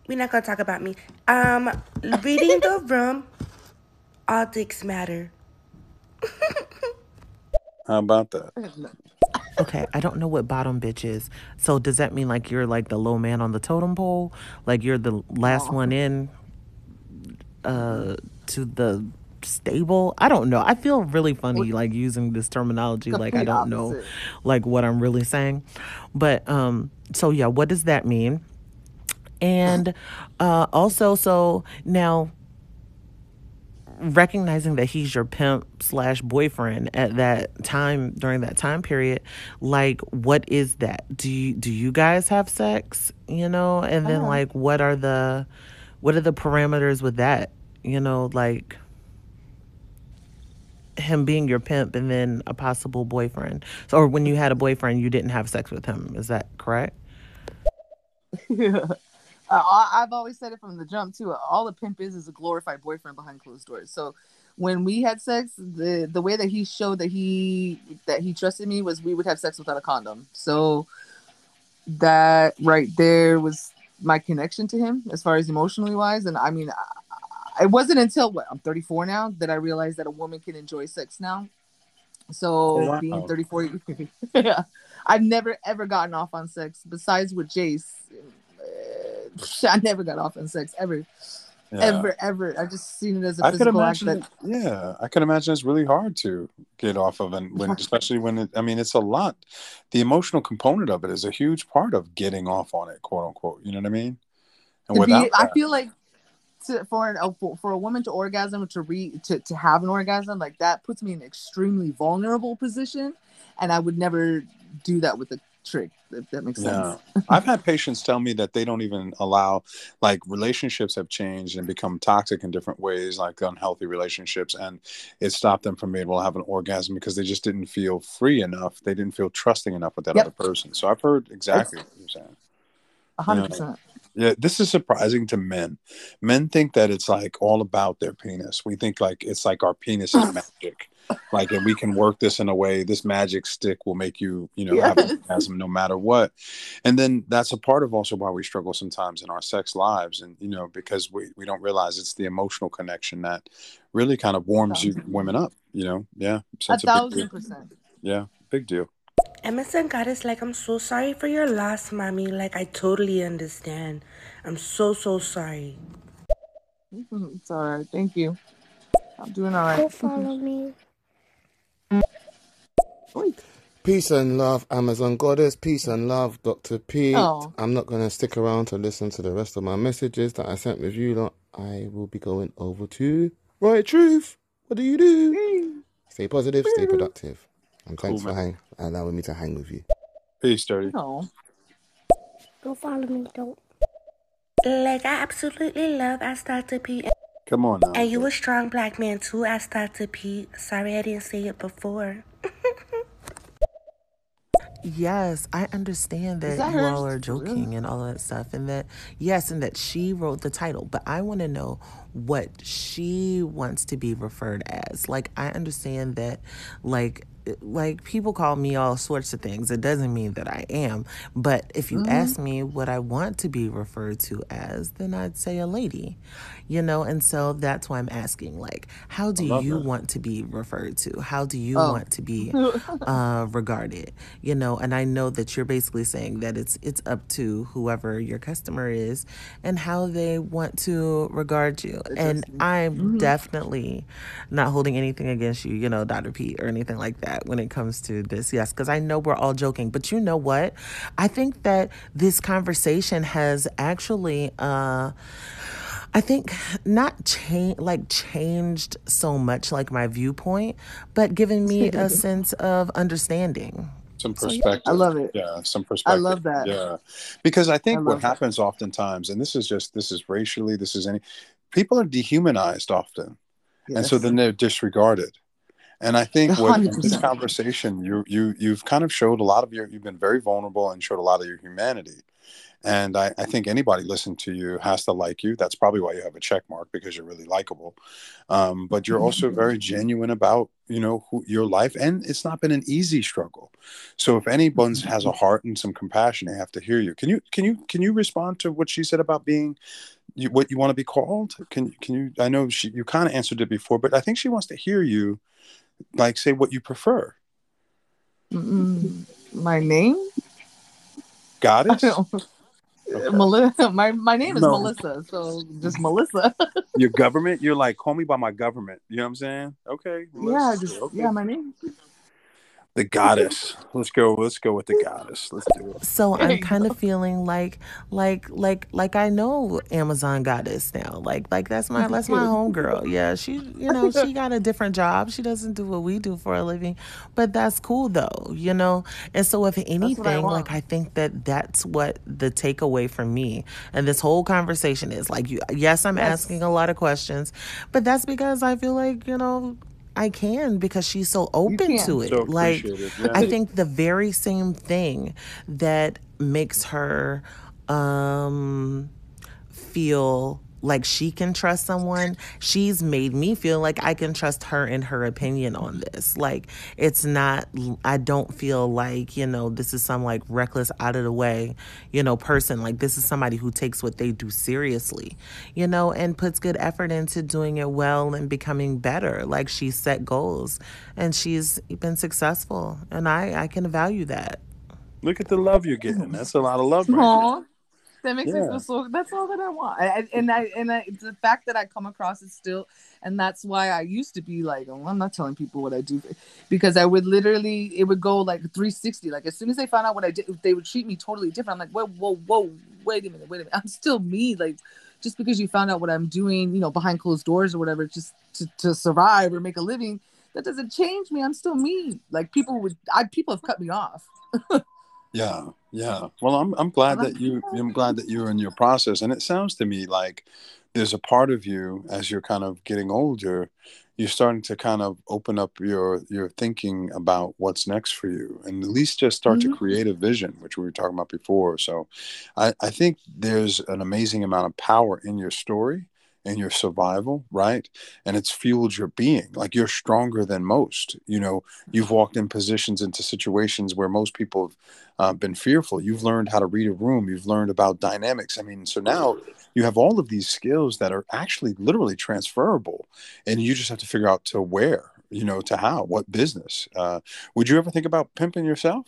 we're not gonna talk about me. Um, reading the room. All dicks matter. How about that? Okay, I don't know what bottom bitch is. So does that mean like you're like the low man on the totem pole? Like you're the last one in uh to the stable? I don't know. I feel really funny like using this terminology like I Complete don't know opposite. like what I'm really saying. But um so yeah, what does that mean? And uh also so now recognizing that he's your pimp slash boyfriend at that time during that time period like what is that? Do you do you guys have sex you know? And then Uh-huh. like what are the what are the parameters with that? You know like him being your pimp and then a possible boyfriend. So, or when you had a boyfriend you didn't have sex with him. Is that correct? yeah. Uh, I- I've always said it from the jump too. All a pimp is is a glorified boyfriend behind closed doors. So when we had sex, the the way that he showed that he that he trusted me was we would have sex without a condom. So that right there was my connection to him as far as emotionally wise. And I mean, I, it wasn't until what I'm 34 now that I realized that a woman can enjoy sex now. So wow. being 34, yeah, I've never ever gotten off on sex besides with Jace. I never got off on sex ever, Yeah. ever, ever. I just seen it as a I physical act that Yeah, I can imagine it's really hard to get off of, and when especially when it. I mean, it's a lot. The emotional component of it is a huge part of getting off on it, quote unquote. You know what I mean? And to without be, I feel like to, for, an, oh, for for a woman to orgasm to re to, to have an orgasm like that puts me in an extremely vulnerable position, and I would never do that with a trick. If that makes Yeah. sense. I've had patients tell me that they don't even allow, like, relationships have changed and become toxic in different ways, like unhealthy relationships, and it stopped them from being able to have an orgasm because they just didn't feel free enough. They didn't feel trusting enough with that Yep. other person. So I've heard exactly what you're saying. A hundred Yeah. percent. Yeah, this is surprising to men. Men think that it's like all about their penis. We think like it's like our penis is magic. Like if we can work this in a way, this magic stick will make you, you know, have Yes. an orgasm no matter what. And then that's a part of also why we struggle sometimes in our sex lives. And, you know, because we, we don't realize it's the emotional connection that really kind of warms you women up, you know? Yeah. So A it's a big thousand deal. percent. Yeah. Big deal. Amazon Goddess, like, I'm so sorry for your loss, mommy. Like, I totally understand. I'm so, so sorry. It's all right. Thank you. I'm doing all right. Go follow me. Peace and love, Amazon Goddess. Peace and love, Dr. P. Oh. am not going to stick around to listen to the rest of my messages that I sent with you. Lot. I will be going over to Roy Truth. What do you do? Stay positive, stay productive. And thanks Cool, for hang- allowing me to hang with you. Peace, Dirty. Oh. Go follow me. Don't. Like, I absolutely love Ask Dr. P. Come on now. And you a strong black man too, Ask Dr. P. Sorry I didn't say it before. Yes, I understand that, that you all are joking and all that stuff, and that yes, and that she wrote the title. But I want to know what she wants to be referred as. Like I understand that, like like people call me all sorts of things. It doesn't mean that I am. But if you Mhm. ask me what I want to be referred to as, then I'd say a lady. You know, and so that's why I'm asking. Like, how do you that. want to be referred to? How do you Oh. want to be uh, regarded? You know, and I know that you're basically saying that it's it's up to whoever your customer is and how they want to regard you. And I'm definitely not holding anything against you, you know, Dr. Pete or anything like that when it comes to this. Yes, because I know we're all joking, but you know what? I think that this conversation has actually. Uh, I think not change like changed so much like my viewpoint, but given me a sense of understanding. some So, yeah, perspective. I love it. Yeah, some perspective. I love that. Yeah, because I think I what that. happens oftentimes, and this is just this is racially, this is any people are dehumanized often, and so then they're disregarded. And I think what in this conversation, you you you've kind of showed a lot of your, you've been very vulnerable and showed a lot of your humanity. And I, I think anybody listening to you has to like you. That's probably why you have a check mark because you're really likable. Um, but you're also very genuine about you know who, your life, and it's not been an easy struggle. So if anyone has a heart and some compassion, they have to hear you. Can you can you can you respond to what she said about being you, what you want to be called? Can can you? I know she you kind of answered it before, but I think she wants to hear you, like say what you prefer. Mm-mm. My name? Goddess. Melissa. My my name is No. Melissa, so just Melissa. Your government. You're like call me by my government. You know what I'm saying? Okay. yeah, just okay. yeah, my name. The goddess. Let's go. Let's go with the goddess. Let's do it. So I'm kind of feeling like like like like I know Amazon goddess now. Like like that's my that's my homegirl. Yeah, she you know, she got a different job. She doesn't do what we do for a living. But that's cool though, you know? And so if anything, want. like I think that that's what the takeaway for me and this whole conversation is. Like you yes, I'm Yes. asking a lot of questions, but that's because I feel like, you know, I can because she's so open to it. So like appreciated, yeah. I think the very same thing that makes her um feel like she can trust someone, she's made me feel like I can trust her and her opinion on this. Like it's not I don't feel like, you know, this is some like reckless out of the way, you know, person. Like this is somebody who takes what they do seriously, you know, and puts good effort into doing it well and becoming better. Like she set goals and she's been successful and I I can value that. Look at the love you're getting. That's a lot of love, right Aw, that makes me feel so. That's all that I want. I- and I and I, the fact that I come across it still, and that's why I used to be like, oh, I'm not telling people what I do, because I would literally it would go like 360. Like as soon as they found out what I did, they would treat me totally different. I'm like, whoa, whoa, whoa, wait a minute, wait a minute. I'm still me. Like just because you found out what I'm doing, you know, behind closed doors or whatever, just to, to survive or make a living, that doesn't change me. I'm still me. Like people would, I people have cut me off. Yeah. Yeah. Well, I'm I'm glad that you I'm glad that you're in your process, and it sounds to me like there's a part of you as you're kind of getting older, you're starting to kind of open up your your thinking about what's next for you, and at least just start Mhm. to create a vision, which we were talking about before. So, I I think there's an amazing amount of power in your story and your survival, right? And it's fueled your being. Like you're stronger than most. You know, you've walked in positions into situations where most people have uh, been fearful. You've learned how to read a room. You've learned about dynamics. I mean, so now you have all of these skills that are actually literally transferable, and you just have to figure out to where, you know, to how, what business. Uh, would you ever think about pimping yourself?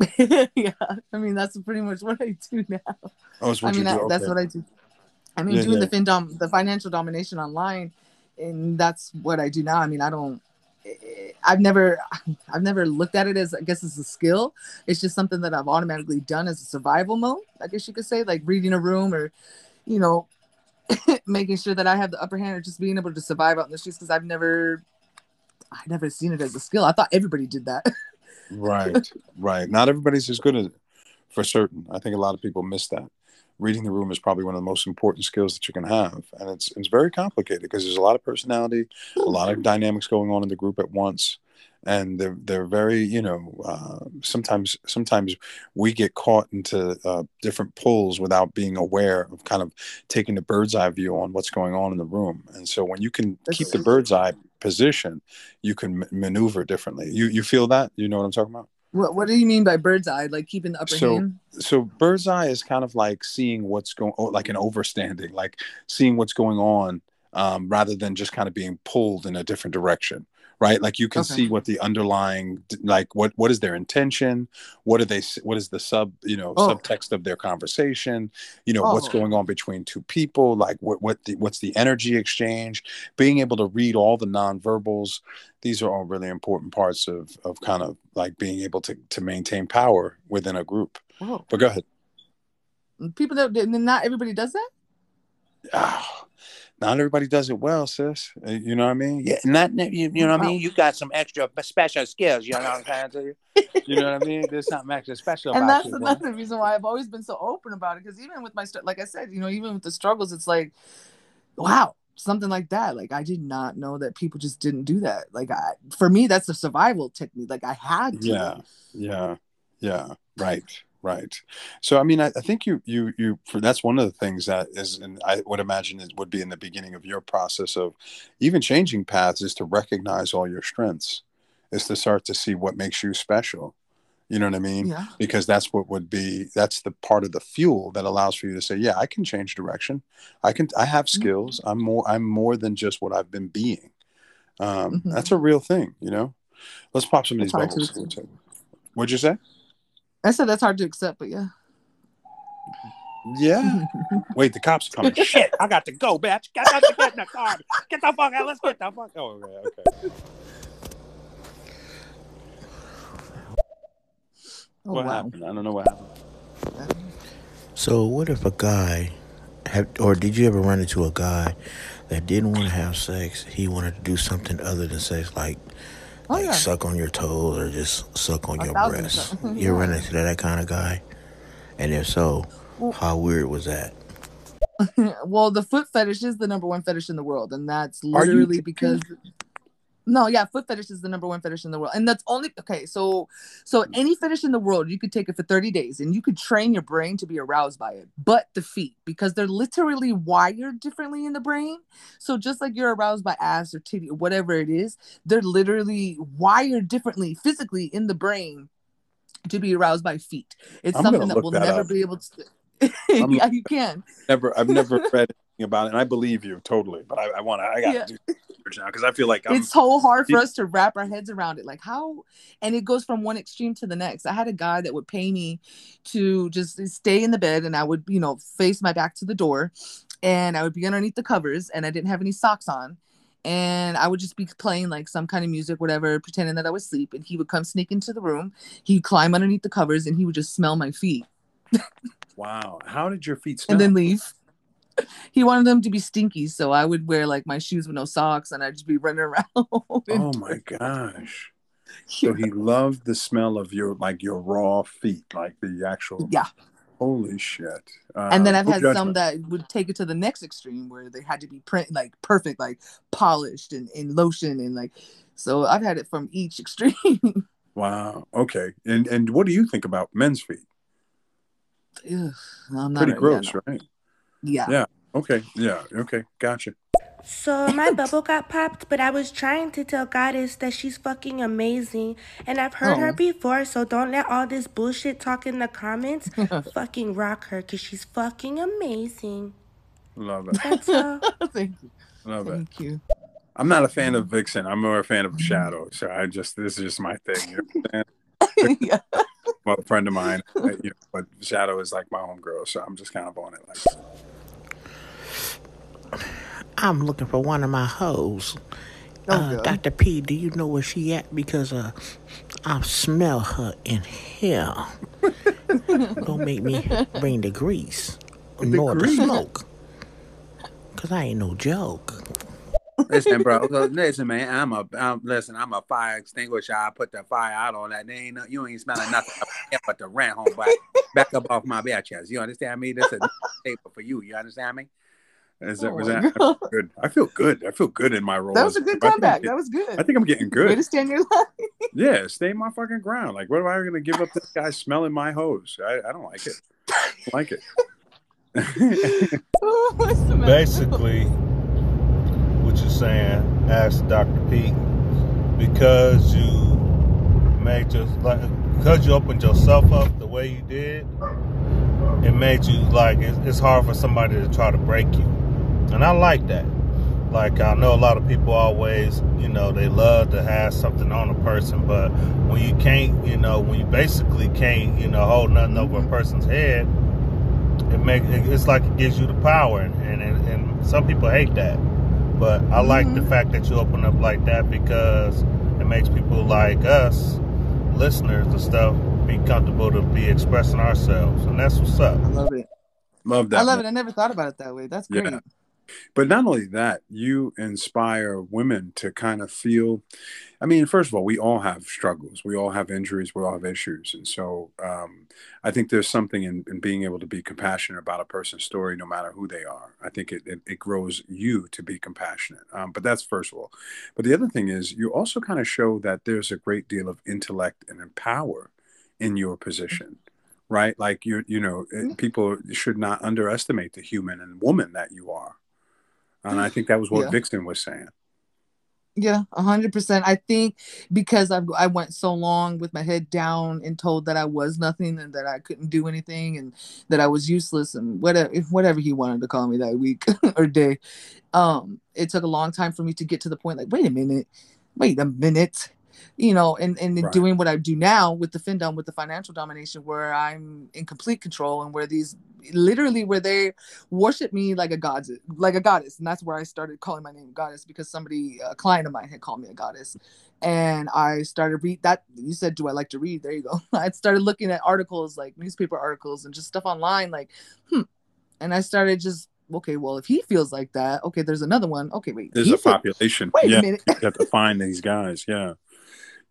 yeah, I mean that's pretty much what I do now. Oh, it's I what you mean do. that, that's what I do. I mean Yeah, doing yeah. the findom, the financial domination online, and that's what I do now. I mean I don't. Eh, eh, I've never, I've never looked at it as I guess as a skill. It's just something that I've automatically done as a survival mode. I guess you could say, like reading a room or, you know, making sure that I have the upper hand or just being able to survive out in the streets because I've never, I never seen it as a skill. I thought everybody did that. Right, right. Not everybody's as good at it for certain. I think a lot of people miss that. Reading the room is probably one of the most important skills that you can have, and it's it's very complicated because there's a lot of personality, a lot of dynamics going on in the group at once, and they're they're very you know uh, sometimes sometimes we get caught into uh, different pulls without being aware of kind of taking the bird's eye view on what's going on in the room, and so when you can keep the bird's eye position, you can m- maneuver differently. You you feel that? You know what I'm talking about? What What do you mean by bird's eye? Like keeping the upper so hand? so bird's eye is kind of like seeing what's going oh, like an overstanding like seeing what's going on um, rather than just kind of being pulled in a different direction right like you can Okay. see what the underlying like what what is their intention what are they what is the sub you know Oh. subtext of their conversation you know what's Oh. going on between two people like what what the what's the energy exchange being able to read all the nonverbals these are all really important parts of of kind of like being able to to maintain power within a group Whoa. but go ahead People that not everybody does that. Ah, not everybody does it well, sis. Uh, You know what I mean? Yeah, not you, you know what I mean. You got some extra special skills. You know what I'm saying to you? You know what I mean? There's something extra special and about that's you. another reason why I've always been so open about it. Because even with my, like I said, you know, even with the struggles, it's like, wow, something like that. Like I did not know that people just didn't do that. Like I, for me, that's a survival technique. Like I had to. Yeah, yeah, yeah. Right, right. So I mean, I, I think you, you, you. For that's one of the things that is, and I would imagine it would be in the beginning of your process of even changing paths is to recognize all your strengths, is to start to see what makes you special. You know what I mean? Yeah. Because that's what would be that's the part of the fuel that allows for you to say, yeah, I can change direction. I can. I have Mm-hmm. skills. I'm more. I'm more than just what I've been being. Um, Mhm. That's a real thing. You know. Let's pop some of these bubbles. What'd you say? I said that's hard to accept, but yeah. Yeah. Wait, the cops are coming. Shit, I got to go, bitch. Get, get, get in the car. Get the fuck out. Let's get the fuck. Oh, okay, okay. Oh, what wow. happened? I don't know what happened. So what if a guy, have, or did you ever run into a guy that didn't want to have sex? He wanted to do something other than sex, like Oh, like yeah. suck on your toes or just suck on A your breasts. You're run Yeah. into that, kind of guy? And if so, Well- how weird was that? well, the foot fetish is the number one fetish in the world, and that's literally because no, yeah, foot fetish is the number one fetish in the world, and that's only okay. So, so mm. any fetish in the world, you could take it for thirty days, and you could train your brain to be aroused by it. But the feet, because they're literally wired differently in the brain. So just like you're aroused by ass or titty or whatever it is, they're literally wired differently physically in the brain to be aroused by feet. It's I'm something that we'll that never up. be able to. Yeah, you can. Never, I've never read about it, and I believe you totally. But I, I want to. I got to Yeah. do research now because I feel like I'm. it's so hard for us to wrap our heads around it like how and it goes from one extreme to the next i had a guy that would pay me to just stay in the bed and i would you know face my back to the door and i would be underneath the covers and i didn't have any socks on and i would just be playing like some kind of music whatever pretending that i was asleep and he would come sneak into the room he'd climb underneath the covers and he would just smell my feet Wow, how did your feet smell? and then leave he wanted them to be stinky so i would wear like my shoes with no socks and i'd just be running around oh my gosh, So he loved the smell of your like your raw feet, like the actual. Yeah. Holy shit! Uh, and then I've had some that would take it to the next extreme where they had to be print like perfect, like polished and, and lotion and like. So I've had it from each extreme. Wow. Okay. And and what do you think about men's feet? Ugh, I'm not Pretty gross, right? Yeah. Yeah. Okay. Yeah. Okay. Gotcha. So my bubble got popped, but I was trying to tell Goddess that she's fucking amazing. And I've heard her Oh. before, so don't let all this bullshit talk in the comments fucking rock her, because she's fucking amazing. Love it. That's all. Thank you. Love it. Thank you. I'm not a fan of Vixen. I'm more a fan of Shadow. So I just this is just my thing. You know what I'm saying? Well, a friend of mine, uh, you know, but Shadow is like my homegirl, so I'm just kind of on it. Like, I'm looking for one of my hoes. Oh, uh, God. Dr. P, do you know where she at? Because uh, I smell her in here. Don't make me bring the grease nor the smoke. Because I ain't no joke. Listen, bro. Listen, man. I'm a. I'm, listen. I'm a fire extinguisher. I put the fire out on that. They ain't. no- You ain't smelling nothing but the rent home back, back up off my bed chest. You understand me? This is paper for you. You understand me? is that, Oh was that I feel good? I feel good. I feel good in my role. That was a good I think I'm comeback. getting- That was good. I think I'm getting Way good. to stand your line. Yeah, stay my fucking ground. Like, what am I going to give up this guy smelling my hose? I, I don't like it. I don't like it. Basically, what you're saying, ask Dr. Pete, because you made your like because you opened yourself up the way you did, it made you like it's, it's hard for somebody to try to break you, and I like that. Like I know a lot of people always, you know, they love to have something on a person, but when you can't, you know, when you basically can't, you know, hold nothing over a mm-hmm. person's head, it make it, it's like it gives you the power and, and and some people hate that but i like the mm-hmm. fact that you open up like that because it makes people like us listeners and stuff be comfortable to be expressing ourselves and that's what's up I love it. Love that. I love it. I never thought about it that way. That's great. Yeah. But not only that, you inspire women to kind of feel. I mean, first of all, we all have struggles. We all have injuries. We all have issues. And so um, I think there's something in, in being able to be compassionate about a person's story, no matter who they are. I think it, it, it grows you to be compassionate. Um, but that's first of all. But the other thing is, you also kind of show that there's a great deal of intellect and power in your position right? Like you, you know, people should not underestimate the human and woman that you are. And I think that was what Yeah. Vixen was saying. Yeah, a hundred percent. I think because I I went so long with my head down and told that I was nothing and that I couldn't do anything and that I was useless and whatever whatever he wanted to call me that week or day. Um, it took a long time for me to get to the point like, wait a minute, wait a minute, you know, and and Right. doing what I do now with the FinDom with the financial domination, where I'm in complete control and where these literally where they worship me like a goddess, like a goddess, and that's where I started calling my name goddess because somebody, a client of mine, had called me a goddess, and I started read that. You said, "Do I like to read?" There you go. I started looking at articles like newspaper articles and just stuff online, like, hmm, and I started just. Okay, well, if he feels like that, okay, there's another one. Okay, wait. There's a feel- population. Wait a yeah, minute. you have to find these guys. Yeah.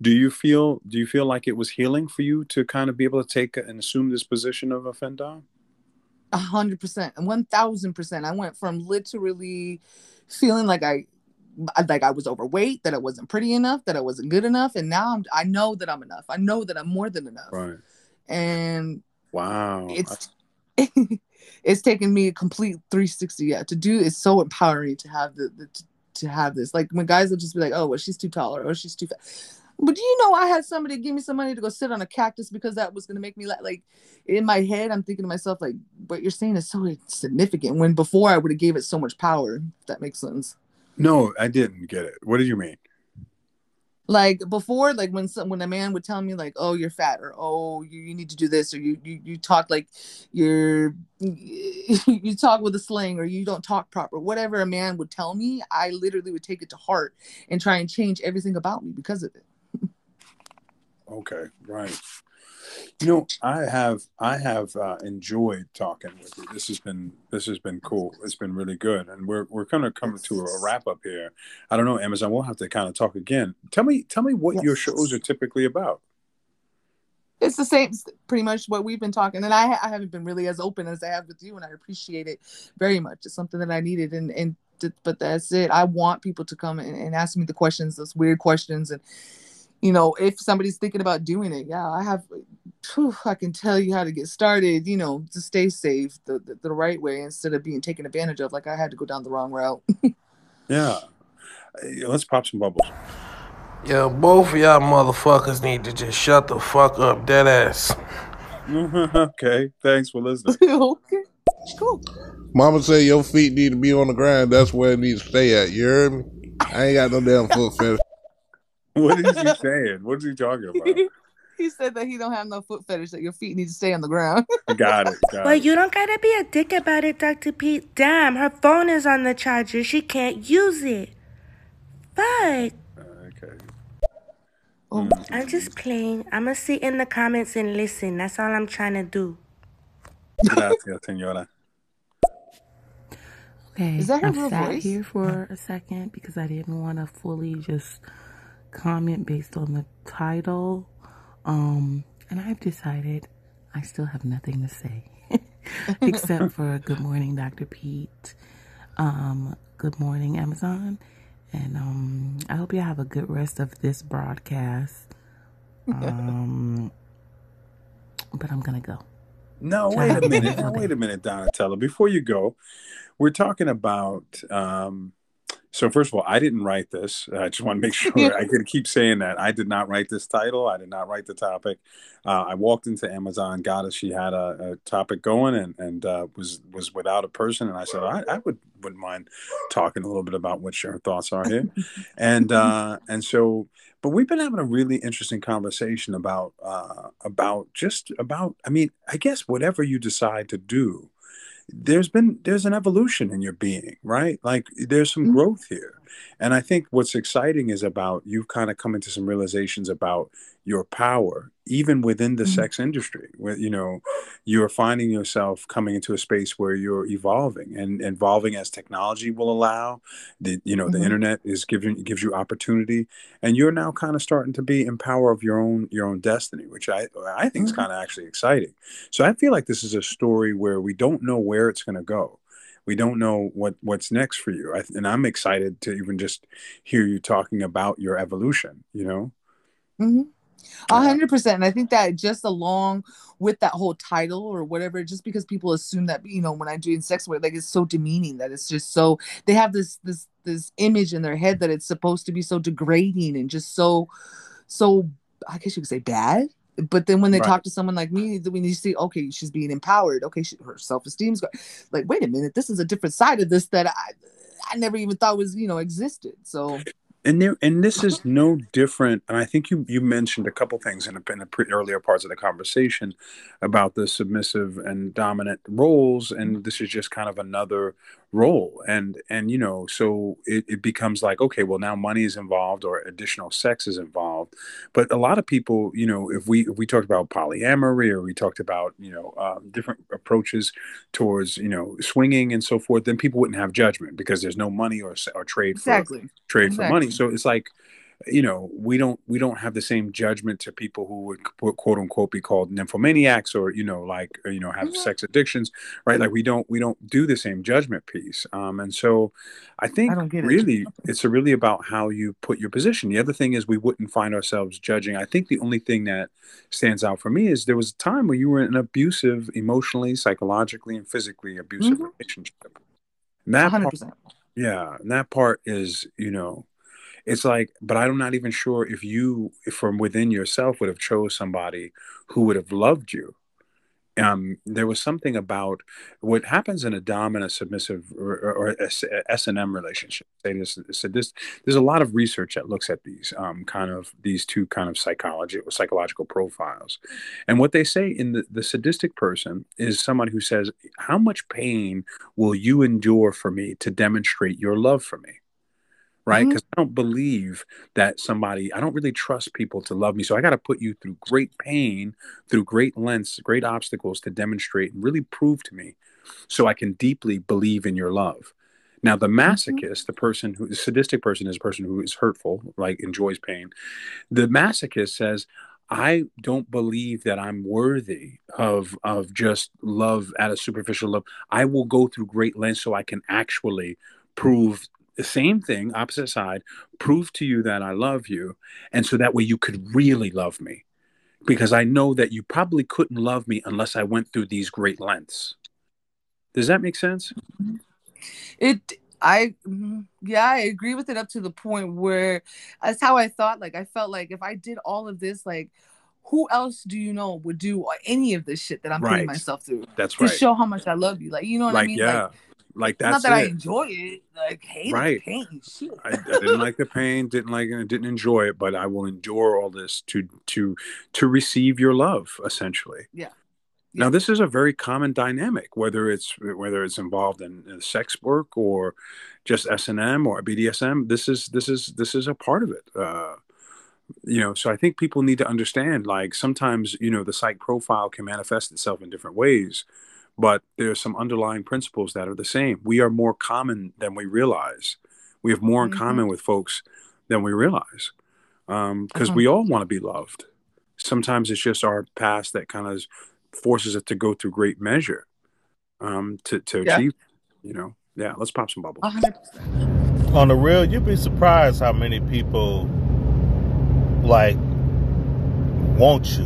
Do you feel? Do you feel like it was healing for you to kind of be able to take and assume this position of a findom? A hundred percent, and one thousand percent. I went from literally feeling like I, like I was overweight, that I wasn't pretty enough, that I wasn't good enough, and now I'm, I know that I'm enough. I know that I'm more than enough, Right. and Wow. it's it's taken me a complete 360 yeah to do is so empowering to have the, the to, to have this like when guys will just be like oh well she's too tall or oh she's too fat but do you know i had somebody give me some money to go sit on a cactus because that was going to make me like like in my head i'm thinking to myself like what you're saying is so significant when before i would have gave it so much power if that makes sense No, I didn't get it. What did you mean? like before like when some when a man would tell me like oh you're fat or oh you, you need to do this or you, you you talk like you're you talk with a slang or you don't talk proper whatever a man would tell me i literally would take it to heart and try and change everything about me because of it Okay, right. You know, I have I have uh, enjoyed talking with you. This has been this has been cool. It's been really good, and we're we're kind of coming to a wrap up here. I don't know, Amazon. We'll have to kind of talk again. Tell me, tell me what your shows are typically about. It's the same, pretty much what we've been talking, and I, I haven't been really as open as I have with you, and I appreciate it very much. It's something that I needed, and and but that's it. I want people to come and, and ask me the questions, those weird questions, and you know, if somebody's thinking about doing it, yeah, I have, whew, I can tell you how to get started, you know, to stay safe the, the, the, right way instead of being taken advantage of. Like I had to go down the wrong route. yeah. Let's pop some bubbles. Yeah, both of y'all motherfuckers need to just shut the fuck up, dead ass. okay. Thanks for listening. okay. Cool. Mama say your feet need to be on the ground. That's where it needs to stay at. You heard me? I ain't got no damn foot fetish. What is he saying? What is he talking about? he said that he don't have no foot fetish. That your feet need to stay on the ground. got it. Got well, it. you don't gotta be a dick about it, Doctor Pete. Damn, her phone is on the charger. She can't use it. Fuck. Okay. Oh. Mm. I'm just playing. I'm gonna sit in the comments and listen. That's all I'm trying to do. Gracias, señora. Okay, Is that her I real sat voice? here for a second because I didn't want to fully just comment based on the title. Um, and I've decided I still have nothing to say except for good morning, Dr. Pete. Um, good morning, Amazon. And um, I hope you have a good rest of this broadcast. Um, but I'm gonna go. No, wait a minute. Wait a minute, Donatella. Before you go, we're talking about. Um, so first of all, I didn't write this. I just want to make sure I can keep saying that I did not write this title. I did not write the topic. Uh, I walked into Amazon, got it. She had a, a topic going, and and uh, was was without a person, and I said I, I would wouldn't mind talking a little bit about what your thoughts are here, and uh, and so. But we've been having a really interesting conversation about uh, about just about. I mean, I guess whatever you decide to do, there's been there's an evolution in your being right? Like there's some mm-hmm. growth here and i think what's exciting is about you've kind of come into some realizations about your power even within the sex industry where you know you're finding yourself coming into a space where you're evolving and evolving as technology will allow the you know the Mhm. internet is giving gives you opportunity and you're now kind of starting to be in power of your own your own destiny which i i think is kind of actually exciting. So i feel like this is a story where we don't know where it's going to go we don't know what what's next for you I, and i'm excited to even just hear you talking about your evolution you know Mm-hmm. A hundred percent. And I think that just along with that whole title or whatever, just because people assume that, you know, when I do in sex work, like it's so demeaning that it's just so they have this this this image in their head that it's supposed to be so degrading and just so so I guess you could say bad. But then when they Right. talk to someone like me, when you see, okay, she's being empowered, okay, she, her self esteem's like, wait a minute, this is a different side of this that I I never even thought was, you know, existed. So and there and this is no different and i think you you mentioned a couple things in the, in the pre- earlier parts of the conversation about the submissive and dominant roles and this is just kind of another role and and you know so it, it becomes like okay well now money is involved or additional sex is involved. But a lot of people you know if we if we talked about polyamory or we talked about you know um, different approaches towards you know swinging and so forth then people wouldn't have judgment because there's no money or, or trade for Exactly. trade for money. So it's like you know we don't we don't have the same judgment to people who would quote quote unquote be called nymphomaniacs or you know like you know have sex addictions right like we don't we don't do the same judgment piece um and so i think it. really it's really about how you put your position the other thing is we wouldn't find ourselves judging i think the only thing that stands out for me is there was a time where you were in an abusive emotionally psychologically and physically abusive Mhm. relationship and that part, 100%. yeah and that part is you know it's like but i'm not even sure if you from within yourself would have chose somebody who would have loved you. Um there was something about what happens in a dominant submissive or, or, or s&m relationship. Say this, so this there's a lot of research that looks at these um kind of these two kind of psychology psychological profiles. And what they say in the, the sadistic person is someone who says how much pain will you endure for me to demonstrate your love for me right? Mm-hmm. Because I don't believe that somebody, I don't really trust people to love me. So I got to put you through great pain, through great lengths, great obstacles to demonstrate and really prove to me so I can deeply believe in your love. Now, the mm-hmm. masochist, the person who, the sadistic person is a person who is hurtful, like enjoys pain. The masochist says, I don't believe that I'm worthy of of just love at a superficial level. I will go through great lengths so I can actually prove the same thing, opposite side, prove to you that I love you, and so that way you could really love me. Because I know that you probably couldn't love me unless I went through these great lengths. Does that make sense? It I mhm, yeah, I agree with it up to the point where that's how I thought. Like I felt like if I did all of this, like who else do you know would do any of this shit that I'm Right. putting myself through That's to right. To show how much I love you? Like you know what I Like, mean? yeah. Like Like it's not that's that I enjoy it, like hate Right. it, pain, shit. I, I didn't like the pain, didn't like it, didn't enjoy it, but I will endure all this to to to receive your love, essentially. Yeah. Now, this is a very common dynamic, whether it's whether it's involved in, in sex work or just S and M or BDSM. This is this is this is a part of it. Uh, you know, so I think people need to understand. Like sometimes, you know, the psych profile can manifest itself in different ways, but there are some underlying principles that are the same. We are more common than we realize. We have more in Mhm. common with folks than we realize, because Uh-huh. we all want to be loved. Sometimes it's just our past that kind of forces us to go through great measure um, to to Yeah. achieve. You know, yeah. Let's pop some bubbles. Hundred percent. On the real, you'd be surprised how many people like want you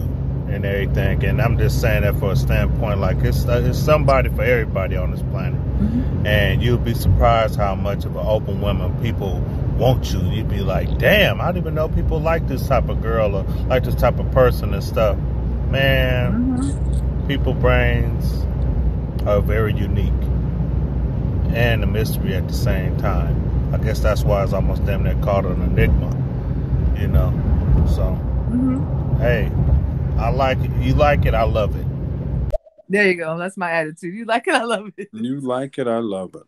and everything. And I'm just saying that for a standpoint, like it's uh, it's somebody for everybody on this planet. Mm-hmm. And you'll be surprised how much of an open woman people want you. You'd be like, damn, I didn't even know people like this type of girl or like this type of person and stuff. Man, mm-hmm. people brains are very unique and a mystery at the same time. I guess that's why it's almost damn near called an enigma, you know. So, mm-hmm. hey, I like it. You like it, I love it. There you go. That's my attitude. You like it, I love it. You like it, I love it.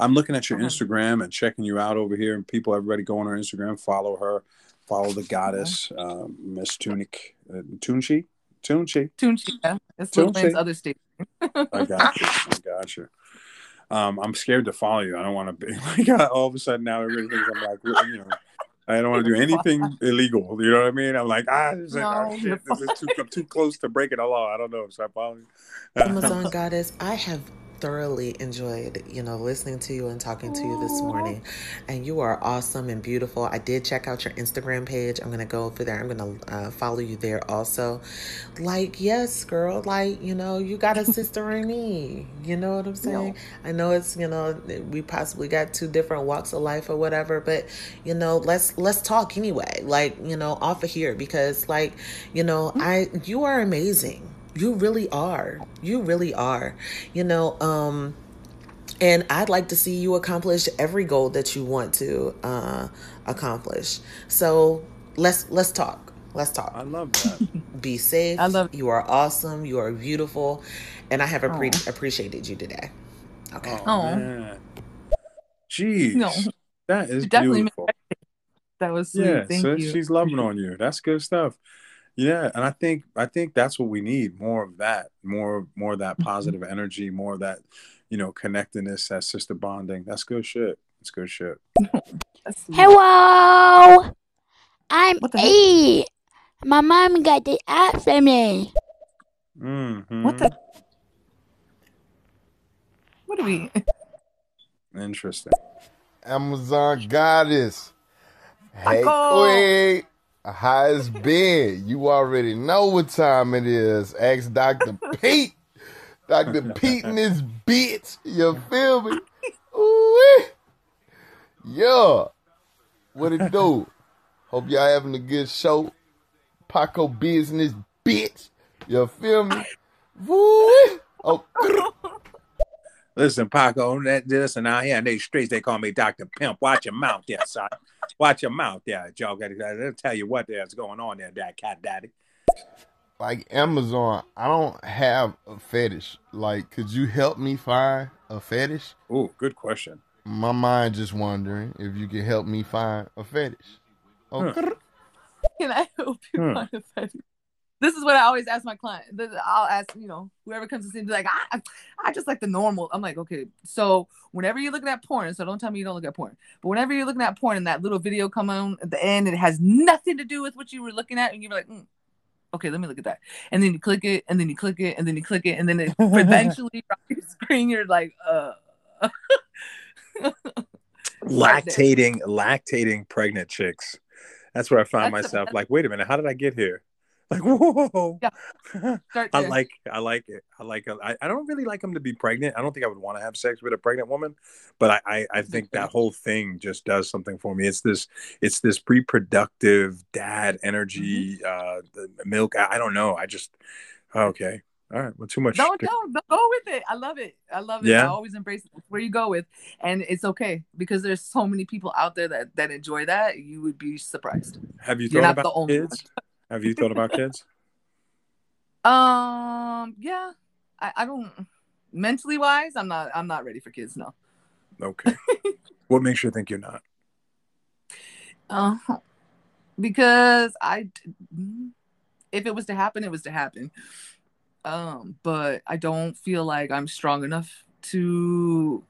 I'm looking at your Uh-huh. Instagram and checking you out over here. And people, everybody go on her Instagram, follow her, follow the goddess, um, Miss Tunic, uh, Tunchi, Tunchi. Tunchi, yeah. It's Lil Tunchi. Other state. I got you. I got you. Um, I'm scared to follow you. I don't want to be like all of a sudden now everybody thinks I'm like you know. I don't want to do anything illegal. You know what I mean? I'm like, ah, this is, No, oh, you're shit, this is too, I'm too close to breaking the law. I don't know. So I follow you? Amazon Goddess, I have thoroughly enjoyed, you know, listening to you and talking to you this morning. And you are awesome and beautiful. I did check out your Instagram page. I'm going to go over there. I'm going to uh, follow you there also. Like, yes, girl, like, you know, you got a sister in me. You know what I'm saying? I know it's, you know, we possibly got two different walks of life or whatever, but you know, let's let's talk anyway. Like, you know, off of here because like, you know, I you are amazing. You really are. You really are. You know, um and I'd like to see you accomplish every goal that you want to uh accomplish. So, let's let's talk. Let's talk. I love that. Be safe. I love you are awesome. You are beautiful. And I have appre- Aw. appreciated you today. Okay. Oh, Aw. man. Jeez. No. That is definitely beautiful. That was sweet. Yeah, Thank so you. she's loving on you. That's good stuff. Yeah, and I think I think that's what we need more of that, more more of that Mm-hmm. positive energy, more of that, you know, connectedness, that sister bonding. That's good shit. It's good shit. Hello, I'm What the heck? E. My mom got the app for me. hmm What the? What do we? Interesting. Amazon Goddess. Hey, Paco. It's been? You already know what time it is. Ask Dr. Pete. Dr. Pete and this bitch. You feel me? Ooh-wee. Yeah. What it do? Hope y'all having a good show. Paco business, bitch. You feel me? Woo! Oh, Listen, Paco, that listen out here in these streets, they call me Dr. Pimp. Watch your mouth there, son. Watch your mouth there, Joe. They'll tell you what there's going on there, that cat daddy. like Amazon, I don't have a fetish. Like, could you help me find a fetish? Oh, good question. my mind just wondering if you can help me find a fetish. Okay. Can I help you Hmm. find a fetish? This is what I always ask my client. I'll ask, you know, whoever comes to see me, like, I, I just like the normal. I'm like, okay, so whenever you're looking at porn, so don't tell me you don't look at porn, but whenever you're looking at porn and that little video come on at the end, it has nothing to do with what you were looking at, and you're like, mm, okay, let me look at that, and then you click it, and then you click it, and then you click it, and then it eventually on your screen, you're like, uh, lactating lactating pregnant chicks that's where i found That's myself like wait a minute how did i get here like whoa. Start i like i like it. I like it. I, I don't really like him to be pregnant. I don't think i would want to have sex with a pregnant woman but I, I i think that whole thing just does something for me. It's this it's this reproductive dad energy uh the milk. I, I don't know. I just okay. All right. Well too much Don't, don't, don't go with it. I love it. I love it. I Yeah? always embrace it. It's where you go with, and it's okay because there's so many people out there that that enjoy that. You would be surprised. have you You're thought not the about only kids have you thought about kids Um, yeah, I, I don't mentally wise. I'm not. I'm not ready for kids. No. okay what makes you think you're not Uh, because I, if it was to happen, it was to happen. Um, but I don't feel like I'm strong enough to.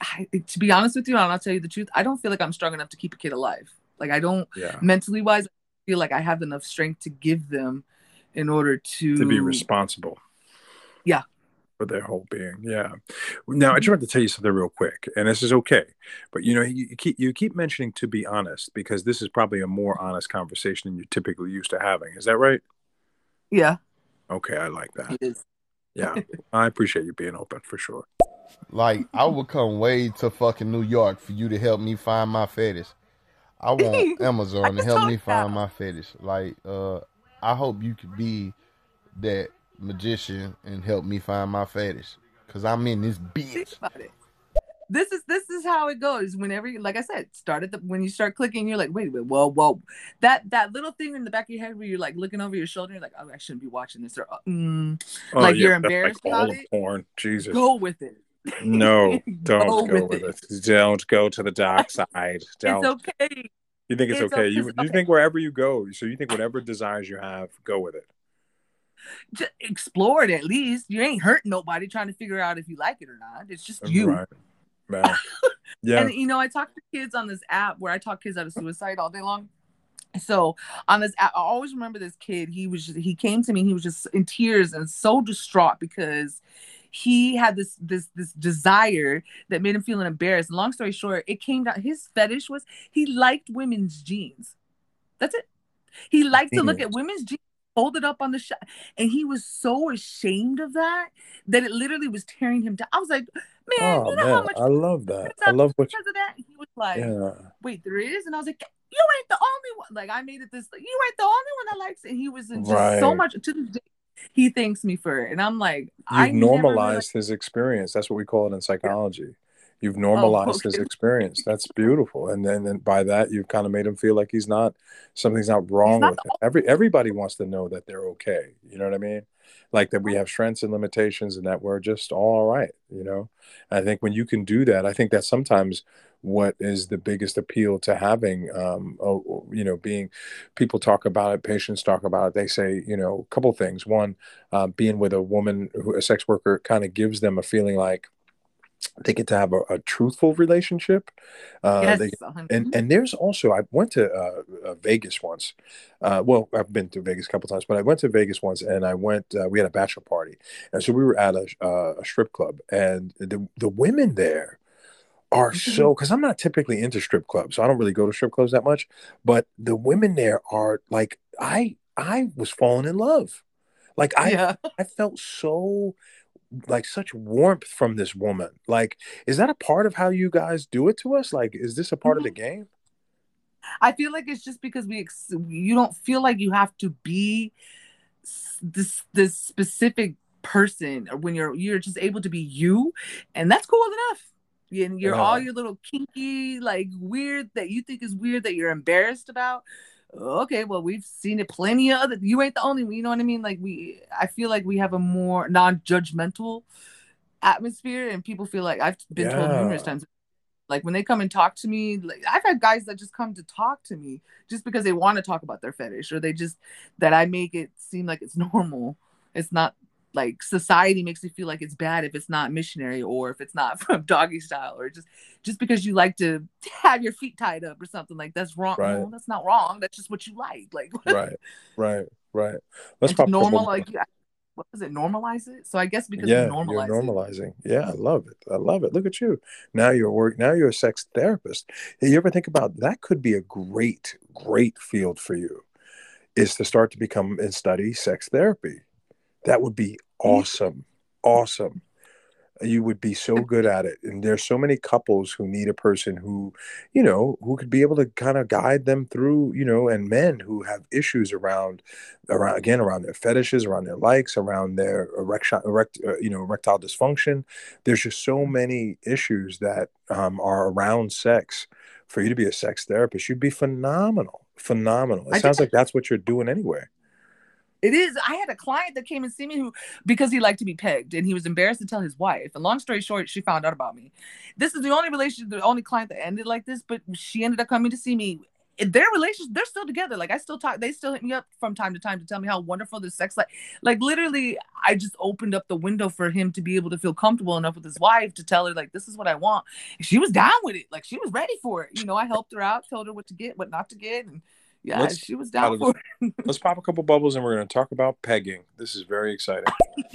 I, to be honest with you, and I'll tell you the truth. I don't feel like I'm strong enough to keep a kid alive. Like I don't Yeah. mentally wise. I feel like I have enough strength to give them in order to to be responsible Yeah. for their whole being. Yeah. Now I just want to tell you something real quick, and this is okay, but you know you, you keep you keep mentioning to be honest because this is probably a more honest conversation than you're typically used to having. Is that right? Yeah. Okay, I like that. It is. Yeah, I appreciate you being open for sure. Like I would come way to fucking New York for you to help me find my fetish. I want Amazon to help me find my fetish. Like, uh, I hope you could be that magician and help me find my fetish. Cause I'm in this bitch. This is this is how it goes. Whenever, you, like I said, start at the when you start clicking, you're like, wait a minute, whoa, whoa, that that little thing in the back of your head where you're like looking over your shoulder, you're like, oh, I shouldn't be watching this, or mm, Oh, like yeah, you're embarrassed like about of it. porn. Jesus. Go with it. No, don't Go go, with with it. Don't go to the dark side. Don't. It's okay. You think it's, It's okay? o- You you think wherever you go, so you think whatever desires you have, go with it. Just explore it at least. You ain't hurting nobody trying to figure out if you like it or not. It's just you. Right. Right. Yeah. And you know, I talk to kids on this app where I talk kids out of suicide all day long. So on this app, I always remember this kid. He was just, he came to me. He was just in tears and so distraught because he had this this this desire that made him feel embarrassed. Long story short, it came down. His fetish was he liked women's jeans. That's it. He liked to look at women's jeans folded up on the shelf, and he was so ashamed of that that it literally was tearing him down. I was like, man, oh you know how much I love that. I love what. because of that? He was like, Yeah. wait, there is? And I was like, you ain't the only one. Like, I made it this, you ain't the only one that likes it. And he was in just so much, to this day, he thanks me for it. And I'm like, I You've never normalized his experience. That's what we call it in psychology. You've oh, normalized his Oh, okay. experience. That's beautiful. And then, then by that, you've kind of made him feel like he's not something's not wrong with him. Every everybody wants to know that they're okay. You know what I mean? Like that we have strengths and limitations, and that we're just all right. You know. I think when you can do that, I think that sometimes what is the biggest appeal to having um oh, you know being people talk about it patients talk about it they say you know a couple things one uh, being with a woman who a sex worker kind of gives them a feeling like they get to have a, a truthful relationship uh Yes, they, hundred- and and there's also i went to uh, uh, vegas once uh well i've been to vegas a couple times but i went to vegas once and i went uh, we had a bachelor party and so we were at a, uh, a strip club and the the women there are so because I'm not typically into strip clubs, so I don't really go to strip clubs that much. But the women there are like I I was falling in love. Like I Yeah. I felt so like such warmth from this woman. Like, is that a part of how you guys do it to us? Like, is this a part of the mm-hmm. game? I feel like it's just because we ex- you don't feel like you have to be this this specific person or when you're you're just able to be you and that's cool enough and you're all your little kinky like weird that you think is weird that you're embarrassed about okay well we've seen it plenty of other you ain't the only one you know what i mean like we i feel like we have a more non-judgmental atmosphere and people feel like i've been told numerous times Like when they come and talk to me, like I've had guys that just come to talk to me just because they want to talk about their fetish or they just that I make it seem like it's normal. It's not like society makes you feel like it's bad if it's not missionary or if it's not from doggy style or just just because you like to have your feet tied up or something like that's wrong. Right. No, that's not wrong. That's just what you like. Like right, right, right. Let's and to pop a couple normal like yeah, what does it normalize it? So I guess because Yeah, we you're normalize it. normalizing. Yeah, I love it. I love it. Look at you. Now you're work. Now you're a sex therapist. You ever think about that? Could be a great, great field for you. Is to start to become and study sex therapy. That would be awesome. Awesome. You would be so good at it. And there's so many couples who need a person who, you know, who could be able to kind of guide them through, you know, and men who have issues around, around again, around their fetishes, around their likes, around their erection, erect, uh, you know, erectile dysfunction. There's just so many issues that um, are around sex. For you to be a sex therapist, you'd be phenomenal. Phenomenal. I It sounds like that's what you're doing anyway. It is. I had a client that came and see me who, because he liked to be pegged and he was embarrassed to tell his wife. And long story short, she found out about me. This is the only relationship, the only client that ended like this, but she ended up coming to see me. Their relationship, they're still together. Like I still talk, they still hit me up from time to time to tell me how wonderful this sex like. Like literally, I just opened up the window for him to be able to feel comfortable enough with his wife to tell her like this is what I want. She was down with it. Like she was ready for it. You know, I helped her out, told her what to get, what not to get, and yeah, Let's she was down for it. Let's pop a couple bubbles and we're going to talk about pegging. This is very exciting.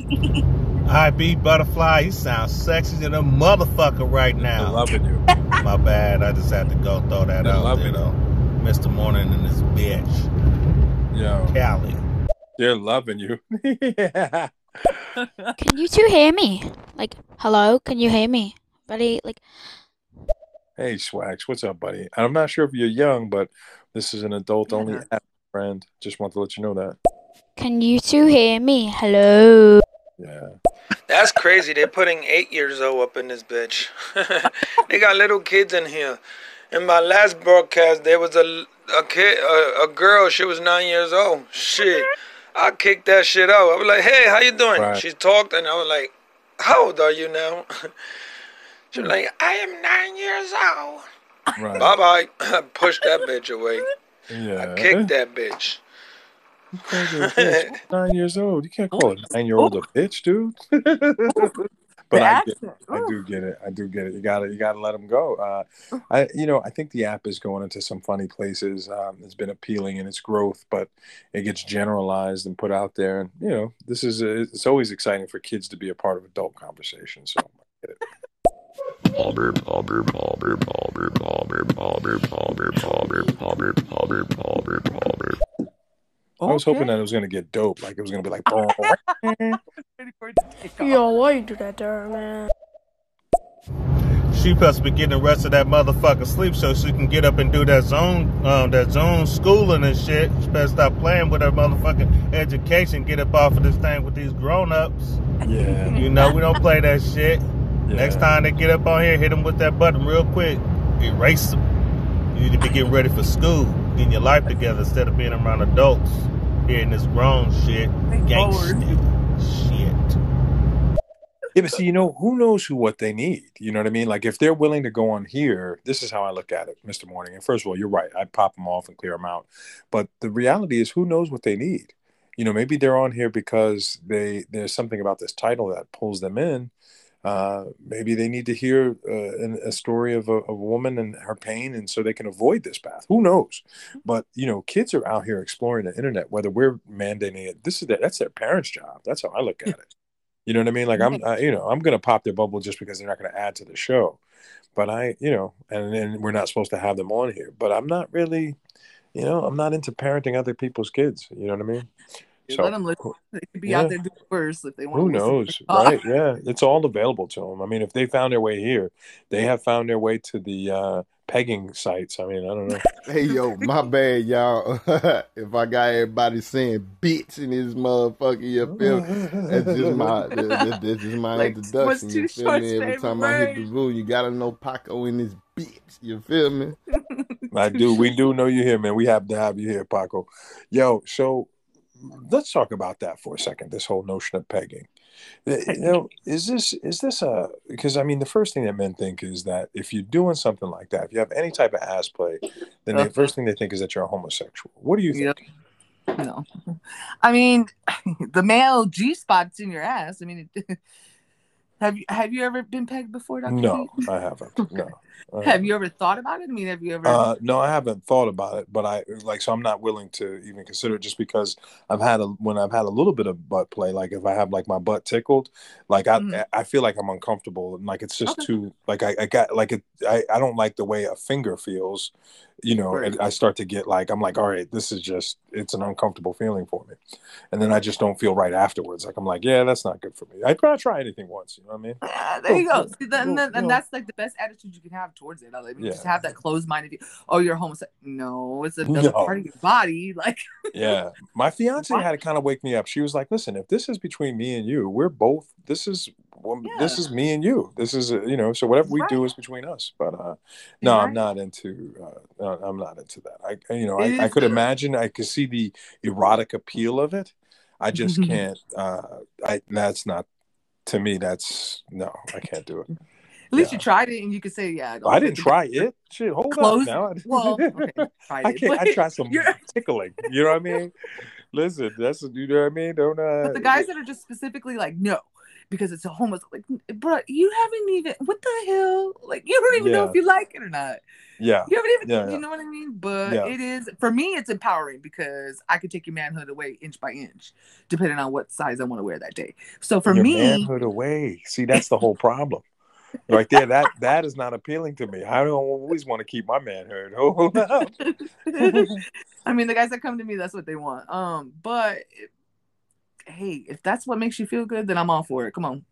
I be butterfly. You sound sexy than a motherfucker right now. I'm loving you. My bad. I just had to go throw that I out love there it. though. Mr. Morning and this bitch. Yo, Cali. they're loving you. yeah. Can you two hear me? Like, hello? Can you hear me? Buddy, like, Hey, Swax, what's up, buddy? I'm not sure if you're young, but this is an adult only Yeah. app, friend. Just want to let you know that. can you two hear me? Hello? Yeah. That's crazy. They're putting eight years old up in this bitch. they got little kids in here. In my last broadcast, there was a a kid, a, a girl. She was nine years old. Shit, I kicked that shit out. I was like, "Hey, how you doing?" Right. She talked, and I was like, "How old are you now?" she was like, "I am nine years old." Right. Bye bye. Push that bitch away. Yeah. I kicked that bitch. You called her a bitch. Nine years old. You can't call a nine year old a bitch, dude. but I get, accent. I do get it. I do get it. You gotta, you gotta let them go. Uh, I, you know, I think the app is going into some funny places. Um, it's been appealing in its growth, but it gets generalized and put out there. And you know, this is a, it's always exciting for kids to be a part of adult conversation. So I get it. I was hoping that it was gonna get dope, like it was gonna be like. Ready for it to take off. Yo, why you do that there, man? She supposed to be getting the rest of that motherfucker sleep so she can get up and do that zone, um, that zone schooling and shit. She better stop playing with her motherfucking education. Get up off of this thing with these grown ups. Yeah. You know we don't play that shit. Yeah. Next time they get up on here, hit them with that button real quick. Erase them. You need to be getting ready for school, getting your life together instead of being around adults, hearing this grown shit, gangster shit. Yeah, but see, you know, who knows who what they need? You know what I mean? Like, if they're willing to go on here, this is how I look at it, Mr. Morning. And first of all, you're right. I pop them off and clear them out. But the reality is, who knows what they need? You know, maybe they're on here because they there's something about this title that pulls them in. Uh, maybe they need to hear uh, an, a story of a, of a woman and her pain, and so they can avoid this path. Who knows? But you know, kids are out here exploring the internet. Whether we're mandating it, this is their, that's their parents' job. That's how I look at it. You know what I mean? Like I'm, I, you know, I'm gonna pop their bubble just because they're not gonna add to the show. But I, you know, and then we're not supposed to have them on here. But I'm not really, you know, I'm not into parenting other people's kids. You know what I mean? You let them listen. They could be yeah. out there doing worse if they want. Who to listen. knows, right? Yeah, it's all available to them. I mean, if they found their way here, they have found their way to the uh, pegging sites. I mean, I don't know. Hey yo, my bad, y'all. if I got everybody saying bitch in this motherfucker, you feel me? That's just my that, that- that's just my Like, introduction. You too feel short, me? Every stay time I hit the room, you gotta know Paco in this bitch. You feel me? I do. We do know you here, man. We have to have you here, Paco. Yo, so let's talk about that for a second. This whole notion of pegging. You know, is this is this a because I mean the first thing that men think is that if you're doing something like that, if you have any type of ass play, then the Uh-huh. first thing they think is that you're a homosexual. What do you think? No, I mean the male G spots in your ass. I mean, it, have you have you ever been pegged before, Doctor? No, I haven't. No. I Have you ever thought about it? I mean, have you ever? Uh, no, I haven't thought about it, but I like so I'm not willing to even consider it just because I've had a when I've had a little bit of butt play, like if I have like my butt tickled, like I Mhm. I feel like I'm uncomfortable and like it's just Okay. too like I, I got like it I, I don't like the way a finger feels, you know, Right. and I start to get like I'm like, all right, this is just it's an uncomfortable feeling for me. And then I just don't feel right afterwards. Like I'm like, yeah, that's not good for me. I'd rather try anything once, you know what I mean? Yeah, there you go. See, then, Well, then, and that's like the best attitude you can have towards it. Like, Yeah. just have that closed minded you, oh, you're homosexual. No, it's another No. part of your body. Like, Yeah. My fiance had to kind of wake me up. She was like, listen, if this is between me and you, we're both, this is, well, this is me and you. This is, uh, you know, so whatever we do is between us. But uh, no, I'm not into, uh, no, I'm not into that. I, you know, I, I could imagine, I could see the erotic appeal of it. I just can't, uh, I, that's not, to me, that's, no, I can't do it. At least you tried it, and you could say, yeah. I didn't try it. Shit, hold Close- up now. well, okay, tried I can't. I try some you're- tickling. You know what I mean? Listen, that's you know what I mean. Don't uh. But the guys that are just specifically like, no, because it's a homeless. Like, bro, you haven't even. What the hell? Like, you don't even know if you like it or not. Yeah. You haven't even. Yeah, yeah. You know what I mean? But Yeah. it is for me. It's empowering because I could take your manhood away inch by inch, depending on what size I want to wear that day. So for your me, manhood away. See, that's the whole problem. Right there, that that is not appealing to me. I don't always want to keep my manhood. Hold up. I mean, the guys that come to me, that's what they want. Um, but hey, if that's what makes you feel good, then I'm all for it. Come on.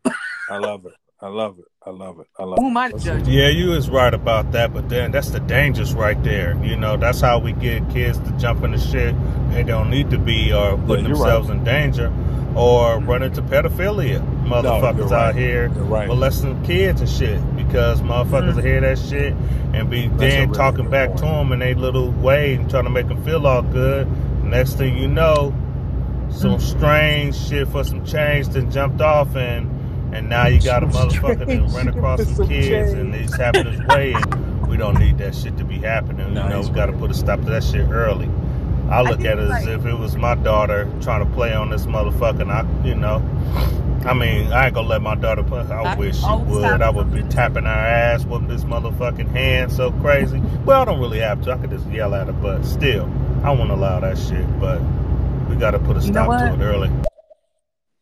I love it. I love it. I love it. I love Who am. I to Let's- judge? Yeah, you is right about that, but then that's the dangers right there. You know, that's how we get kids to jump into shit they don't need to be or put you're themselves in danger or run into pedophilia. Motherfuckers you're out right. here right. molesting kids and shit because motherfuckers will hear that shit and be That's then really talking back point. to them in a little way and trying to make them feel all good. Next thing you know, some mm. strange shit for some change then jumped off and and now you got a motherfucker that ran across some some kids and change. he's having his way and we don't need that shit to be happening. No, you know, we gotta put a stop to that shit early. I look at it as if it was my daughter trying to play on this motherfucker and I you know I mean, I ain't gonna let my daughter play. I I wish she oh, would. I would be tapping her ass, whooping this motherfucking hand so crazy. Well, I don't really have to. I could just yell at her, but still, I won't allow that shit. But we gotta put a You stop to it early.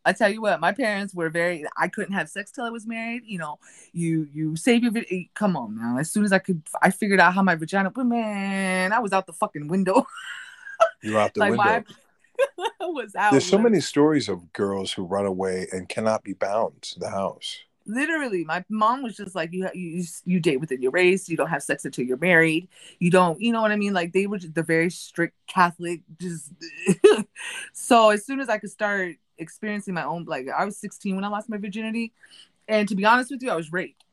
I tell you what, my parents were very. I couldn't have sex till I was married. You know, you you save your. vi- eh, Come on now. As soon as I could, I figured out how my vagina. But man, I was out the fucking window. You're out the like window. was out. There's so many stories of girls who run away and cannot be bound to the house. literally my mom was just like you you you date within your race you don't have sex until you're married you don't you know what i mean like they were the very strict catholic just so as soon as i could start experiencing my own like i was 16 when i lost my virginity and to be honest with you i was raped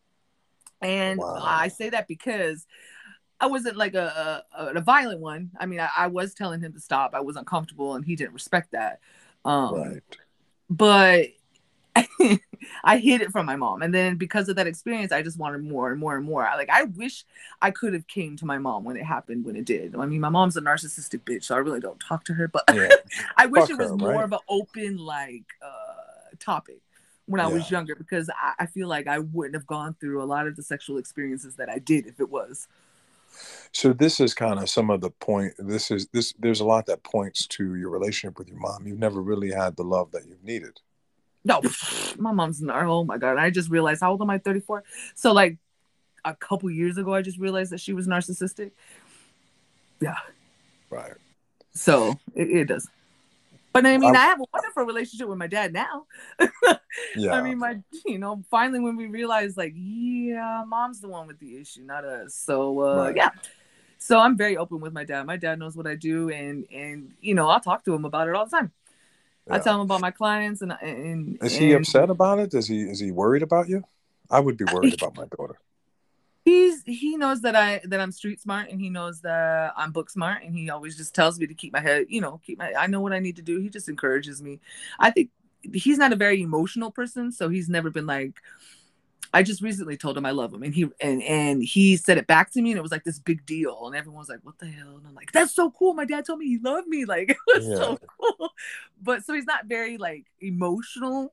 and i say that because I wasn't like a, a, a violent one. I mean, I, I was telling him to stop. I was uncomfortable, and he didn't respect that. Um, right. But I hid it from my mom, and then because of that experience, I just wanted more and more and more. I, like I wish I could have came to my mom when it happened when it did. I mean, my mom's a narcissistic bitch, so I really don't talk to her. But Yeah. I wish Fuck it was her, more right? of an open like uh, topic when I was younger because I, I feel like I wouldn't have gone through a lot of the sexual experiences that I did if it was. So this is kind of some of the point. This is this. There's a lot that points to your relationship with your mom. You've never really had the love that you've needed. No, my mom's not. Oh my god! I just realized how old am I? Thirty four. So like a couple years ago, I just realized that she was narcissistic. Yeah. Right. So it, it does. But I mean, I- I have a wonderful relationship with my dad now. Yeah. I mean, my you know, finally when we realized like, yeah, mom's the one with the issue, not us. So uh Right. yeah. So I'm very open with my dad. My dad knows what I do and and you know, I'll talk to him about it all the time. I tell him about my clients and and Is he and upset about it? Is he is he worried about you? I would be worried about my daughter. He's he knows that I that I'm street smart and he knows that I'm book smart and he always just tells me to keep my head, you know, keep my I know what I need to do. He just encourages me. I think he's not a very emotional person, so he's never been like. I just recently told him I love him, and he and and he said it back to me, and it was like this big deal, and everyone was like, "What the hell?" And I'm like, "That's so cool." My dad told me he loved me, like it was Yeah. so cool. But so he's not very like emotional,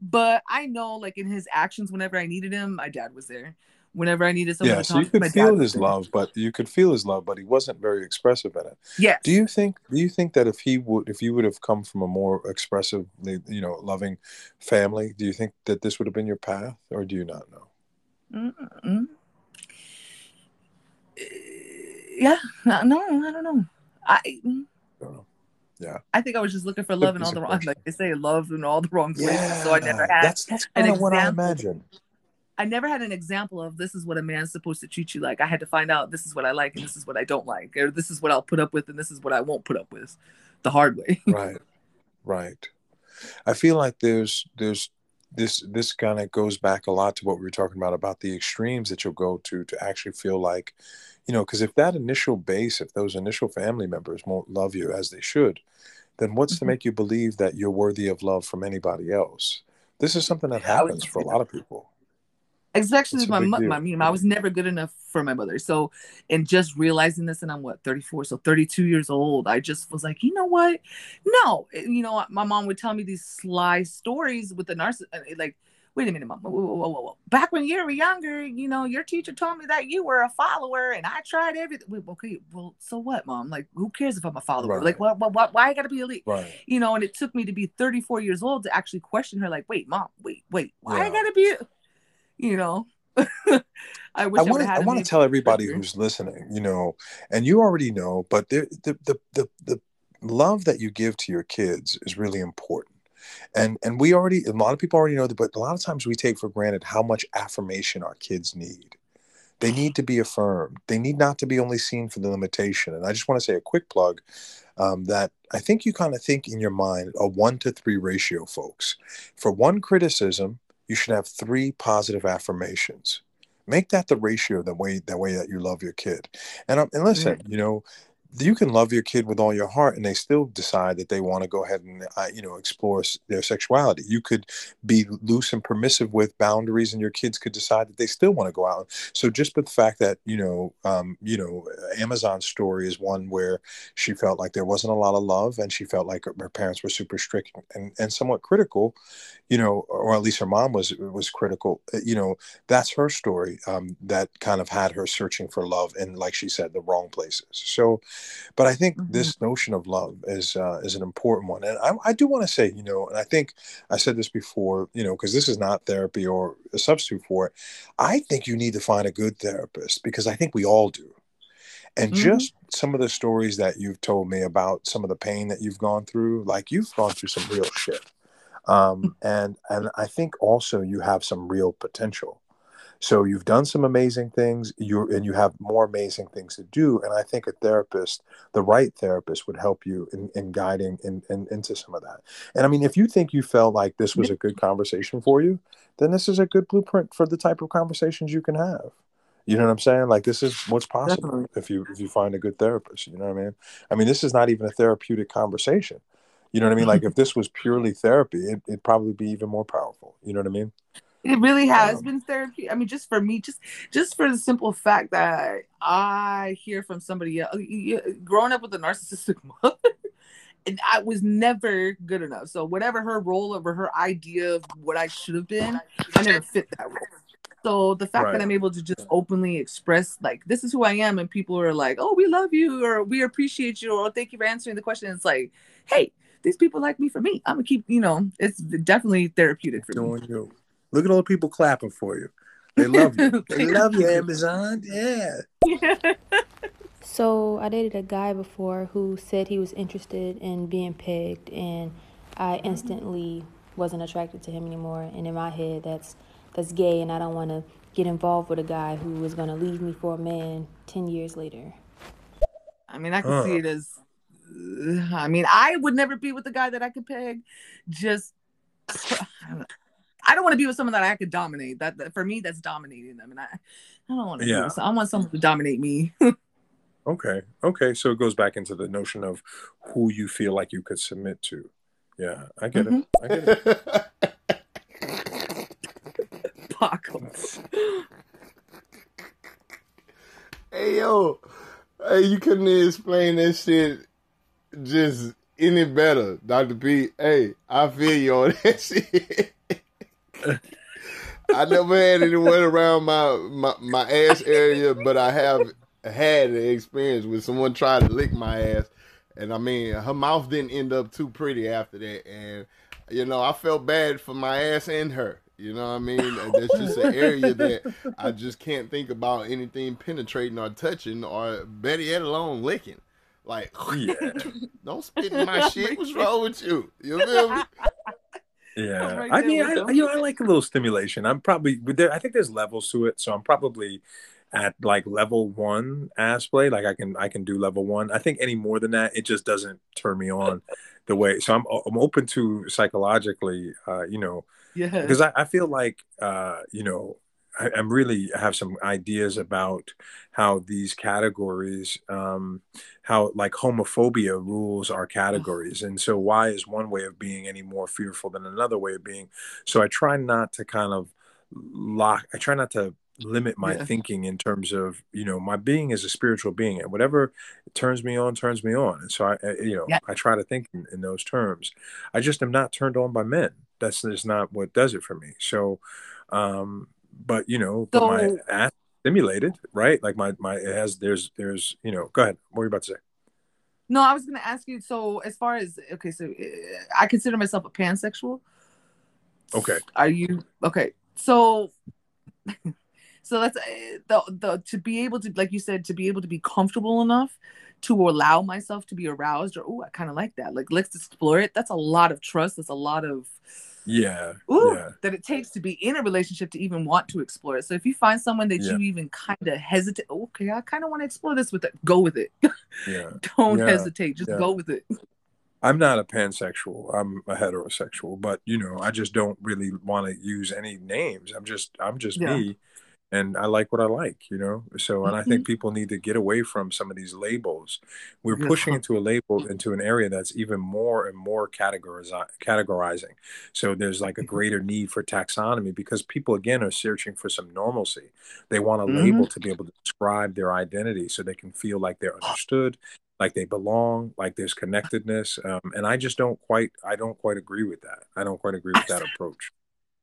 but I know like in his actions, whenever I needed him, my dad was there. Whenever I needed someone Yeah, to so talk you to, could feel his love, but you could feel his love, but he wasn't very expressive in it. Yes. Do you think? Do you think that if he would, if you would have come from a more expressive, you know, loving family, do you think that this would have been your path, or do you not know? Mm-mm. Eh, yeah, no, I don't know. Mm. I don't know. Yeah. I think I was just looking for love in all the wrong, like they say, love in all the wrong places. So I never had That's that's an kind of what I imagine. I never had an example of this is what a man's supposed to treat you like. I had to find out this is what I like and this is what I don't like, or this is what I'll put up with and this is what I won't put up with, the hard way. right right. I feel like there's there's this this kind of goes back a lot to what we were talking about about the extremes that you'll go to to actually feel like you know because if that initial base if those initial family members won't love you as they should then what's to mm-hmm. make you believe that you're worthy of love from anybody else? This is something that happens for a lot of people especially It's my my I mean, I was never good enough for my mother. So, and just realizing this, and I'm what 34, so 32 years old. I just was like, you know what? No, Eh, you know, my mom would tell me these sly stories with the narcissist. Like, wait a minute, mom. Whoa, whoa, whoa. Back when you were younger, you know, your teacher told me that you were a follower, and I tried everything. Wait, okay, well, so what, mom? Like, who cares if I'm a follower? Right. Like, what, what, what, why I gotta be elite? right You know, and it took me to be 34 years old to actually question her. Like, wait, mom, wait, wait, why I gotta be? You know. I wish I want to. I want to tell everybody who's listening, you know, and you already know, but there, the the the the love that you give to your kids is really important. And and we already, a lot of people already know that, but a lot of times we take for granted how much affirmation our kids need. They need to be affirmed. They need not to be only seen for the limitation. And I just want to say a quick plug um, that I think you kind of think in your mind a one to three ratio, folks. For one criticism, you should have three positive affirmations. Make that the ratio, the way that way that you love your kid. And um, and listen, you know, you can love your kid with all your heart, and they still decide that they want to go ahead and uh, you know explore their sexuality. You could be loose and permissive with boundaries, and your kids could decide that they still want to go out. So just the fact that you know, um, you know, Amazon's story is one where she felt like there wasn't a lot of love, and she felt like her, her parents were super strict and, and somewhat critical, you know, or at least her mom was was critical. Uh, You know, that's her story um, that kind of had her searching for love in, like she said, the wrong places. So, but I think this notion of love is uh, is an important one, and I, I do want to say, you know, and I think I said this before, you know, because this is not therapy or a substitute for it. I think you need to find a good therapist because I think we all do. And Mhm. just some of the stories that you've told me about some of the pain that you've gone through, like you've gone through some real shit. Um, and and I think also you have some real potential. So you've done some amazing things, you and you have more amazing things to do. And I think a therapist, the right therapist, would help you in, in guiding in, in, into some of that. And I mean, if you think you felt like this was a good conversation for you, then this is a good blueprint for the type of conversations you can have. You know what I'm saying? Like this is what's possible Definitely. if you if you find a good therapist. You know what I mean? I mean, this is not even a therapeutic conversation. You know what I mean? Like if this was purely therapy, it, it'd probably be even more powerful. You know what I mean? It really has Um, been therapy. I mean, just for me, just just for the simple fact that I hear from somebody else. Growing up with a narcissistic mother, and I was never good enough. So whatever her role or her idea of what I should have been, I never fit that role. So the fact Right. that I'm able to just openly express like this is who I am, and people are like, "Oh, we love you," or "We appreciate you," or "Thank you for answering the question," it's like, "Hey, these people like me for me. I'm gonna keep." You know, it's definitely therapeutic for me. You. Look at all the people clapping for you. They love you. they love you, Amazon. Yeah. So I dated a guy before who said he was interested in being pegged, and I instantly wasn't attracted to him anymore. And in my head, that's that's gay, and I don't want to get involved with a guy who is going to leave me for a man ten years later. I mean, I can Huh. see it as. uh, I mean, I would never be with a guy that I could peg. Just, I don't want to be with someone that I could dominate. That, that for me, that's dominating them, and I, I don't want to. Yeah. Yeah. So I want someone to dominate me. Okay. Okay. So it goes back into the notion of who you feel like you could submit to. Yeah, I get Mhm. it. I get it. Paco. Hey yo, hey, you couldn't explain that shit just any better, Doctor P. Hey, I feel you on that shit. I never had anyone around my, my my ass area, but I have had an experience with someone trying to lick my ass, and I mean, her mouth didn't end up too pretty after that, and you know, I felt bad for my ass and her. You know what I mean? That's just an area that I just can't think about anything penetrating or touching, or better yet, alone licking. Like, Yeah. don't spit in my shit. What's wrong with you? You feel me? Yeah, right I mean, I, them. you know, I like a little stimulation. I'm probably, but there, I think there's levels to it, so I'm probably at like level one ass play. Like I can, I can do level one. I think any more than that, it just doesn't turn me on the way. So I'm, I'm open to psychologically, uh, you know, Yeah. because I, I feel like, uh, you know, I, I'm really have some ideas about how these categories, um, how like homophobia rules our categories, and so why is one way of being any more fearful than another way of being? So I try not to kind of lock. I try not to limit my Yeah. thinking in terms of you know my being is a spiritual being and whatever turns me on turns me on and so i I- you know Yeah. i try to think in, in those terms i just am not turned on by men that's just not what does it for me so um but you know but my ass stimulated right like my my it has there's there's you know go ahead what were you about to say no, I was gonna ask you. So as far as okay, so uh, I consider myself a pansexual. okay Are you okay? So, so that's uh, the the to be able to, like you said, to be able to be comfortable enough to allow myself to be aroused, or oh, I kind of like that. Like let's explore it. That's a lot of trust. That's a lot of yeah ooh, yeah that it takes to be in a relationship to even want to explore it. So if you find someone that yeah you even kind of hesitate, okay, I kind of want to explore this with it. Go with it. yeah Don't yeah hesitate. Just go with it. I'm not a pansexual. I'm a heterosexual, but you know, I just don't really want to use any names. I'm just I'm just me and I like what I like, you know. So and I think people need to get away from some of these labels. We're pushing into a label into an area that's even more and more categorizi- categorizing. So there's like a greater need for taxonomy because people again are searching for some normalcy. They want a hmm label to be able to describe their identity so they can feel like they're understood like they belong, like there's connectedness. Um, and I just don't quite, I don't quite agree with that. I don't quite agree with that approach.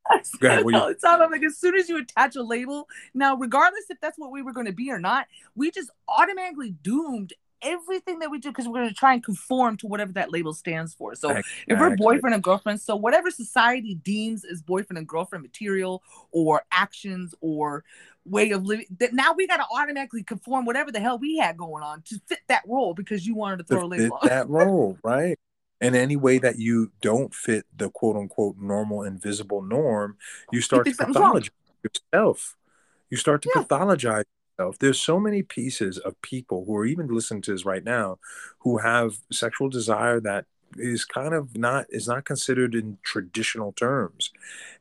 Ahead. said What it you? all the time. I'm like, as soon as you attach a label, now, regardless if that's what we were going to be or not, we just automatically doomed everything that we do because we're going to try and conform to whatever that label stands for. So if we're boyfriend and girlfriend, so whatever society deems as boyfriend and girlfriend material or actions or way of living, that now we got to automatically conform whatever the hell we had going on to fit that role because you wanted to To throw a fit label on. that role, right? And any way that you don't fit the quote unquote normal invisible norm, you you start to pathologize yourself. You start to Yeah. pathologize yourself. There's so many pieces of people who are even listening to this right now who have sexual desire that is kind of not is not considered in traditional terms.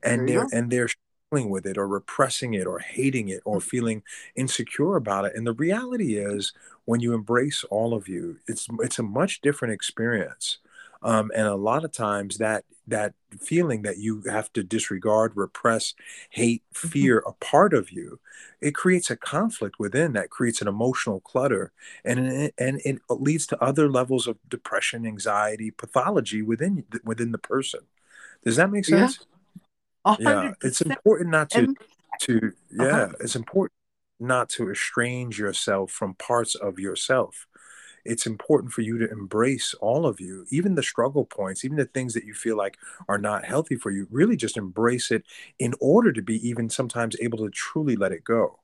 And they're go. and they're struggling with it or repressing it or hating it or feeling insecure about it. And the reality is when you embrace all of you, it's it's a much different experience. Um, and a lot of times that that feeling that you have to disregard, repress, hate, Mhm. fear a part of you, it creates a conflict within that creates an emotional clutter, and and it leads to other levels of depression, anxiety, pathology within within the person. Does that make sense? A Yeah, it's important not to to uh-huh. yeah, it's important not to estrange yourself from parts of yourself. It's important for you to embrace all of you, even the struggle points, even the things that you feel like are not healthy for you. Really just embrace it in order to be even sometimes able to truly let it go.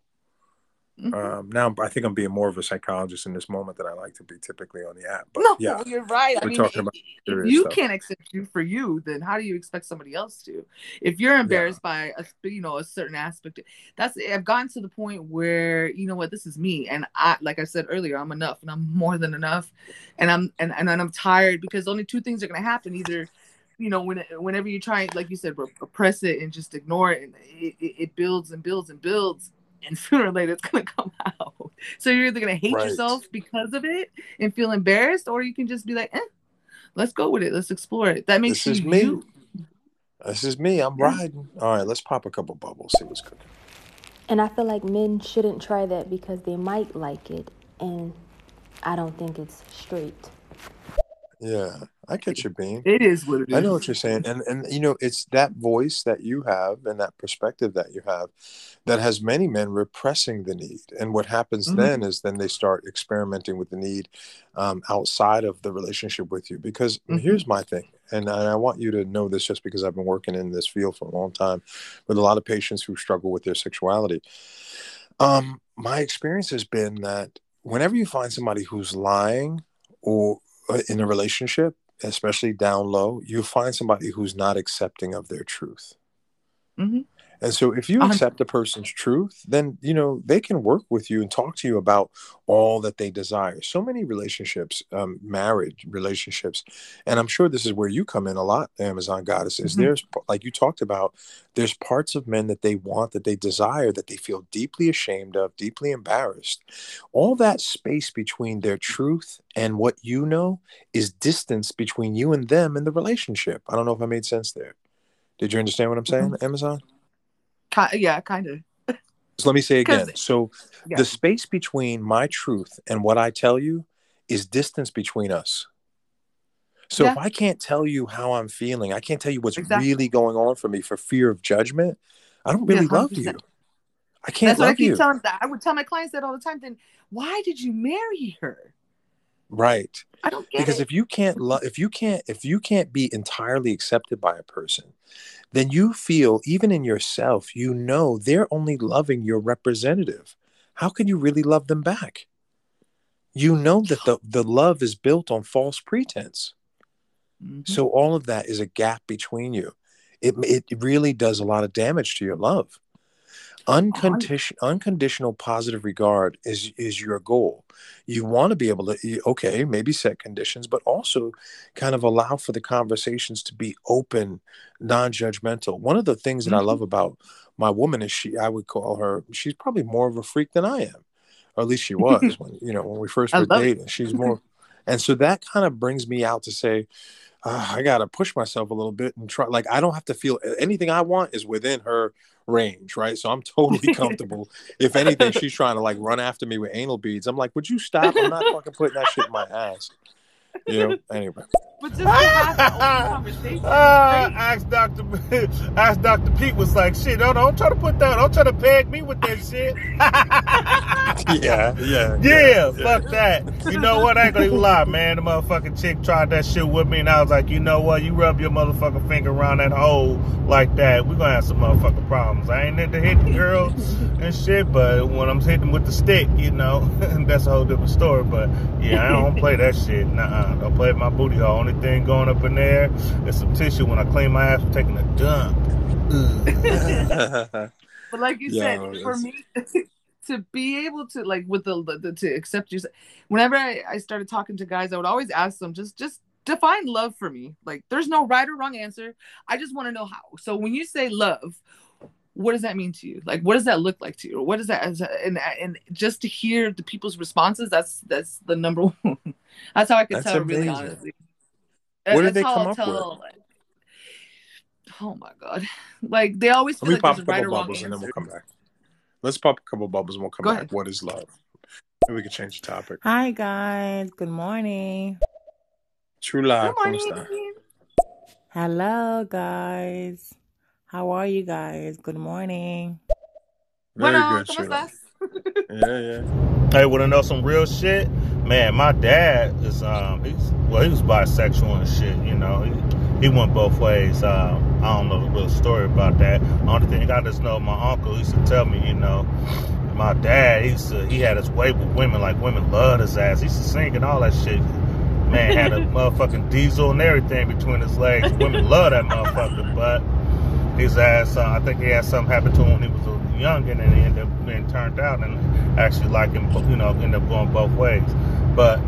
Mhm. Um, now I think I'm being more of a psychologist in this moment than I like to be typically on the app. But No, yeah, you're right. I mean, talking if, about if you stuff. can't accept you for you, then how do you expect somebody else to? If you're Yeah. embarrassed by a you know a certain aspect, that's I've gotten to the point where you know what this is me, and I like I said earlier, I'm enough, and I'm more than enough, and I'm and and I'm tired because only two things are gonna happen: either you know when whenever you try like you said repress it and just ignore it, and it, it builds and builds and builds. And sooner or later, it's gonna come out. So you're either gonna hate Right. yourself because of it and feel embarrassed, or you can just be like, eh, let's go with it. Let's explore it. That makes This you is me. you. This is me. I'm riding. All right, let's pop a couple bubbles. See what's cooking. And I feel like men shouldn't try that because they might like it, and I don't think it's straight. Yeah, I get your bean. It is what it is. I know what you're saying, and and you know it's that voice that you have and that perspective that you have that has many men repressing the need. And what happens Mhm. then is then they start experimenting with the need um, outside of the relationship with you. Because Mhm. here's my thing, and I, I want you to know this just because I've been working in this field for a long time with a lot of patients who struggle with their sexuality. Um, my experience has been that whenever you find somebody who's lying or uh, in a relationship, especially down low, you find somebody who's not accepting of their truth. Mhm. And so if you A accept a person's truth, then you know they can work with you and talk to you about all that they desire. So many relationships, um, marriage relationships, and I'm sure this is where you come in a lot, Amazon Goddess, is Mhm. there's like you talked about, there's parts of men that they want, that they desire, that they feel deeply ashamed of, deeply embarrassed. All that space between their truth and what you know is distance between you and them in the relationship. I don't know if I made sense there. Did you understand what I'm saying, Amazon? Ki- yeah, kind of. So let me say again. So Yeah. the space between my truth and what I tell you is distance between us. So if I can't tell you how I'm feeling, I can't tell you what's Exactly. really going on for me for fear of judgment, I don't really Yeah, love you. I can't That's what I love keep you. telling. I would tell my clients that all the time. Then why did you marry her? Right. I don't get Because it. if you can't love if you can't if you can't be entirely accepted by a person, then you feel even in yourself, you know they're only loving your representative. How can you really love them back? You know that the, the love is built on false pretense. Mhm. So all of that is a gap between you. It it really does a lot of damage to your love. Uh-huh. Unconditional, unconditional positive regard is is your goal. You want to be able to okay, maybe set conditions, but also kind of allow for the conversations to be open, non-judgmental. One of the things that I mm-hmm. love about my woman is she I would call her she's probably more of a freak than I am. Or at least she was when you know when we first were love it. dating. She's more and so that kind of brings me out to say uh, I gotta push myself a little bit and try. Like I don't have to feel anything I want is within her range, right? So I'm totally comfortable. if anything, she's trying to like run after me with anal beads. I'm like, would you stop? I'm not fucking putting that shit in my ass. You know. Anyway, But just to have conversation. Uh, ask Dr. ask Dr. Pete was like, shit, don't, don't try to put that, don't try to peg me with that shit. yeah, yeah, Yeah, fuck that. You know what? I ain't gonna lie, man. The motherfucking chick tried that shit with me, and I was like, you know what? You rub your motherfucking finger around that hole like that, we gonna have some motherfucking problems. I ain't into hitting girls and shit, but when I'm hitting with the stick, you know, that's a whole different story. But yeah, I don't play that shit. Nuh-uh. Don't play with my booty hole. Only thing going up in there is some tissue when I clean my ass from taking a dump. But like you said, for me to be able to like with the, the, the- to accept yourself, whenever I, I started talking to guys, I would always ask them just just define love for me. Like there's no right or wrong answer. I just want to know how. So when you say love, what does that mean to you? Like what does that look like to you? Or what is that? And and just to hear the people's responses, that's that's the number one. That's how I can That's tell really honestly. What did That's they come I'll up tell, like, oh my god, like they always Let feel me like pop there's a a right couple bubbles and then we'll come back. Let's pop a couple bubbles and we'll come Go back. ahead. What is love? And we can change the topic. Hi guys, good morning. Chula, Good ¿cómo está? morning. Hello guys. How are you guys? Good morning. Very Bueno, good, ¿cómo estás? Yeah, yeah. Hey, wanna know some real shit? Man, my dad is um he's well he was bisexual and shit, you know. He, he went both ways. Um I don't know the real story about that. Only thing I just know my uncle used to tell me, you know, my dad, he used to, he had his way with women, like women loved his ass. He used to sing and all that shit. Man had a motherfucking diesel and everything between his legs. Women love that motherfucker, but his ass, uh, I think he had something happen to him when he was a youngin' and he ended up being turned out and actually like him, you know, ended up going both ways. But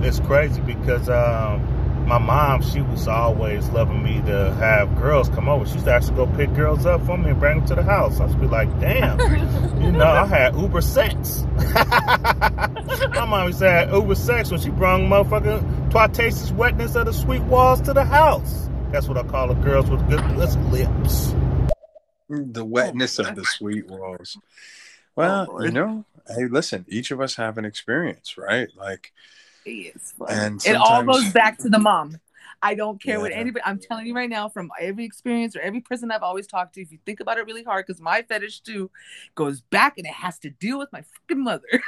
it's crazy because um, my mom, she was always loving me to have girls come over. She used to actually go pick girls up for me and bring them to the house. I used to be like, damn, you know, I had Uber sex. My mom said over sex when she brung motherfucking twataceous wetness of the sweet walls to the house. That's what I call the girls with good lips. The oh, wetness of the sweet walls. Oh, well, Oh, you know, hey, listen, each of us have an experience, right? Like, It's funny. and it all goes back to the mom. I don't care what anybody. I'm telling you right now, from every experience or every person I've always talked to, if you think about it really hard, because my fetish too goes back and it has to deal with my freaking mother.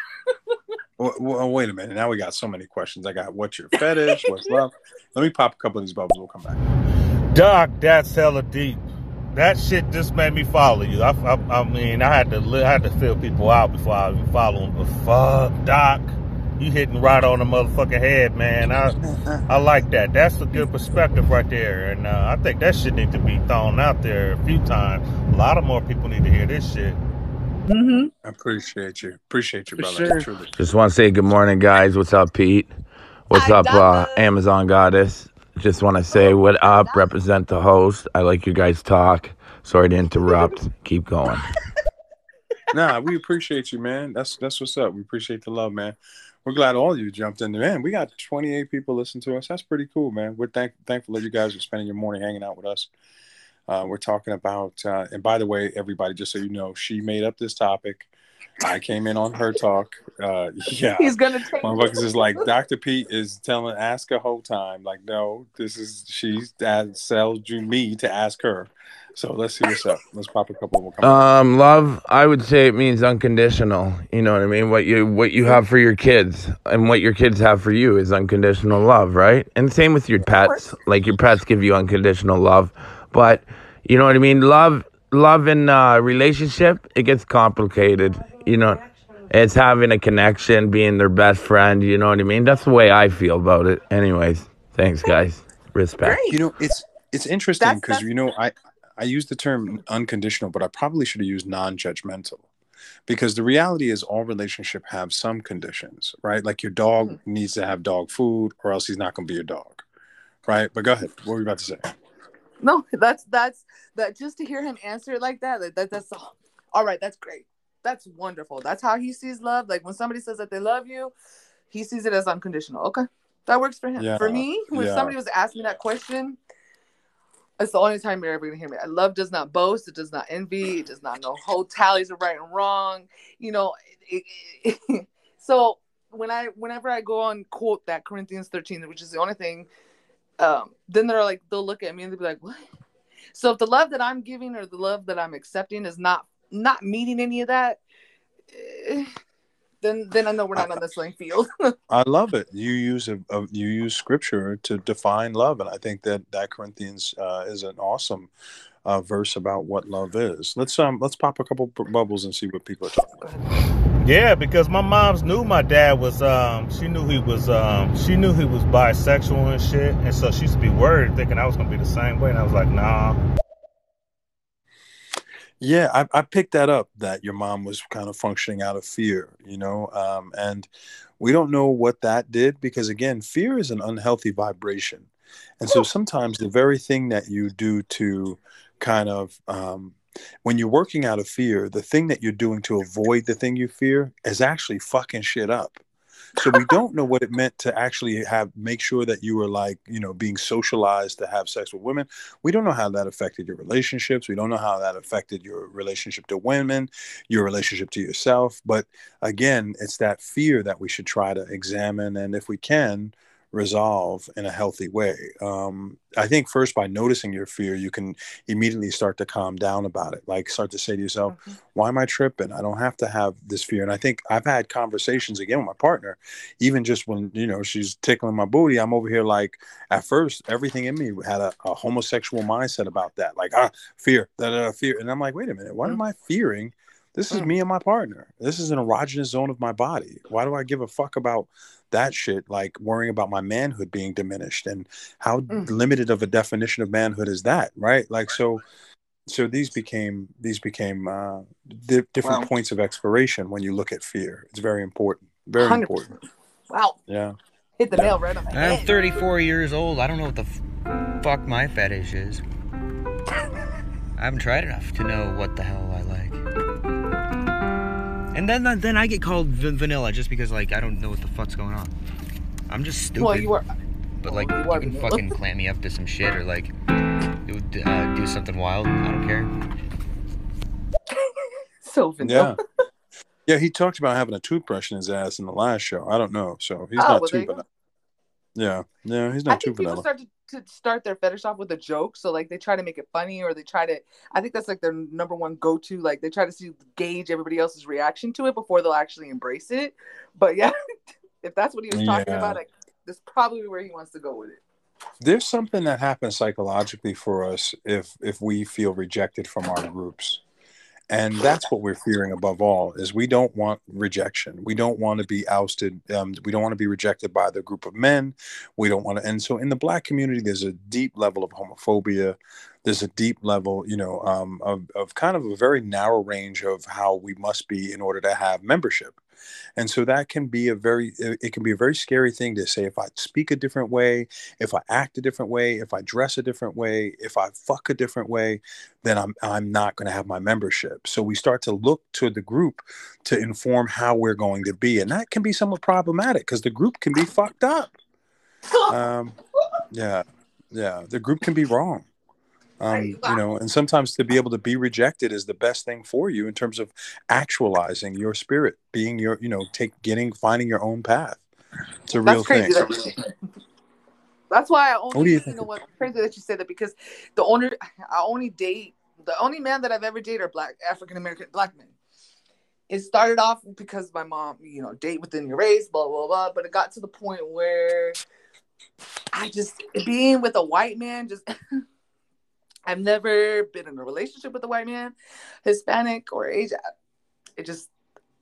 Well, well, wait a minute. Now we got so many questions. I got what's your fetish? What's love? Let me pop a couple of these bubbles. We'll come back. Doc, that's hella deep. That shit just made me follow you. I, I, I mean, I had to I had to fill people out before I even follow them. But fuck, Doc, you hitting right on the motherfucking head, man. I I like that. That's a good perspective right there, and uh, I think that shit need to be thrown out there a few times. A lot of more people need to hear this shit. Mm-hmm. I appreciate you. Appreciate you, brother. sure. Just want to say good morning, guys. What's up, Pete? What's up, uh, Amazon Goddess? Just want to say what up. Represent the host. I like you guys talk. Sorry to interrupt. Keep going. nah, we appreciate you, man. That's that's what's up. We appreciate the love, man. We're glad all of you jumped in. Man, we got 28 people listening to us. That's pretty cool, man. We're thank- thankful that you guys are spending your morning hanging out with us. Uh, we're talking about, uh, and by the way, everybody, just so you know, she made up this topic. I came in on her talk. Uh, yeah, He's gonna take motherfuckers is like Dr. Pete is telling ask her whole time. Like, no, this is she's that sells you me to ask her. So let's see what's up. Let's pop a couple. We'll come back. Um, love. I would say it means unconditional. You know what I mean? What you what you have for your kids and what your kids have for you is unconditional love, right? And same with your pets. Like your pets give you unconditional love, but you know what I mean. Love, love in uh, relationship, it gets complicated. You know, it's having a connection, being their best friend. You know what I mean? That's the way I feel about it. Anyways, thanks, guys. Respect. You know, it's it's interesting because you know I I use the term unconditional, but I probably should have used non-judgmental. Because the reality is all relationship have some conditions, right? Like your dog Mm-hmm. needs to have dog food or else he's not going to be your dog. Right? But go ahead. What were you about to say? No, that's that's that. Just to hear him answer it like that, like, that that's all. All right, that's great. That's wonderful. That's how he sees love. Like when somebody says that they love you, he sees it as unconditional. Okay, that works for him. Yeah, For me, when yeah. somebody was asking me that question, it's the only time you're ever gonna hear me. Love does not boast. It does not envy. It does not know whole tallies of right and wrong. You know, it, it- it- so when I whenever I go on quote that Corinthians 13, which is the only thing um, then they're like they'll look at me and they'll be like, "What?" So if the love that I'm giving or the love that I'm accepting is not not meeting any of that, then then I know we're not on the same field. I love it. You use a, a you use scripture to define love, and I think that that Corinthians uh, is an awesome uh, verse about what love is. Let's um let's pop a couple bu- bubbles and see what people are talking about. Yeah, because my mom's knew my dad was um she knew he was um she knew he was bisexual and shit. And so she used to be worried thinking I was gonna be the same way. And I was like, nah. Yeah, I, I picked that up that your mom was kind of functioning out of fear, you know, um, and we don't know what that did because again, fear is an unhealthy vibration, and so sometimes the very thing that you do to kind of um, when you're working out of fear, the thing that you're doing to avoid the thing you fear is actually fucking shit up. So we don't know what it meant to actually have make sure that you were like, you know, being socialized to have sex with women. We don't know how that affected your relationships. We don't know how that affected your relationship to women, your relationship to yourself. But again, it's that fear that we should try to examine and if we can resolve in a healthy way. Um, I think first by noticing your fear, you can immediately start to calm down about it. Like start to say to yourself, why am I tripping? I don't have to have this fear. And I think I've had conversations again with my partner, even just when, you know, she's tickling my booty, I'm over here like at first everything in me had a, a homosexual mindset about that. Like, ah, fear, da, da, da, fear. And I'm like, wait a minute, what am I fearing? This is me and my partner. This is an erogenous zone of my body. Why do I give a fuck about that shit? Like worrying about my manhood being diminished and how limited of a definition of manhood is that, right? Like so so these became these became uh di- different Wow. points of exploration when you look at fear. It's very important. Very 100%. important. wow, Yeah. hit the nail right on the head I'm 34 years old. I don't know what the f- fuck my fetish is. I haven't tried enough to know what the hell I like. And then then I get called v- vanilla just because like I don't know what the fuck's going on. I'm just stupid. Well, you are. But like you you can vanilla. fucking clamp me up to some shit or like do, uh, do something wild. I don't care. So vanilla. Yeah. Yeah, he talked about having a toothbrush in his ass in the last show. I don't know. So he's Oh, not well, too you vanilla. Yeah. Yeah, he's I not too think people vanilla. start to, to start their fetish off with a joke, so like they try to make it funny, or they try to. I think that's like their number one go to. Like they try to see gauge everybody else's reaction to it before they'll actually embrace it. But yeah, if that's what he was talking Yeah. about, like, that's probably where he wants to go with it. There's something that happens psychologically for us if if we feel rejected from our groups. And that's what we're fearing above all is we don't want rejection. We don't want to be ousted. Um, we don't want to be rejected by the group of men. We don't want to. And so in the black community, there's a deep level of homophobia. There's a deep level, you know, um, of, of kind of a very narrow range of how we must be in order to have membership. And so that can be a very, it can be a very scary thing to say if I speak a different way, if I act a different way, if I dress a different way, if I fuck a different way, then I'm I'm not going to have my membership. So we start to look to the group to inform how we're going to be, and that can be somewhat problematic because the group can be fucked up. Um, yeah, yeah, the group can be wrong. Um, you know, and sometimes to be able to be rejected is the best thing for you in terms of actualizing your spirit, being your, you know, take getting finding your own path. It's a real That's crazy. thing. That's why I only, What you you, know what, crazy that you said that because the only, I only date, the only man that I've ever dated are black, African American, black men. It started off because my mom, you know, date within your race, blah, blah, blah. But it got to the point where I just, being with a white man, just, I've never been in a relationship with a white man, Hispanic or Asian. It just,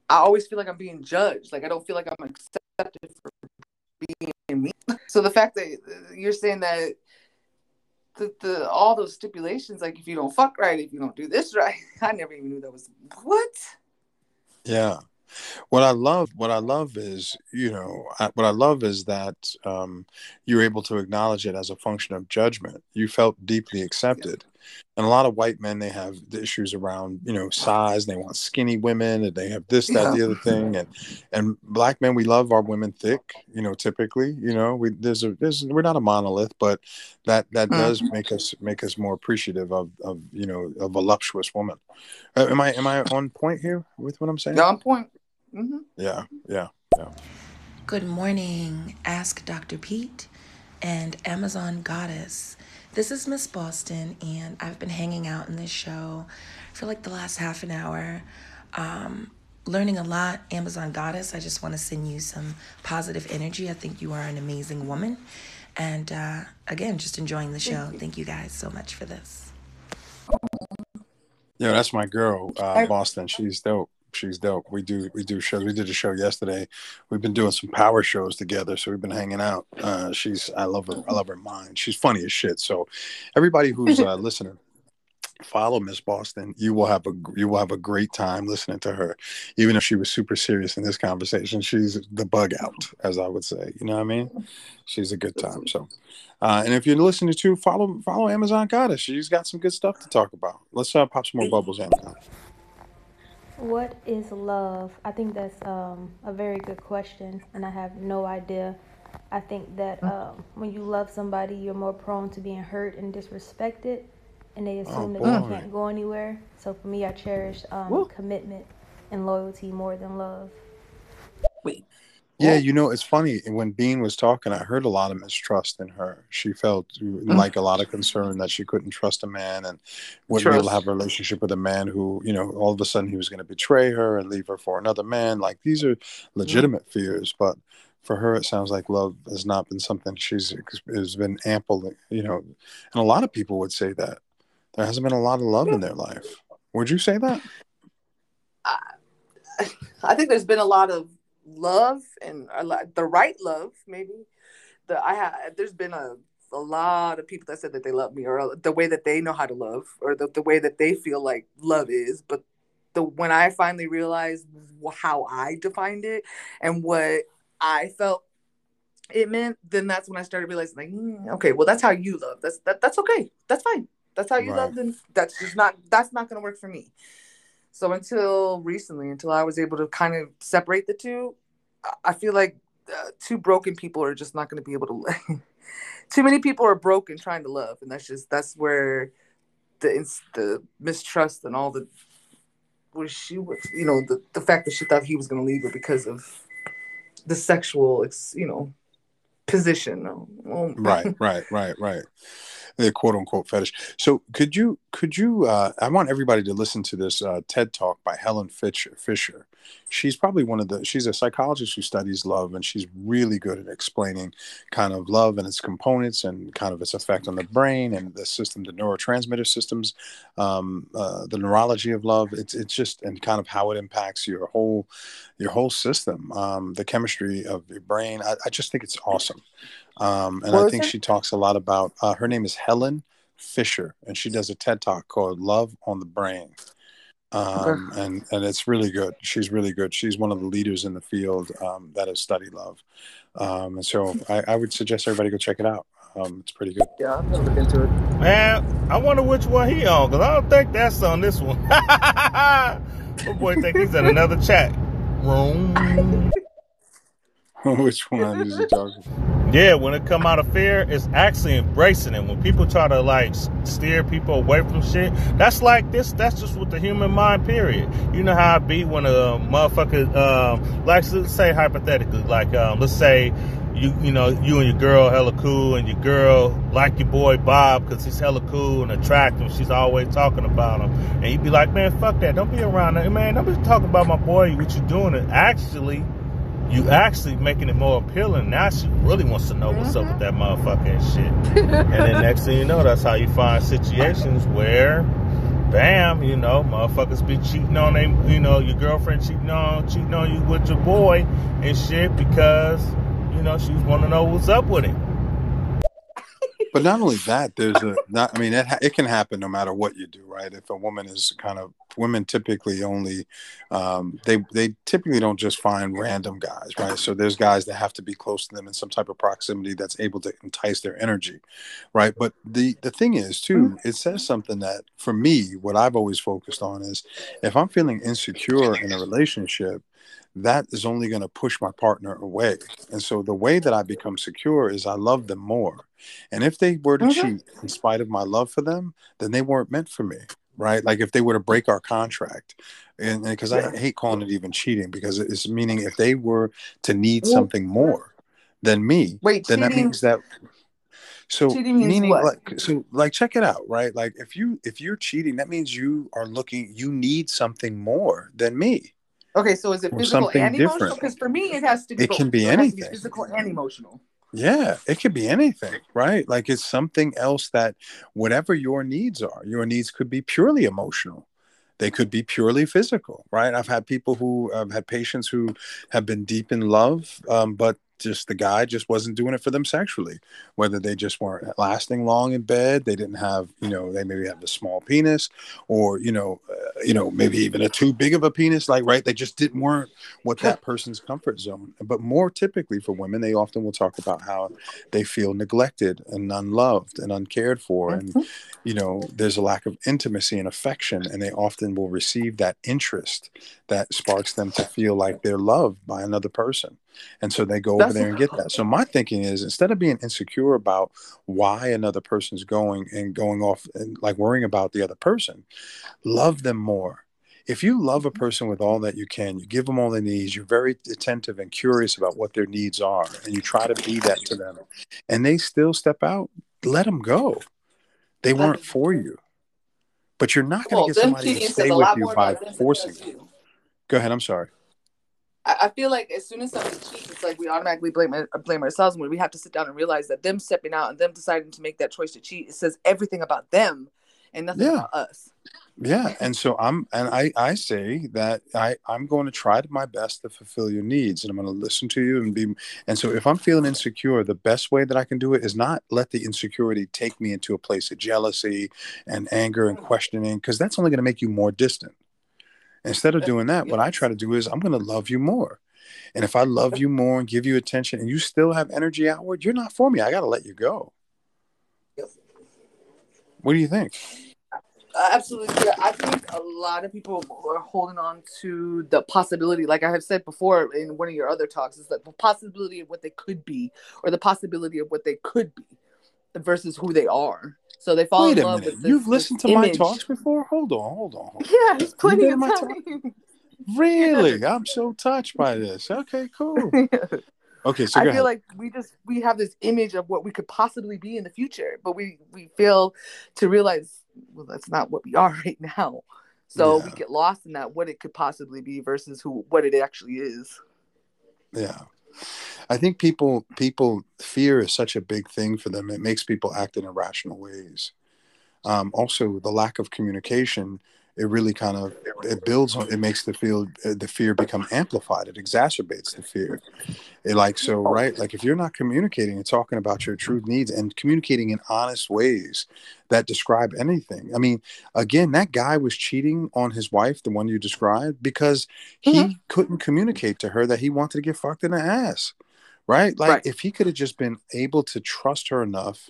I always feel like I'm being judged. Like I don't feel like I'm accepted for being me. So the fact that uh, you're saying that the, the all those stipulations, like if you don't fuck right, if you don't do this right, I never even knew that was what. Yeah. What I love, what I love is, you know, I, what I love is that um, you're able to acknowledge it as a function of judgment. You felt deeply accepted, and a lot of white men they have the issues around, you know, size. They want skinny women, and they have this, that, the other thing. And and black men, we love our women thick. You know, typically, you know, we there's a there's we're not a monolith, but that that does make us make us more appreciative of of you know a voluptuous woman. Uh, am I am I on point here with what I'm saying? Yeah, on point. Mm-hmm. Yeah, yeah, yeah. Good morning, Ask Dr. Pete and Amazon Goddess. This is Miss Boston, and I've been hanging out in this show for like the last half an hour. Um, learning a lot, Amazon Goddess. I just want to send you some positive energy. I think you are an amazing woman. And uh, again, just enjoying the show. Thank you guys so much for this. Yeah, that's my girl, uh, Boston. She's dope. She's dope. We do we do shows. We did a show yesterday. We've been doing some power shows together, so we've been hanging out. Uh, she's I love her. I love her mind. She's funny as shit. So everybody who's uh, listening, follow Miss Boston. You will have a you will have a great time listening to her. Even if she was super serious in this conversation, she's the bug out, as I would say. You know what I mean? She's a good time. So, uh, and if you're listening to follow follow Amazon Goddess, she's got some good stuff to talk about. Let's uh, pop some more bubbles, Amazon. What is love? I think that's um, a very good question, and I have no idea. I think that um, when you love somebody, you're more prone to being hurt and disrespected, and they assume that you can't go anywhere. So for me, I cherish um, commitment and loyalty more than love. Yeah, you know, it's funny. When Bean was talking, I heard a lot of mistrust in her. She felt mm. like a lot of concern that she couldn't trust a man and wouldn't be able to have a relationship with a man who, you know, all of a sudden he was going to betray her and leave her for another man. Like these are mm. legitimate fears, but for her, it sounds like love has not been something she's has been ample, you know, and a lot of people would say that there hasn't been a lot of love in their life. Would you say that? I think there's been a lot of love and a lot, the right love, maybe. The I have there's been a a lot of people that said that they love me or the way that they know how to love or the, the way that they feel like love is but the when i finally realized how i defined it and what i felt it meant then that's when i started realizing like mm, okay well that's how you love that's that, that's okay that's fine that's how you Right. love then that's just not that's not going to work for me So until recently, until I was able to kind of separate the two, I feel like uh, two broken people are just not going to be able to. too many people are broken trying to love, and that's just that's where the the mistrust and all the where she was, you know, the the fact that she thought he was going to leave her because of the sexual, you know, position. Oh, right, right, right, right the quote unquote fetish. So could you could you uh, I want everybody to listen to this uh, TED talk by Helen Fisher Fisher. She's probably one of the she's a psychologist who studies love and she's really good at explaining kind of love and its components and kind of its effect on the brain and the system, the neurotransmitter systems, um, uh, the neurology of love. It's it's just and kind of how it impacts your whole your whole system, um, the chemistry of your brain. I, I just think it's awesome. Um, and what I think she talks a lot about, uh, her name is Helen Fisher, and she does a TED talk called Love on the Brain. Um, and, and it's really good. She's really good. She's one of the leaders in the field um, that has studied love. Um, and so I, I, would suggest everybody go check it out. Um, it's pretty good. Yeah, I'm gonna look into it. Man, I wonder which one he on because I don't think that's on this one. My boy think he's in another chat room. Which one is he talking? Yeah, when it come out of fear, it's actually embracing it. When people try to like steer people away from shit, that's like this. That's just with the human mind. Period. You know how I be when a motherfucker, um, like let's say hypothetically, like um, let's say you you know you and your girl hella cool, and your girl like your boy Bob because he's hella cool and attractive. She's always talking about him, and you'd be like, man, fuck that. Don't be around that, man. Don't be talking about my boy. What you doing? And actually you actually making it more appealing. Now she really wants to know what's up with that motherfucking shit. and then next thing you know, that's how you find situations where, bam, you know, motherfuckers be cheating on them, you know, your girlfriend cheating on cheating on you with your boy and shit because, you know, she want to know what's up with him but not only that, there's a not. I mean, it it can happen no matter what you do, right? If a woman is kind of women typically only um, they they typically don't just find random guys, right? So there's guys that have to be close to them in some type of proximity that's able to entice their energy, right? But the the thing is too, mm-hmm. it says something that for me, what I've always focused on is if I'm feeling insecure in a relationship that is only going to push my partner away. And so the way that I become secure is I love them more. And if they were to mm-hmm. cheat in spite of my love for them, then they weren't meant for me, right? Like if they were to break our contract, and because yeah. I hate calling it even cheating because it's meaning if they were to need something more than me, wait, then cheating, that means that. So meaning what? like so like check it out, right? Like if you if you're cheating, that means you are looking you need something more than me. Okay, so is it physical and emotional? Because for me, it has to be. It both. can be anything. Be physical and emotional. Yeah, it could be anything, right? Like it's something else that whatever your needs are, your needs could be purely emotional. They could be purely physical, right? I've had people who have had patients who have been deep in love, um, but just the guy just wasn't doing it for them sexually. Whether they just weren't lasting long in bed they didn't have you know they maybe have a small penis or you know uh, you know maybe even a too big of a penis like right? They just didn't weren't what that person's comfort zone. But more typically for women they often will talk about how they feel neglected and unloved and uncared for and mm-hmm. you know there's a lack of intimacy and affection and they often will receive that interest that sparks them to feel like they're loved by another person and so they go That's over there and get that. So my thinking is instead of being insecure about why another person's going and going off and like worrying about the other person, love them more. If you love a person with all that you can, you give them all their needs, you're very attentive and curious about what their needs are, and you try to be that to them, and they still step out, let them go. They weren't for you. But you're not going to get somebody to stay with you by forcing you. Go ahead. I'm sorry. I feel like as soon as somebody cheats, it's like we automatically blame blame ourselves when we have to sit down and realize that them stepping out and them deciding to make that choice to cheat, it says everything about them and nothing yeah. about us. Yeah, and so I'm, and I, I say that I, I'm going to try my best to fulfill your needs, and I'm going to listen to you and be. And so, if I'm feeling insecure, the best way that I can do it is not let the insecurity take me into a place of jealousy and anger and questioning, because that's only going to make you more distant. Instead of doing that, what I try to do is I'm going to love you more. And if I love you more and give you attention and you still have energy outward, you're not for me. I got to let you go. What do you think? Absolutely. I think a lot of people are holding on to the possibility, like I have said before in one of your other talks, is that the possibility of what they could be or the possibility of what they could be versus who they are. So they fall Wait in a love minute. with this, You've listened to my talks before? Hold on, hold on. hold on. Yeah, there's plenty of my time. Really? I'm so touched by this. Okay, cool. Okay, so I feel ahead. like we just we have this image of what we could possibly be in the future, but we we fail to realize well that's not what we are right now. So we get lost in that what it could possibly be versus who what it actually is. Yeah. I think people people fear is such a big thing for them. It makes people act in irrational ways. Um, also, the lack of communication it really kind of it builds on it makes the feel uh, the fear become amplified. It exacerbates the fear. It like so right like if you're not communicating and talking about your true needs and communicating in honest ways that describe anything. I mean, again, that guy was cheating on his wife, the one you described, because he mm-hmm. couldn't communicate to her that he wanted to get fucked in the ass. Right? Like Right. if he could have just been able to trust her enough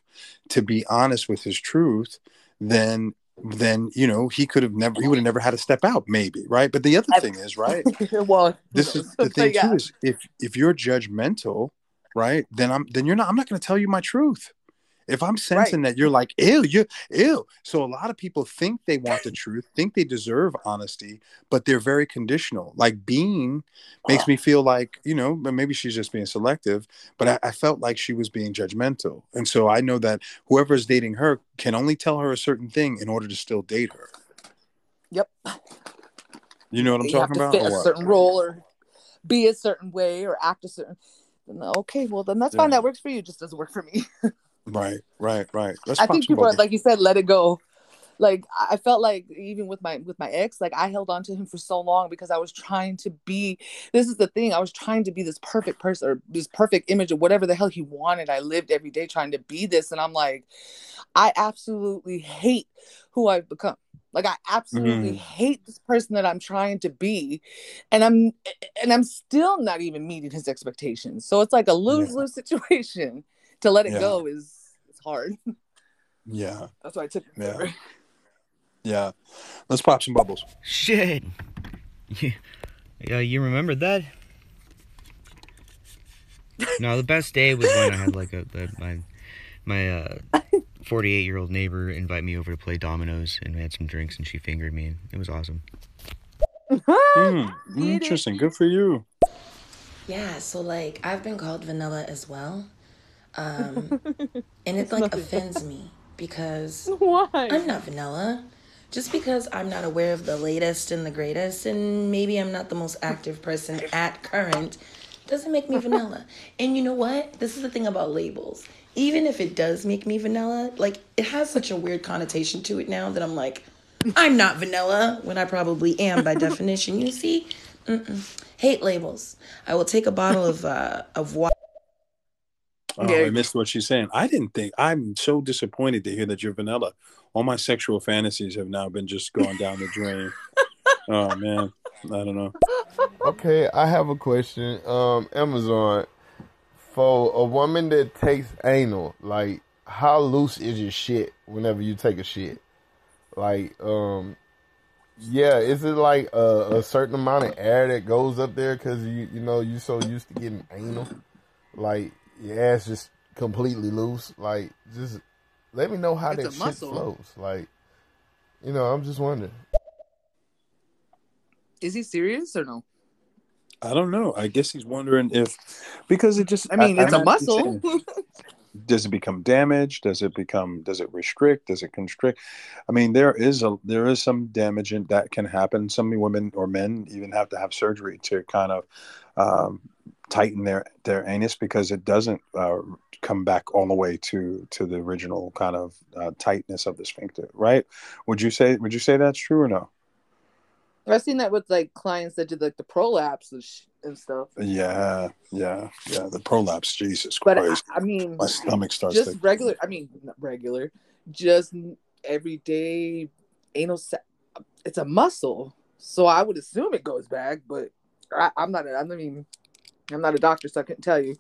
to be honest with his truth, then then you know he could have never he would have never had to step out maybe right? But the other thing is right well, this is the thing too is if if you're judgmental right then i'm then you're not i'm not going to tell you my truth if i'm sensing that you're like ew you ew so a lot of people think they want the truth think they deserve honesty but they're very conditional. Like Bean makes me feel like you know but maybe she's just being selective but I, I felt like she was being judgmental. And so i know that whoever is dating her can only tell her a certain thing in order to still date her. Yep. you know what i'm you talking to about fit a certain role or be a certain way or act a certain okay, well then that's fine. That works for you, just doesn't work for me. right right right let's I think people are like you said, let it go. Like I felt like even with my with my ex, like I held on to him for so long because I was trying to be. This is the thing. I was trying to be this perfect person or this perfect image of whatever the hell he wanted. I lived every day trying to be this, and I'm like, I absolutely hate who I've become. Like I absolutely Mhm. hate this person that I'm trying to be, and I'm and I'm still not even meeting his expectations. So it's like a lose lose situation. To let it Yeah. go is it's hard. yeah That's why I took it. Yeah. forever. yeah let's pop some bubbles Shit. Yeah, yeah, you remember that? No, the best day was when I had like a, the, my my uh 48 year old neighbor invite me over to play dominoes and we had some drinks and she fingered me and it was awesome. Hmm, interesting good for you Yeah, so like I've been called vanilla as well. Um and it like offends me because Why? I'm not vanilla. Just because I'm not aware of the latest and the greatest and maybe I'm not the most active person at current doesn't make me vanilla. And you know what? This is the thing about labels. Even if it does make me vanilla, like it has such a weird connotation to it now that I'm like, I'm not vanilla when I probably am by definition. You see, Mm-mm. hate labels. I will take a bottle of uh, of water. Oh, I missed what she's saying. I didn't think. I'm so disappointed to hear that you're vanilla. All my sexual fantasies have now been just going down the drain. oh man, I don't know. Okay, I have a question. Um, Amazon, for a woman that takes anal, like how loose is your shit whenever you take a shit? Like, um, yeah, is it like a, a certain amount of air that goes up there because you you know you're so used to getting anal, like your ass just completely loose? Like, just let me know how It's that a shit muscle. flows. Like, you know, I'm just wondering. Is he serious or no? I don't know. I guess he's wondering if because it just. I mean, it's a muscle. does it become damaged? Does it become? Does it restrict? Does it constrict? I mean, there is a there is some damage in, that can happen. Some women or men even have to have surgery to kind of um, tighten their their anus because it doesn't uh, come back all the way to to the original kind of uh, tightness of the sphincter. Right? Would you say Would you say that's true or no? I've seen that with like clients that did like the prolapse and, sh- and stuff. Yeah, yeah, yeah. The prolapse, Jesus But I, Christ. I mean, My stomach starts just to. regular. I mean, not regular, just everyday anal. Se- it's a muscle, so I would assume it goes back. But I, I'm not. a- I mean, I'm not a doctor, so I couldn't tell you.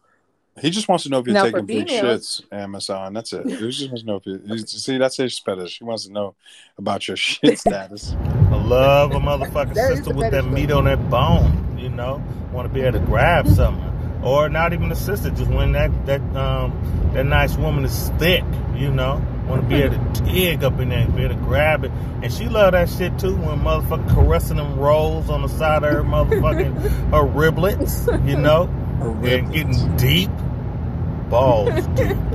He just wants to know if you're Now, taking big females- shits, Amazon. That's it. He just wants to know if you. you see, that's his fetish. He wants to know about your shit status. I love a motherfucking sister the with that fetish, meat on that bone. You know, want to be able to grab something, or not even a sister, just when that that um that nice woman is thick. You know, want to be able to dig up in there, and be able to grab it, and she love that shit too. When motherfucker caressing them rolls on the side of her motherfucking her riblets. You know, and getting deep, balls deep.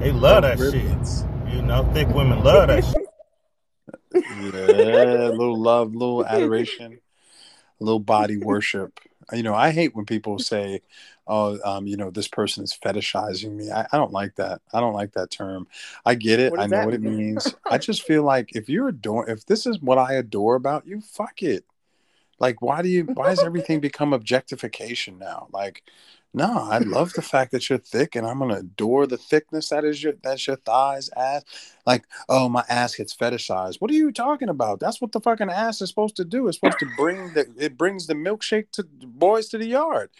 They love that shit. You know, thick women love that shit. Yeah, a little love, little adoration, a little body worship. You know, I hate when people say, "Oh, um, you know, this person is fetishizing me." I, I don't like that. I don't like that term. I get it. I know what it means. I just feel like if you're adore, if this is what I adore about you, fuck it. Like, why do you? Why has everything become objectification now? Like, no, I love the fact that you're thick, and I'm gonna adore the thickness that is your that's your thighs, ass. Like, oh, my ass gets fetishized. What are you talking about? That's what the fucking ass is supposed to do. It's supposed to bring the it brings the milkshake to boys to the yard.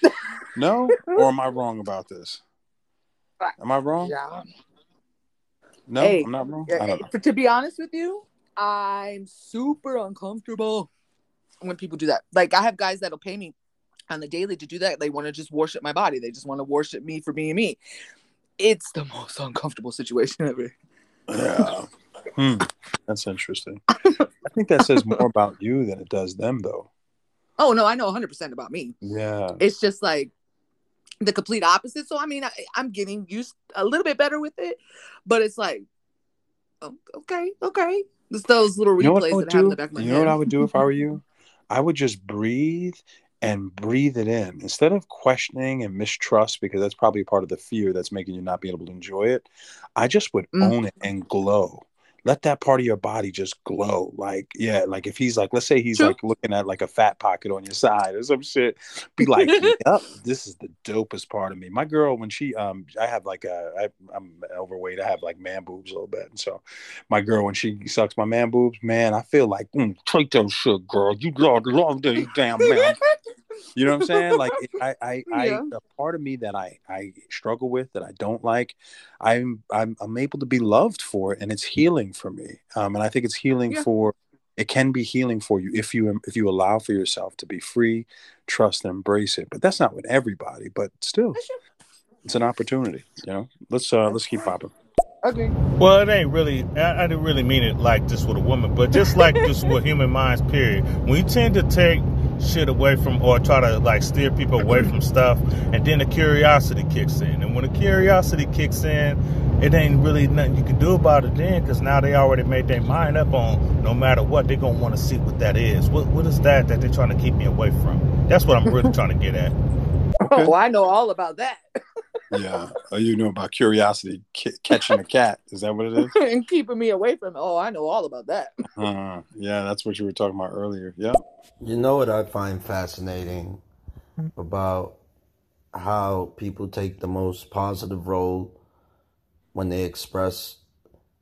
No, or am I wrong about this? Am I wrong? Yeah. No, Hey, I'm not wrong. don't eh, know. to be honest with you, I'm super uncomfortable when people do that. Like I have guys that'll pay me on the daily to do that. They want to just worship my body. They just want to worship me for being me. It's the most uncomfortable situation ever. Yeah. Hmm. That's interesting. I think that says more about you than it does them, though. Oh no, I know 100 percent about me. Yeah. It's just like the complete opposite. So I mean, I, I'm getting used a little bit better with it, but it's like, oh, okay, okay. It's those little You know what I would that I have in the back of my You head. know what I would do if I were you? I would just breathe and breathe it in instead of questioning and mistrust because that's probably part of the fear that's making you not be able to enjoy it. I just would Mm. own it and glow. Let that part of your body just glow. Like, yeah, like if he's like, let's say he's like looking at like a fat pocket on your side or some shit, be like, yep, this is the dopest part of me. My girl, when she, um, I have like a, I, I'm overweight. I have like man boobs a little bit. And so my girl, when she sucks my man boobs, man, I feel like, mm, take that shit, girl. You love, love these damn man. You know what I'm saying? Like it- I, I, I, Yeah. a part of me that I, I struggle with that I don't like. I'm, I'm, I'm able to be loved for it, and it's healing for me. Um, and I think it's healing Yeah. for. It can be healing for you if you if you allow for yourself to be free, trust, and embrace it. But that's not with everybody. But still, it's an opportunity. You know, let's uh let's keep popping. Okay. Well, it ain't really. I, I didn't really mean it like this with a woman, but just like this with human minds. Period. We tend to take shit away from or try to like steer people away from stuff, and then the curiosity kicks in. And when the curiosity kicks in, it ain't really nothing you can do about it then, because now they already made their mind up on no matter what they're gonna want to see what that is. What what is that that they're trying to keep me away from? That's what I'm really trying to get at. Oh, I know all about that. Yeah, oh, you know about curiosity ki- catching a cat. Is that what it is? and keeping me away from it. Oh, I know all about that. Uh, yeah, that's what you were talking about earlier. Yeah. You know what I find fascinating about how people take the most positive role when they express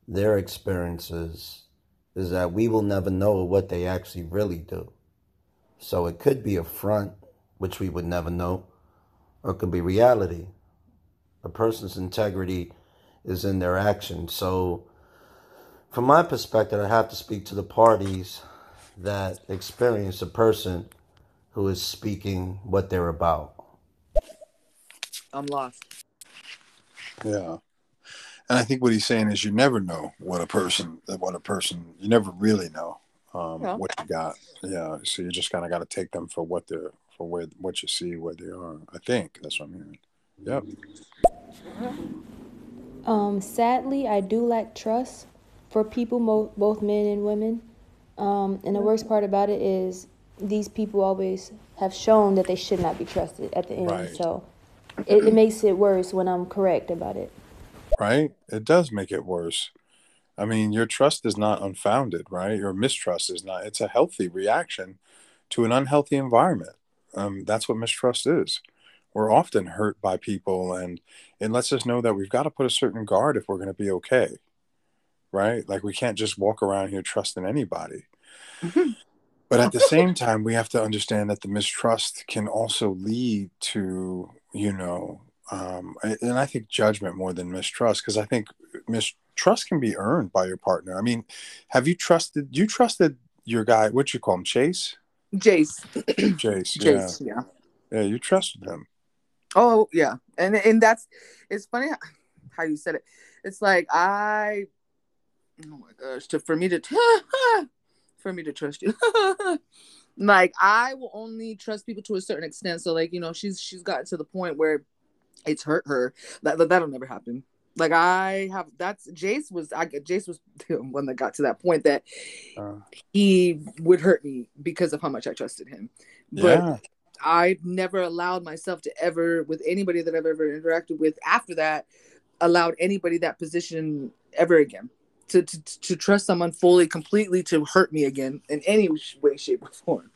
their experiences is that we will never know what they actually really do. So it could be a front, which we would never know, or it could be reality. A person's integrity is in their actions. So, from my perspective, I have to speak to the parties that experience a person who is speaking what they're about. I'm lost. Yeah. And I think what he's saying is you never know what a person what a person you never really know um, Yeah. what you got. Yeah. So you just kind of got to take them for what they're for where what you see where they are. I think that's what I'm hearing. Yep. Um, sadly, I do lack trust for people, mo- both men and women. Um, and the worst part about it is these people always have shown that they should not be trusted at the end. Right. So it, it makes it worse when I'm correct about it. Right. It does make it worse. I mean, your trust is not unfounded, right? Your mistrust is not. It's a healthy reaction to an unhealthy environment. Um, that's what mistrust is. We're often hurt by people, and it lets us know that we've got to put a certain guard if we're going to be okay, right? Like we can't just walk around here trusting anybody. But at the same time, we have to understand that the mistrust can also lead to, you know, um, and I think judgment more than mistrust because I think mistrust can be earned by your partner. I mean, have you trusted? You trusted your guy? What you call him, Chase? Jace. Jace. Jace, yeah. yeah. Yeah, you trusted him. Oh yeah, and and that's it's funny how, you said it. It's like I, oh my gosh, to for me to for me to trust you. like I will only trust people to a certain extent. So like you know she's she's gotten to the point where it's hurt her. That that'll never happen. Like I have that's Jace was I Jace was the one that got to that point that Uh, he would hurt me because of how much I trusted him. But yeah. I never allowed myself to ever, with anybody that I've ever interacted with after that, allowed anybody that position ever again to to, to trust someone fully, completely to hurt me again in any way, shape, or form.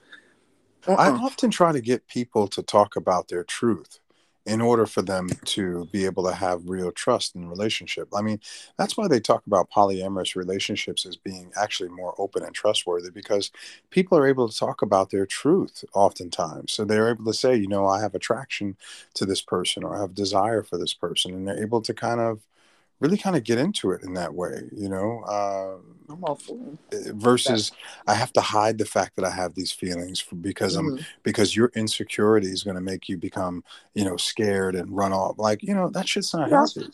I Uh-uh. often try to get people to talk about their truth in order for them to be able to have real trust in relationship. I mean, that's why they talk about polyamorous relationships as being actually more open and trustworthy because people are able to talk about their truth oftentimes. So they're able to say, you know, I have attraction to this person or I have desire for this person and they're able to kind of really kind of get into it in that way, you know. Uh, I'm all for it. versus I have to hide the fact that I have these feelings for, because I'm Mhm. because your insecurity is going to make you become you know scared and run off like you know that shit's not Yeah. healthy.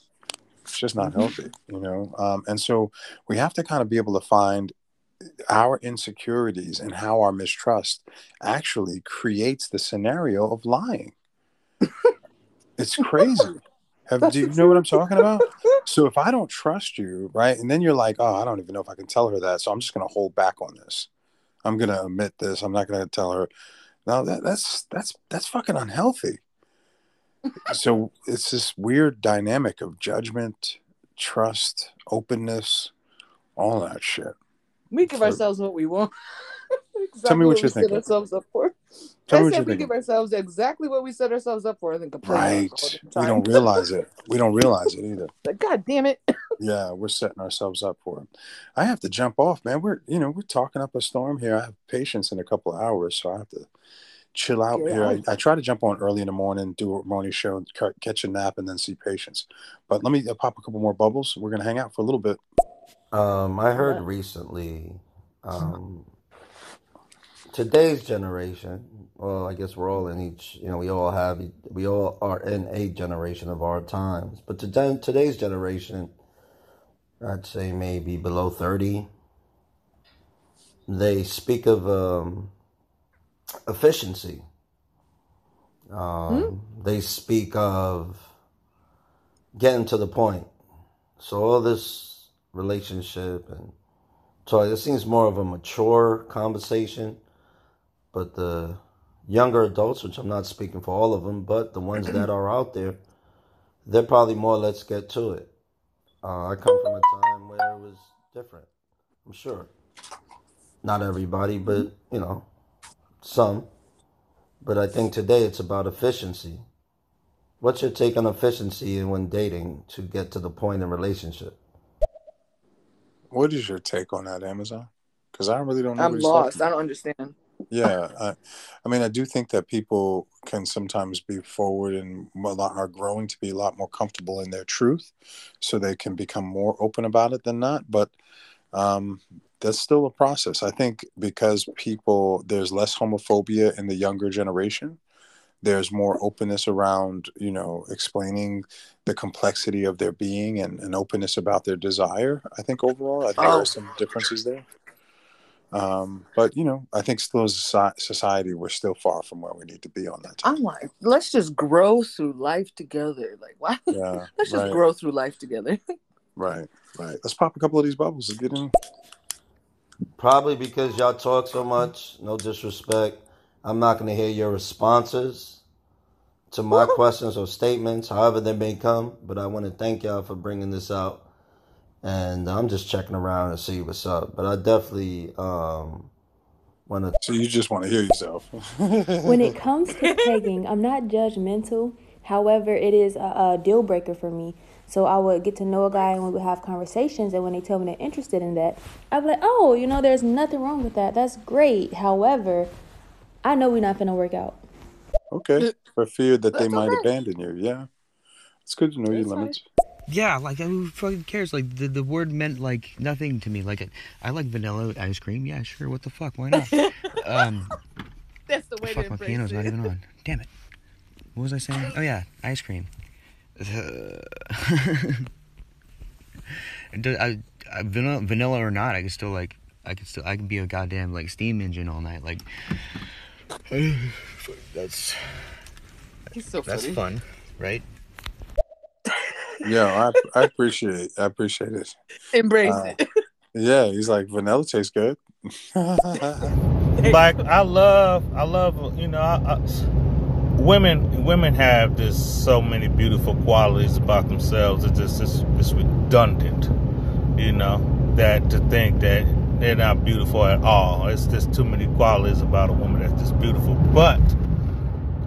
It's just not healthy, you know. Um, and so we have to kind of be able to find our insecurities and how our mistrust actually creates the scenario of lying. it's crazy. Have, do you know what I'm talking about? So if I don't trust you, right, and then you're like, oh, I don't even know if I can tell her that, so I'm just going to hold back on this. I'm going to omit this. I'm not going to tell her. No, that, that's that's that's fucking unhealthy. so it's this weird dynamic of judgment, trust, openness, all that shit. We give So- ourselves what we want. exactly Tell me what we you're thinking. ourselves up for. Tell I me what said we thinking. give ourselves exactly what we set ourselves up for, and then complain about it all Right. the We don't realize it. We don't realize it either. like, God damn it! Yeah, we're setting ourselves up for it. I have to jump off, man. We're you know we're talking up a storm here. I have patients in a couple of hours, so I have to chill out Get here. I. I try to jump on early in the morning, do a morning show, ca- catch a nap, and then see patients. But let me uh, pop a couple more bubbles. We're gonna hang out for a little bit. Um, I heard recently, um, today's generation. Well, I guess we're all in each. You know, we all have. We all are in a generation of our times. But today, today's generation, I'd say maybe below thirty. They speak of um, efficiency. Um, They speak of getting to the point. So all this relationship and so it seems more of a mature conversation. But the younger adults, which I'm not speaking for all of them, but the ones that are out there, they're probably more let's get to it. Uh, I come from a time where it was different. I'm sure. Not everybody, but you know, some. But I think today it's about efficiency. What's your take on efficiency and when dating to get to the point in relationship? What is your take on that, Amazon? Because I really don't know I'm what talking lost. I don't understand. Yeah, I, I mean, I do think that people can sometimes be forward and a lot are growing to be a lot more comfortable in their truth, so they can become more open about it than not. But um, that's still a process. I think because people there's less homophobia in the younger generation. There's more openness around, you know, explaining the complexity of their being and, and openness about their desire. I think overall, I think there Oh. are some differences there. Um, but you know, I think still as a society, we're still far from where we need to be on that. I'm like, let's just grow through life together. Like, why? Yeah, let's just grow through life together. Right, right. Let's pop a couple of these bubbles and get in. Probably because y'all talk so much, no disrespect. I'm not going to hear your responses to my questions or statements, however they may come. But I want to thank y'all for bringing this out. And I'm just checking around and see what's up. But I definitely um, want to. So you just want to hear yourself. when it comes to pegging, I'm not judgmental. However, it is a, a deal breaker for me. So I would get to know a guy and we would have conversations. And when they tell me they're interested in that, I'd be like, oh, you know, there's nothing wrong with that. That's great. However, I know we're not going to work out. Okay, for fear that they might okay. abandon you. Yeah, It's good to know your It's fine. Limits. Yeah, like who fucking cares? Like the, the word meant like nothing to me. Like I like vanilla ice cream. Yeah, sure. What the fuck? Why not? um, That's the way fuck, to my piano's it. not even on. Damn it. What was I saying? Oh yeah, ice cream. I, I, vanilla, vanilla or not, I can still like. I can still. I can be a goddamn like steam engine all night. Like that's He's so that's funny. fun, right? Yeah, I, I appreciate I appreciate it. Embrace Uh, it. Yeah, he's like vanilla tastes good. like I love, I love, you know, I, I, women. Women have this so many beautiful qualities about themselves. It's just it's, it's redundant, you know, that to think that they're not beautiful at all. It's just too many qualities about a woman that's just beautiful. But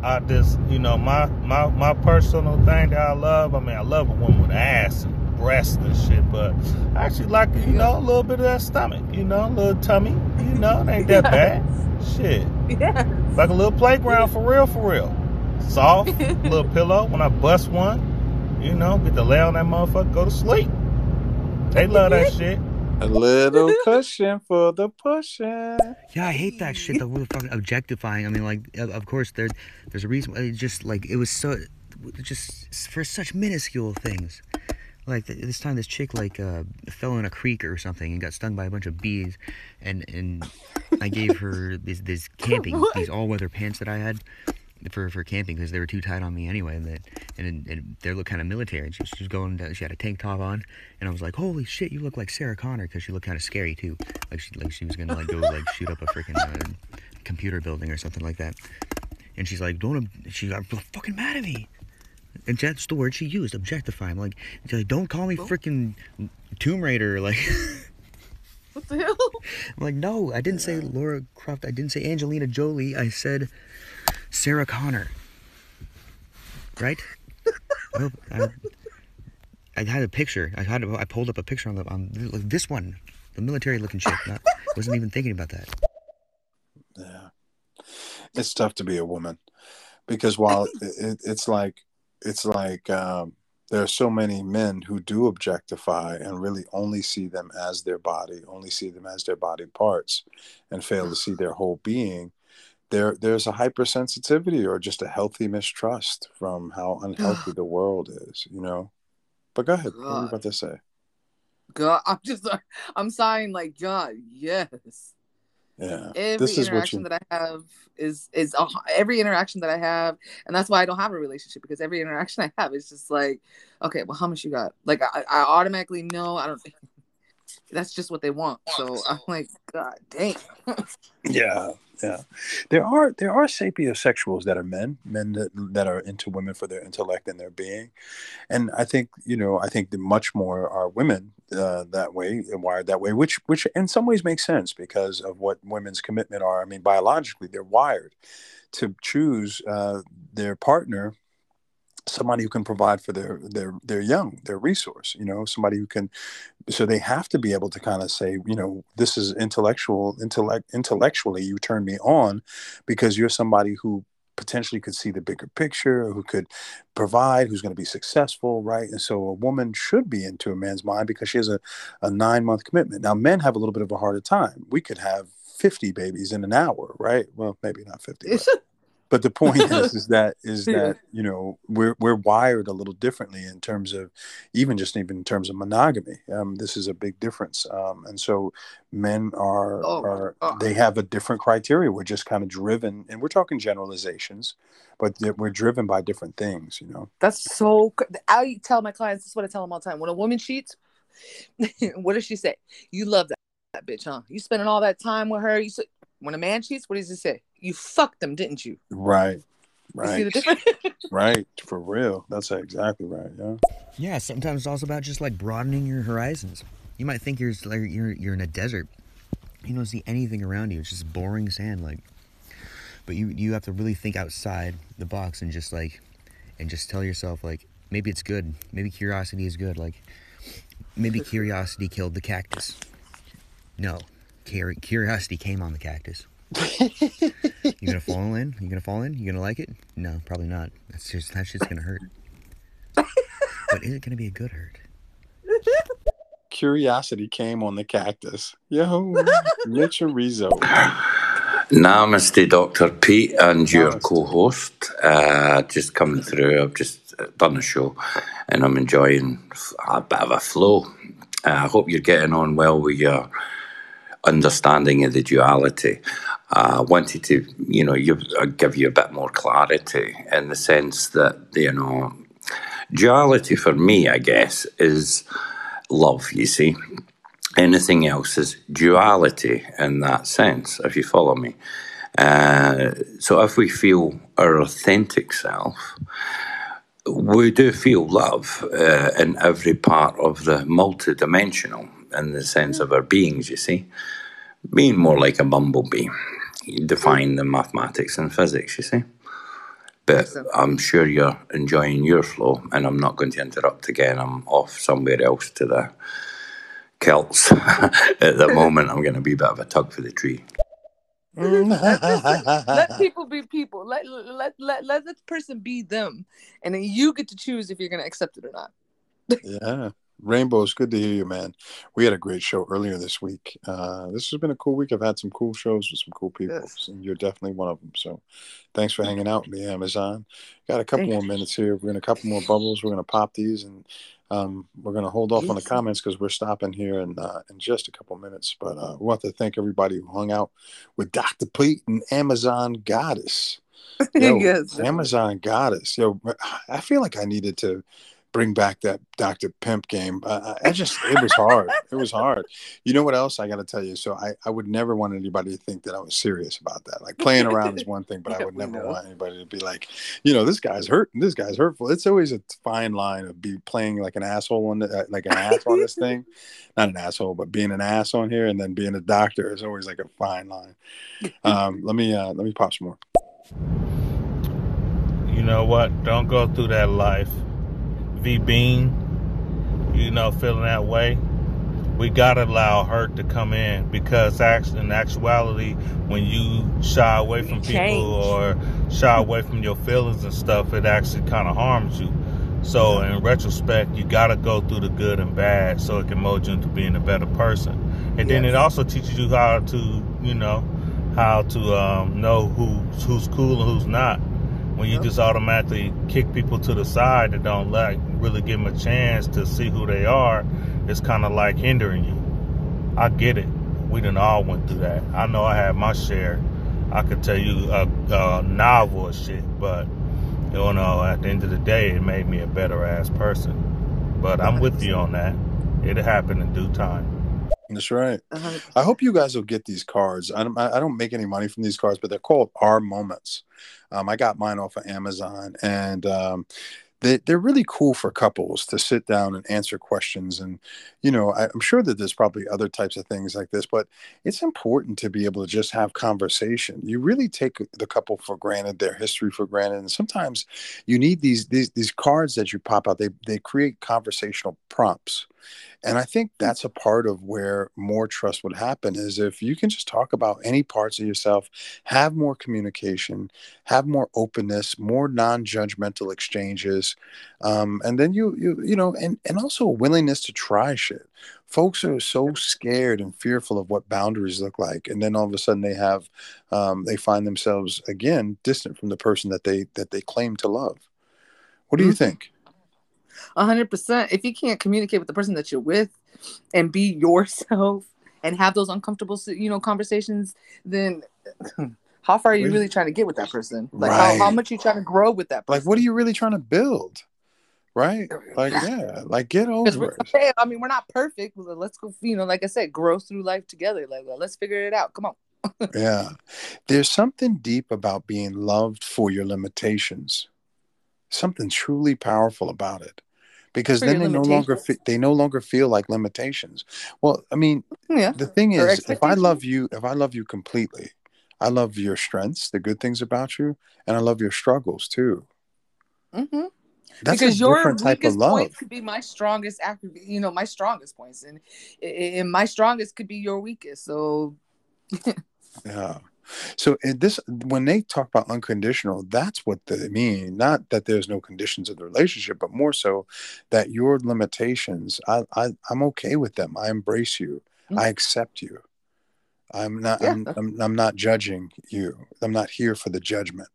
I just, you know, my my my personal thing that I love. I mean, I love a woman with ass and breasts and shit, but I actually like, you know, a little bit of that stomach, you know, a little tummy, you know, it ain't that bad. Shit. Yeah. Like a little playground for real, for real. Soft, little pillow. When I bust one, you know, get to lay on that motherfucker, go to sleep. They love that shit. A little cushion for the pushing. Yeah, I hate that shit. The whole fucking objectifying. I mean, like, of of course, there, there's a reason. It just like it was so, just for such minuscule things. Like this time, this chick like uh, fell in a creek or something and got stung by a bunch of bees, and and I gave her this this camping these all weather pants that I had for for camping because they were too tight on me anyway. And that and, and they look kind of military. And she, she was going. Down, she had a tank top on, and I was like, "Holy shit, you look like Sarah Connor," because she looked kind of scary too. Like she like she was gonna like go like shoot up a freaking uh, computer building or something like that. And she's like, "Don't," she's like, "Fucking mad at me." And that's the word she used, objectify. I'm like, she's like, "Don't call me freaking Tomb Raider." Like, What the hell? I'm like, no, I didn't say Laura Croft. I didn't say Angelina Jolie. I said Sarah Connor. Right? I, I, I had a picture. I had. I pulled up a picture on the on this one, the military-looking chick. Not, wasn't even thinking about that. Yeah, it's tough to be a woman because while it, it's like it's like um, there are so many men who do objectify and really only see them as their body, only see them as their body parts, and fail to see their whole being. There, there's a hypersensitivity or just a healthy mistrust from how ah. unhealthy the world is, you know. But go ahead. What were you about to say? God, I'm just, I'm sighing like God. Yes. Yeah. Every this is what interaction you. that I have is is a, every interaction that I have, and that's why I don't have a relationship because every interaction I have is just like, okay, well, how much you got? Like I, I automatically know. I don't. That's just what they want. So I'm like, God damn. Yeah, yeah. There are there are sapiosexuals that are men, men that that are into women for their intellect and their being, and I think you know I think that much more are women uh, that way, wired that way, which which in some ways makes sense because of what women's commitment are. I mean, biologically, they're wired to choose uh, their partner somebody who can provide for their their their young their resource you know somebody who can so they have to be able to kind of say you know this is intellectual intellect intellectually you turn me on because you're somebody who potentially could see the bigger picture who could provide who's going to be successful right? And so a woman should be into a man's mind because she has a, a nine month commitment. Now men have a little bit of a harder time. We could have 50 babies in an hour right? Well maybe not 50 but but the point is is that is that you know we're we're wired a little differently in terms of even just even in terms of monogamy um, this is a big difference um, and so men are Oh, are God. they have a different criteria we're just kind of driven and we're talking generalizations but we're driven by different things you know That's so. I tell my clients this is what I tell them all the time. When a woman cheats, what does she say? You love that, that bitch, huh? You spending all that time with her. You s- when a man cheats, what does he say? You fucked them, didn't you? right right right for real that's exactly right yeah Yeah, sometimes it's also about just like broadening your horizons. You might think you're like you're you're in a desert. You don't see anything around you. It's just boring sand. Like, but you you have to really think outside the box and just like, and just tell yourself like maybe it's good. Maybe curiosity is good. Like, maybe curiosity killed the cactus. No, curiosity came on the cactus. You gonna fall in? You gonna fall in? You gonna like it? No, probably not. That's just that shit's gonna hurt. but is it going to be a good hurt? Curiosity came on the cactus. Yo, Mitchell Rizzo. Namaste, Dr. Pete, and your co host. Uh, just coming through. I've just done a show and I'm enjoying a bit of a flow. Uh, I hope you're getting on well with your understanding of the duality. I uh, wanted to, you know, you, uh, give you a bit more clarity in the sense that, you know, duality for me, I guess, is love, you see. Anything else is duality in that sense, if you follow me. Uh, so if we feel our authentic self, we do feel love uh, in every part of the multidimensional in the sense of our beings, you see. Being more like a bumblebee, you define the mathematics and physics, you see. But I'm sure you're enjoying your flow, and I'm not going to interrupt again. I'm off somewhere else to the Celts at the moment. I'm going to be a bit of a tug for the tree. let, let people be people. Let let let let the person be them, and then you get to choose if you're going to accept it or not. yeah. Rainbow, it's good to hear you, man. We had a great show earlier this week. Uh, this has been a cool week. I've had some cool shows with some cool people, Yes. and you're definitely one of them. So, thanks for hanging out with me, Amazon. Got a couple Thank more minutes here. We're gonna a couple more bubbles. We're gonna pop these, and um, we're gonna hold off on the comments because we're stopping here in uh, in just a couple minutes. But uh, we want to thank everybody who hung out with Dr. Pete and Amazon Goddess. Yo, Yes. Amazon Goddess. Yo, I feel like I needed to bring back that Dr. Pimp game. Uh, I just, it was hard. It was hard. You know what else I got to tell you? So I, I would never want anybody to think that I was serious about that. Like playing around is one thing, but I would never know. want anybody to be like, you know, this guy's hurt and this guy's hurtful. It's always a fine line of be playing like an asshole on the, uh, like an ass on this thing. Not an asshole, but being an ass on here and then being a doctor is always like a fine line. Um, let me, uh, let me pop some more. You know what? Don't go through that life. V Bean, you know, feeling that way. We gotta allow hurt to come in because actually, in actuality, when you shy away from people or shy away from your feelings and stuff, it actually kind of harms you. So, in retrospect, you gotta go through the good and bad so it can mold you into being a better person. And then it also teaches you how to, you know, how to um, know who who's cool and who's not. When you just automatically kick people to the side that don't like really give them a chance to see who they are, it's kind of like hindering you. I get it. We done all went through that. I know I had my share. I could tell you a, a novel of shit, but you know, at the end of the day, it made me a better ass person. But I'm with you on that. It'll happen in due time. That's right. I hope you guys will get these cards. I don't, I don't make any money from these cards, but they're called Our Moments. Um, I got mine off of Amazon, and um, they, they're really cool for couples to sit down and answer questions. And, you know, I, I'm sure that there's probably other types of things like this, but it's important to be able to just have conversation. You really take the couple for granted, their history for granted. And sometimes you need these, these, these cards that you pop out, they, they create conversational prompts. And I think that's a part of where more trust would happen is if you can just talk about any parts of yourself, have more communication, have more openness, more non-judgmental exchanges, um, and then you you you know, and and also a willingness to try shit. Folks are so scared and fearful of what boundaries look like, and then all of a sudden they have um, they find themselves again distant from the person that they that they claim to love. What do you Mhm. think? A hundred percent. If you can't communicate with the person that you're with and be yourself and have those uncomfortable, you know, conversations, then how far are you really trying to get with that person? Like how, how Right. much you trying to grow with that person? Like, what are you really trying to build? Right? Like, yeah, like get over it. okay, I mean, we're not perfect. Let's go. You know, like I said, grow through life together. Like, well, let's figure it out. Come on. Yeah. There's something deep about being loved for your limitations. Something truly powerful about it. Because then they no longer fe- they no longer feel like limitations. Well, I mean, Yeah. the thing Or is, if I love you, if I love you completely, I love your strengths, the good things about you, and I love your struggles too. Mm-hmm. That's because a your different type of weakest love. points could be my strongest. You know, my strongest points, and and my strongest could be your weakest. So Yeah. So this, when they talk about unconditional, that's what they mean. Not that there's no conditions in the relationship, but more so that your limitations, I, I I'm okay with them. I embrace you. I mm. accept you. I'm not. Yeah. I'm, I'm. I'm not judging you. I'm not here for the judgment,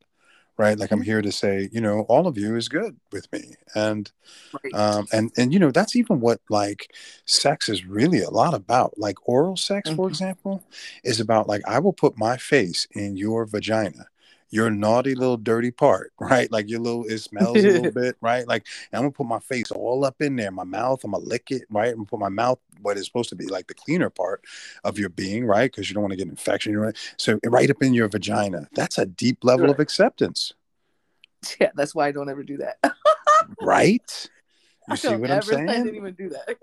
right? Like I'm here to say, you know, all of you is good with me, and um, and and you know that's even what like sex is really a lot about. Like oral sex, for example, is about like I will put my face in your vagina. Your naughty little dirty part, right? Like your little, it smells a little bit, right? Like I'm gonna put my face all up in there, my mouth, I'm gonna lick it, right? I'm gonna put my mouth, what is supposed to be like the cleaner part of your being, right? Because you don't want to get infection, you know? So right up in your vagina. That's a deep level of acceptance, Yeah, that's why I don't ever do that. right? I You see don't what I'm ever let saying? anyone do that.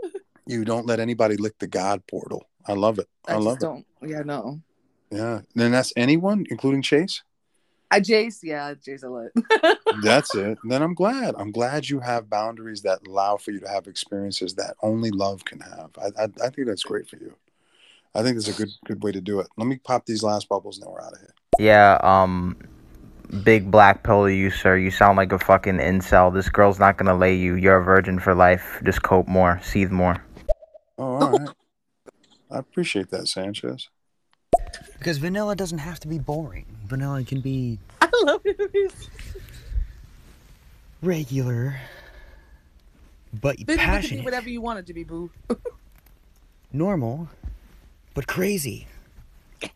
You don't let anybody lick the God portal. I love it. I, I love just it. don't. Yeah, no. Yeah. Then that's anyone, including Chase. I Jace, yeah, Jace a lot. That's it. Then I'm glad. I'm glad you have boundaries that allow for you to have experiences that only love can have. I, I, I think that's great for you. I think that's a good good way to do it. Let me pop these last bubbles, and then we're out of here. Yeah, um, big black pill to you, sir. You sound like a fucking incel. This girl's not gonna lay you. You're a virgin for life. Just cope more, seethe more. Oh, all right. I appreciate that, Sanchez. Because vanilla doesn't have to be boring. Vanilla can be I love it. regular, but it can be whatever you want it to be, boo. normal, but crazy.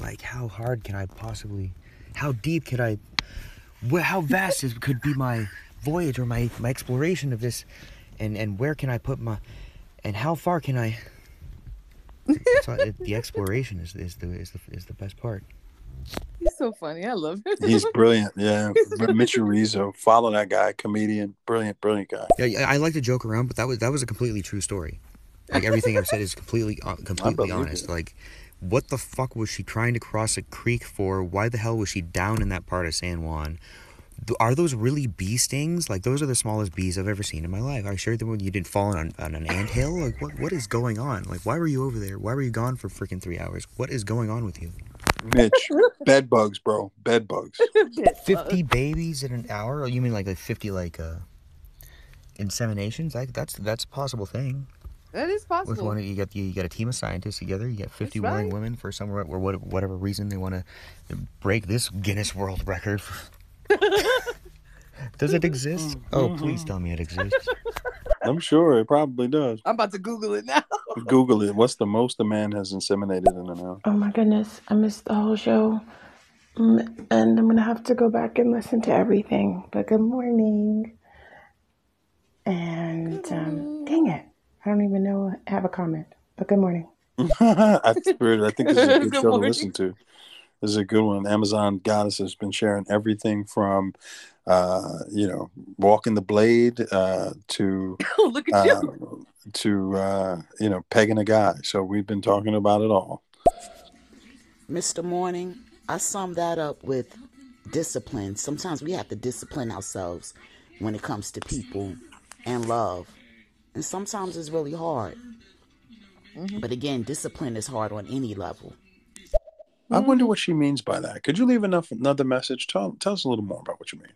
like, how hard can I possibly? How deep could I? Where, how vast is, could be my voyage or my, my exploration of this, and and where can I put my, and how far can I? So it, the exploration is, is the is the is the best part. He's so funny. I love him. He's brilliant. Yeah. Mitchell Rizzo. Follow that guy, comedian. Brilliant, brilliant guy. Yeah, yeah, I like to joke around, but that was that was a completely true story. Like everything I've said is completely uh, completely honest. it. Like, what the fuck was she trying to cross a creek for? Why the hell was she down in that part of San Juan? Th- Are those really bee stings? Like those are the smallest bees I've ever seen in my life. Are you sure that when you didn't fall on, on an anthill? Like what what is going on? Like why were you over there? Why were you gone for freaking three hours? What is going on with you? Mitch, bed bugs, bro. Bed bugs. Fifty babies in an hour? Oh, you mean like like fifty like uh inseminations? Like that's that's a possible thing. That is possible. With one, you got you got a team of scientists together. You got fifty That's willing women for some or whatever reason they want to break this Guinness World Record. Does it exist? Oh, please tell me it exists. I'm sure it probably does. I'm about to Google it now. Google it. What's the most a man has inseminated in an hour? Oh my goodness, I missed the whole show. Mm, And I'm gonna have to go back and listen to everything. But good morning. And um, dang it, I don't even know I have a comment. But good morning. I, spirit, I think this is a good, Good show to morning. listen to. This is a good one. Amazon Goddess has been sharing everything from, uh, you know, walking the blade uh, to Look at uh, you. to uh, you know pegging a guy. So we've been talking about it all. Mr. Morning, I sum that up with discipline. Sometimes we have to discipline ourselves when it comes to people and love. And sometimes it's really hard. But again, discipline is hard on any level. I wonder what she means by that. Could you leave enough another message? Tell tell us a little more about what you mean.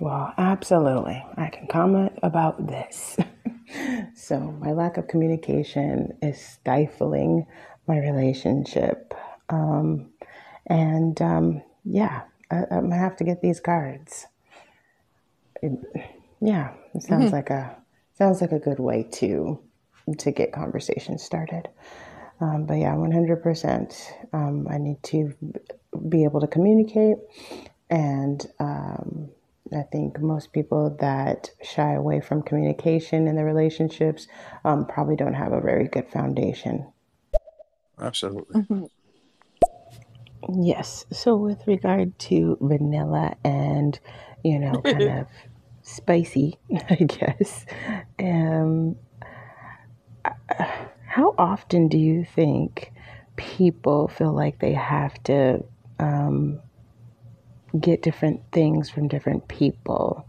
Well, absolutely. I can comment about this. so, my lack of communication is stifling my relationship. Um, and um, yeah, I, I'm gonna have to get these cards. It- yeah, it sounds Mhm. like a sounds like a good way to to get conversations started. Um, but yeah, 100%. Um, I need to be able to communicate. And um, I think most people that shy away from communication in their relationships um, probably don't have a very good foundation. Absolutely. Yes. So, with regard to vanilla and, you know, kind of spicy, I guess, um, how often do you think people feel like they have to um, get different things from different people?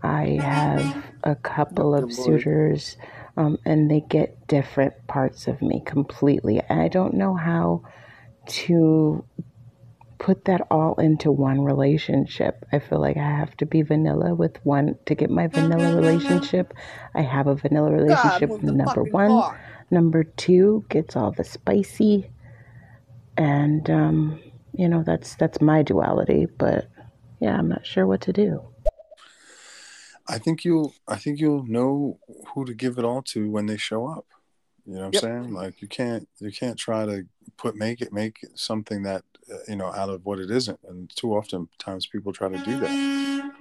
I have a couple of suitors, um, and they get different parts of me completely. And I don't know how to put that all into one relationship. I feel like I have to be vanilla with one to get my vanilla relationship. I have a vanilla relationship the number one. car. Number two gets all the spicy and um, you know, that's that's my duality, but yeah, I'm not sure what to do. I think you'll I think you'll know who to give it all to when they show up. You know what I'm saying? Like you can't you can't try to put make it make something that uh, you know out of what it isn't. And too often times people try to do that.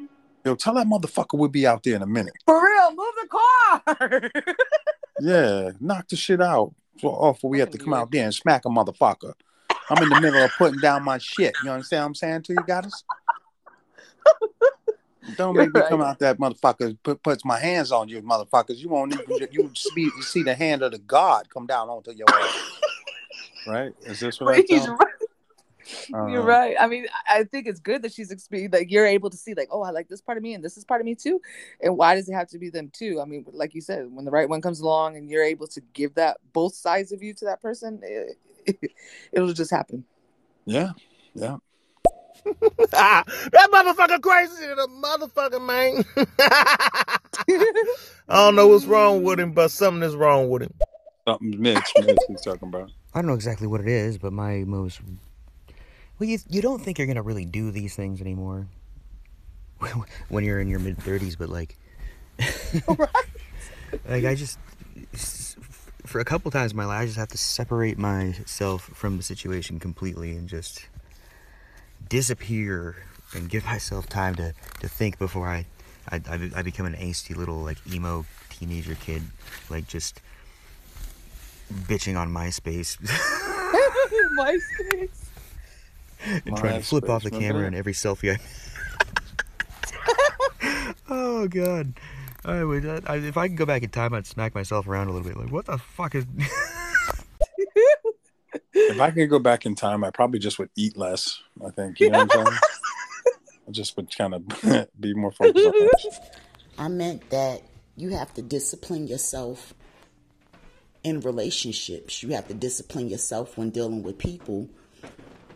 Yo, tell that motherfucker we'll be out there in a minute. For real, move the car. Yeah, knock the shit out. So off oh, we have to come out there and smack a motherfucker. I'm in the middle of putting down my shit. You understand what I'm saying to you guys? Don't You're make me come right. out that motherfucker put puts my hands on you motherfuckers. You won't even you see you see the hand of the God come down onto your ass. Right? Is this what I tell? right. You're Uh, right. I mean, I I think it's good that she's experienced. Like you're able to see, like, oh, I like this part of me, and this is part of me too. And why does it have to be them too? I mean, like you said, when the right one comes along, and you're able to give that both sides of you to that person, it, it'll just happen. Yeah, yeah. that motherfucker crazy than a motherfucker, man. I don't know what's wrong with him, but something is wrong with him. Something Mitch, Mitch he's talking about. I don't know exactly what it is, but my most. Well, you, you don't think you're going to really do these things anymore when you're in your mid 30s, but like. like, I just. For a couple times in my life, I just have to separate myself from the situation completely and just disappear and give myself time to, to think before I, I, I, I become an angsty little, like, emo teenager kid. Like, just bitching on MySpace. MySpace. And trying to flip off the camera remember in every selfie I. oh god. I would. I, I- if I could go back in time, I'd smack myself around a little bit. Like, what the fuck is? If I could go back in time, I probably just would eat less. I think you know what I'm saying. I just would kind of be more focused on that. I meant that you have to discipline yourself in relationships. You have to discipline yourself when dealing with people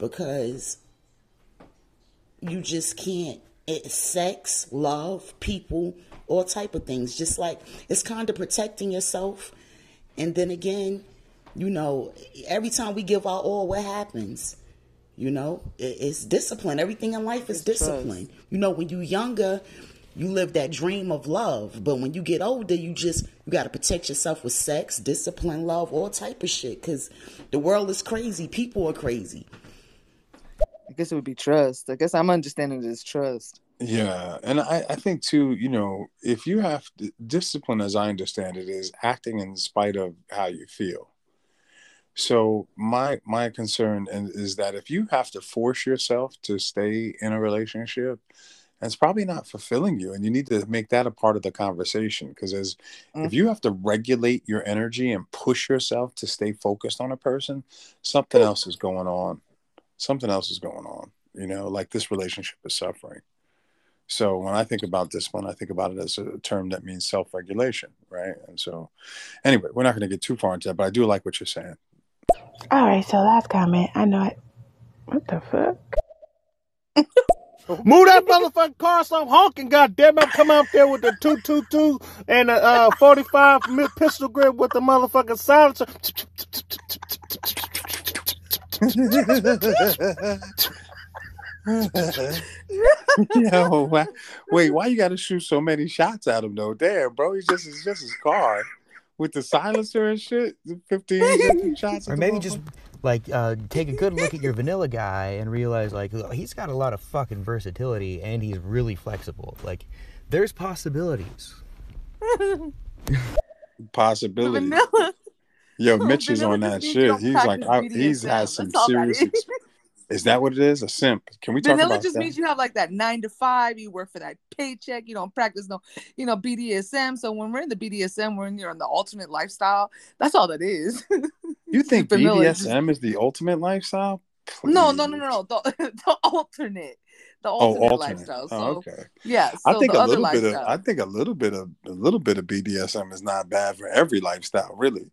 because you just can't. It's sex, love, people, all type of things. Just like it's kind of protecting yourself, and then again, you know, every time we give our all, what happens? You know, it's discipline. Everything in life is discipline. You know, when you're younger, you live that dream of love, but when you get older, you just you got to protect yourself with sex, discipline, love, all type of shit. Because the world is crazy. People are crazy. I guess it would be trust. I guess I'm understanding this trust. Yeah, and I, I think too, you know, if you have to, discipline, as I understand it, is acting in spite of how you feel. So my my concern is that if you have to force yourself to stay in a relationship, it's probably not fulfilling you, and you need to make that a part of the conversation. Because as mm. if you have to regulate your energy and push yourself to stay focused on a person, something else is going on. Something else is going on. You know, like this relationship is suffering. So when I think about discipline, I think about it as a term that means self-regulation, right? And so, anyway, we're not going to get too far into that, but I do like what you're saying. All right, so last comment. I know it. What the fuck? Move that motherfucking car, so I'm honking, goddamn it! Come out there with the two two two and a uh, forty five mil pistol grip with the motherfucking silencer. Yo, why, wait, why you got to shoot so many shots at him though? Damn, bro, he's just it's just his car with the silencer and shit. 15, 15 shots. or maybe just like uh, take a good look at your vanilla guy and realize like he's got a lot of fucking versatility and he's really flexible. Like, there's possibilities. possibilities. Vanilla. Yo, Mitch is on that shit. He's like, I, he's has some all that serious. is. Is that what it is? A simp? Can we talk Vanilla about just that? means you have like that nine to five. You work for that paycheck. You don't practice no, you know, BDSM. So when we're in the BDSM, we're in you're in the alternate lifestyle. That's all that is. You think BDSM is the ultimate lifestyle? no, no, no, no, no. The, the alternate. The Oh, alternate, alternate. lifestyle. So Oh, okay. yeah, I think the a little bit of. I think a little bit of a little bit of BDSM is not bad for every lifestyle, really.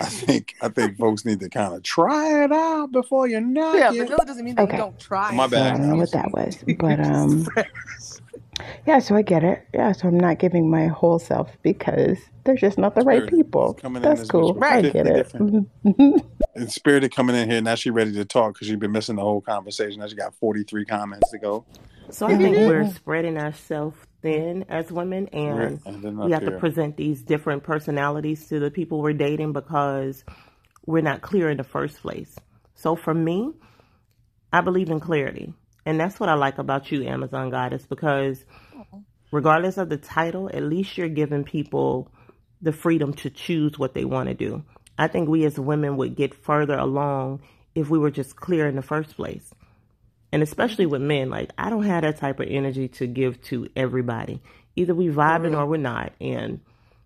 I think I think folks need to kind of try it out before you know. yeah, it. vanilla doesn't mean that Okay. you don't try. My it. So I bad. don't know what that was, but um, yeah. So I get it. Yeah. So I'm not giving my whole self because they're just not the right people. coming That's this cool. with I get it. different and Spirited coming in here now she ready to talk because she's been missing the whole conversation. Now she got 43 comments to go. So I think we're mm-hmm. spreading ourselves thin as women, and and we up have to present these different personalities to the people we're dating because we're not clear in the first place. So for me, I believe in clarity, and that's what I like about you, Amazon Goddess, because regardless of the title, at least you're giving people the freedom to choose what they want to do. I think we as women would get further along if we were just clear in the first place. And especially with men, like I don't have that type of energy to give to everybody. Either we vibing or we're not. And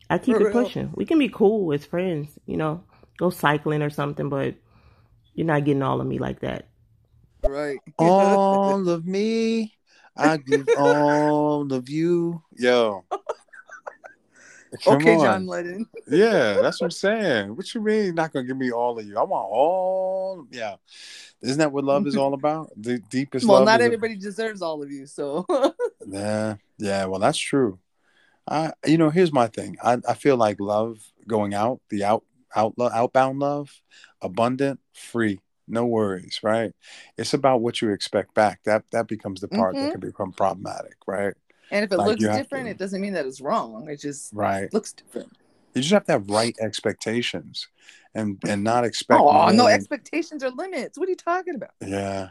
I keep it pushing. We can be cool as friends, you know, go cycling or something, but you're not getting all of me like that. Right. All of me, I give all of you. Yo. Come okay, on. John Lennon. Yeah, that's what I'm saying. What you mean not gonna give me all of you? I want all yeah. Isn't that what love is all about? The deepest Well, love not is a- everybody deserves all of you, so Yeah, yeah, well that's true. I you know, here's my thing. I, I feel like love going out, the out out outbound love, abundant, free, no worries, right? It's about what you expect back. That that becomes the part Mhm. that can become problematic, right? and if it Like, looks different, to- it doesn't mean that it's wrong. It just Right. looks different. You just have to have right expectations and and not expect Oh no, expectations are limits. What are you talking about? Yeah.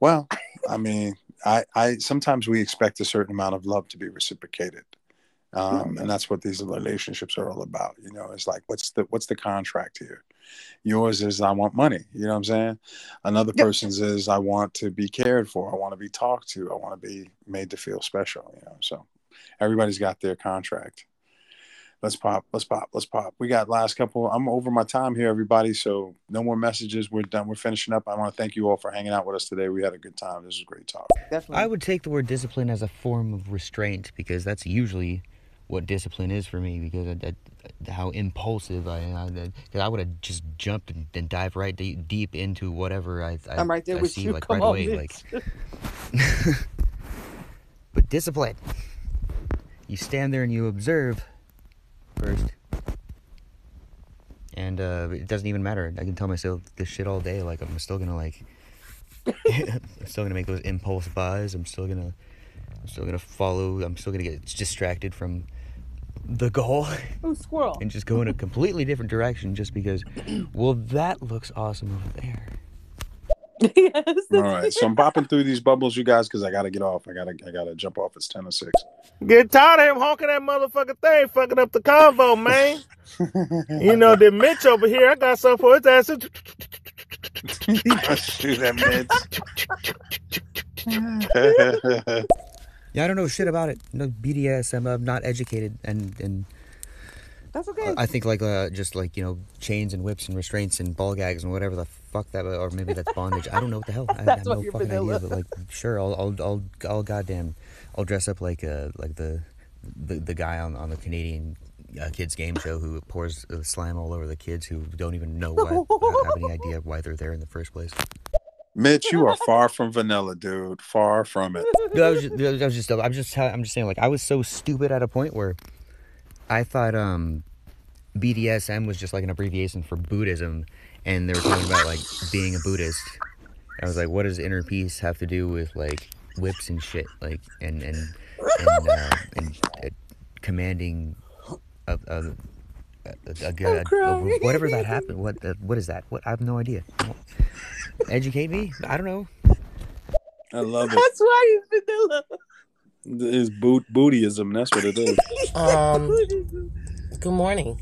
Well, I mean, I, I sometimes we expect a certain amount of love to be reciprocated. Um, and that's what these relationships are all about. You know, it's like what's the what's the contract here? Yours is I want money, you know what I'm saying? Another person's is I want to be cared for, I want to be talked to, I want to be made to feel special, you know. So everybody's got their contract. Let's pop, let's pop, let's pop. We got last couple. I'm over my time here, everybody. So no more messages. We're done. We're finishing up. I want to thank you all for hanging out with us today. We had a good time. This was great talk. I would take the word discipline as a form of restraint because that's usually what discipline is for me because I, I, how impulsive I am. Because I would have just jumped and, and dived right deep, deep into whatever I, I, I'm right there I with see you. like Come right on, away. Like, but discipline. You stand there and you observe first. And uh, it doesn't even matter. I can tell myself this shit all day. Like I'm still gonna like, I'm still gonna make those impulse buys. I'm still gonna, I'm still gonna follow. I'm still gonna get distracted from the goal Oh, squirrel. and just go in a completely different direction just because, well, that looks awesome over there. All right. So I'm popping through these bubbles, you guys, because I gotta get off. I gotta I gotta jump off. It's ten or six. Get tired of him honking that motherfucking thing, fucking up the convo, man. you know, the Mitch over here, I got something for his ass. Do that, Mitch. Yeah, I don't know shit about it. No BDSM. I'm not educated, and and That's okay. I think like uh, just like you know chains and whips and restraints and ball gags and whatever the fuck that or maybe that's bondage. I don't know what the hell. I have no you're fucking vanilla. idea. But like, sure, I'll I'll I'll, I'll goddamn, I'll dress up like uh like the the, the guy on on the Canadian. Uh, kids game show who pours uh, slime all over the kids who don't even know why have any idea why they're there in the first place. Mitch, you are far from vanilla, dude. Far from it. No, I was just, I was just, I'm just, tell- I'm just saying, like, I was so stupid at a point where I thought um, BDSM was just like an abbreviation for Buddhism, and they were talking about like being a Buddhist. I was like, what does inner peace have to do with like whips and shit, like, and and and, uh, and uh, commanding a, a, a, a, a, a- whatever that happened. What the, what is that? What I have no idea. Educate me. I don't know. I love it. That's why he's vanilla. It's boot bootyism. That's what it is. Um, good morning.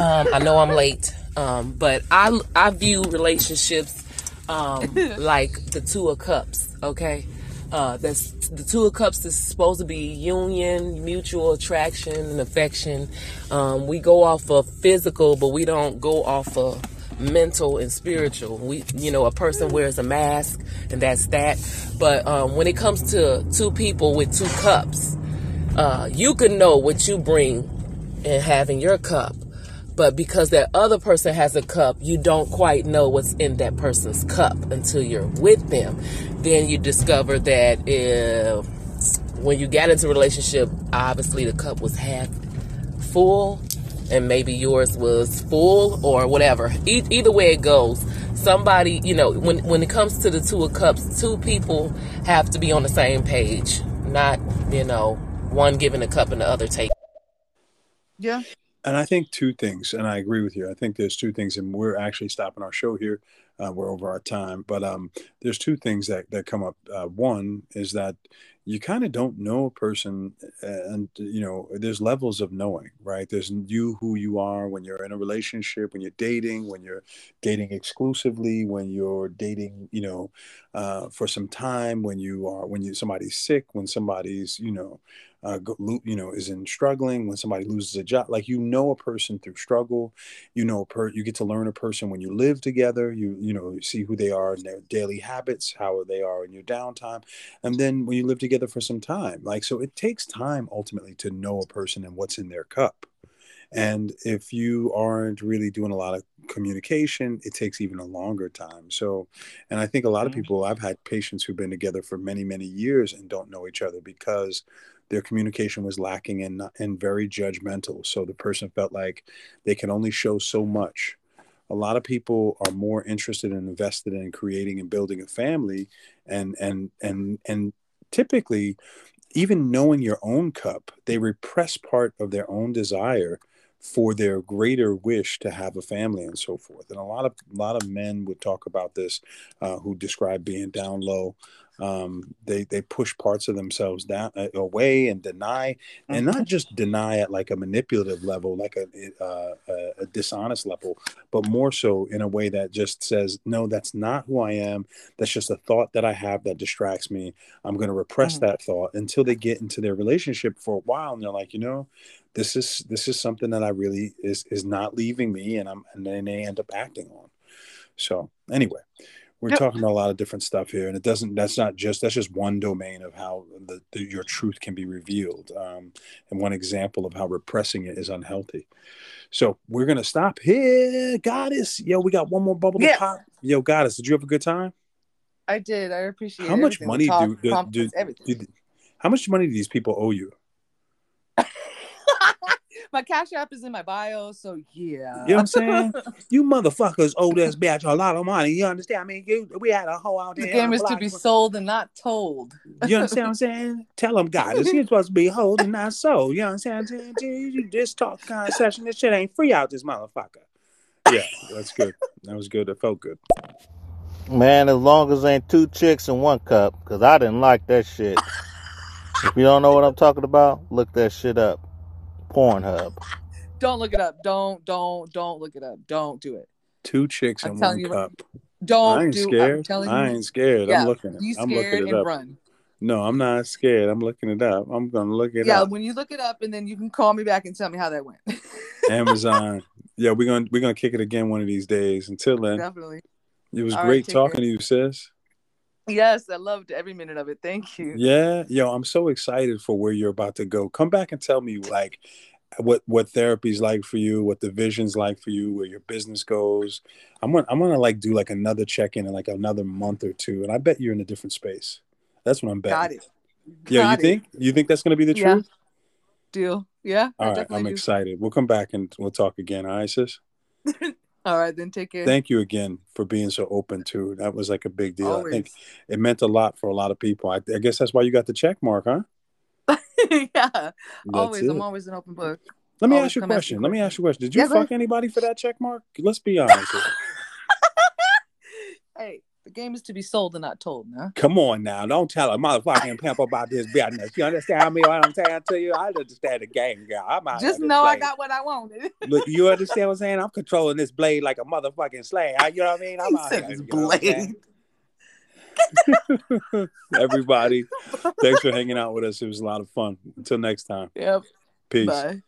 Um, I know I'm late, um, but I I view relationships um, like the two of cups. Okay, uh, that's the two of cups is supposed to be union, mutual attraction, and affection. Um, we go off of physical, but we don't go off of mental and spiritual. We, you know, a person wears a mask and that's that. But um, when it comes to two people with two cups, uh, you can know what you bring and have in your cup. But because that other person has a cup, you don't quite know what's in that person's cup until you're with them. Then you discover that if, when you got into a relationship, obviously the cup was half full and maybe yours was full or whatever. E- either way it goes, somebody, you know, when when it comes to the two of cups, two people have to be on the same page, not, you know, one giving a cup and the other taking. Yeah. And I think two things, and I agree with you. I think there's two things, and we're actually stopping our show here. Uh, we're over our time, but um, there's two things that that come up. Uh, one is that you kind of don't know a person, and you know, there's levels of knowing, right? There's you who you are when you're in a relationship, when you're dating, when you're dating exclusively, when you're dating, you know, uh, for some time, when you are when you somebody's sick, when somebody's, you know, uh, you know, is in struggling, when somebody loses a job, like you know a person through struggle, you know, a per, you get to learn a person when you live together, you you know, you see who they are in their daily habits, how they are in your downtime, and then when you live together for some time, like so, it takes time ultimately to know a person and what's in their cup. And if you aren't really doing a lot of communication, it takes even a longer time. So, and I think a lot of people, I've had patients who've been together for many, many years and don't know each other because their communication was lacking and, and very judgmental. So the person felt like they can only show so much. A lot of people are more interested and invested in creating and building a family and and and and typically even knowing your own cup, they repress part of their own desire for their greater wish to have a family and so forth. And a lot of a lot of men would talk about this, uh, who describe being down low. Um, they they push parts of themselves down uh, away and deny, and not just deny at like a manipulative level, like a, uh, a a dishonest level, but more so in a way that just says, no, that's not who I am. That's just a thought that I have that distracts me. I'm going to repress that thought until they get into their relationship for a while, and they're like, you know, this is this is something that I really is is not leaving me, and I'm and then they end up acting on. So anyway, we're talking about a lot of different stuff here, and it doesn't. That's not just that's just one domain of how the, the your truth can be revealed, um, and one example of how repressing it is unhealthy. So we're gonna stop here, Goddess. Yo, we got one more bubble Yeah. to pop. Yo, Goddess, did you have a good time? I did. I appreciate it. How much money talk, do, do, do, do how much money do these people owe you? my cash app is in my bio, so yeah. You know what I'm saying? you motherfuckers owe this bitch a lot of money. You understand? I mean, you, we had a whole out there. the there. game is to be sold and not told. You understand what I'm saying? Tell them, God, you're supposed to be holding not so. You know what I'm saying? You just talk kind of session. This shit ain't free out this motherfucker. Yeah, that's good. That was good. That felt good. Man, as long as ain't two chicks in one cup, because I didn't like that shit. if you don't know what I'm talking about, look that shit up. Pornhub. Don't look it up. Don't, don't, don't look it up. Don't do it. Two chicks I'm in telling one you, cup. Don't I ain't do. I'm scared. telling I ain't scared. Yeah, I'm looking it. be I'm scared looking it and up. run. No, I'm not scared. I'm looking it up. I'm gonna look it Yeah, up. Yeah, when you look it up, and then you can call me back and tell me how that went. Amazon. Yeah, we're gonna we're gonna kick it again one of these days. Until then, Definitely. it was All right, great take talking care. to you, sis. Yes, I loved every minute of it. Thank you. Yeah, yo, I'm so excited for where you're about to go. Come back and tell me like what what therapy's like for you, what the vision's like for you, where your business goes. I'm gonna I'm gonna like do like another check in in like another month or two, and I bet you're in a different space. That's what I'm betting. Got it. Yeah, you it. think you think that's gonna be the Yeah. truth? Deal. Yeah. All right, I'm do. excited. We'll come back and we'll talk again. All right, sis. All right, then take care. Thank you again for being so open too. That was like a big deal. I think it meant a lot for a lot of people. I, I guess that's why you got the check mark, huh? yeah. That's always. it. I'm always an open book. Let me Always ask you a come ask me question. Let me ask you a question. Did you go fuck ahead. anybody for that check mark? Let's be honest. Hey, the game is to be sold and not told, nah. Come on now. Don't tell a motherfucking pimp about this business. You understand me what I'm saying to you? I understand the game, girl. I'm out Just know I got what I wanted. Look, you understand what I'm saying? I'm controlling this blade like a motherfucking slave. You know what I mean? I'm He out said here, this you know what I'm saying? blade. Everybody, thanks for hanging out with us. It was a lot of fun. Until next time. Yep. Peace. Bye.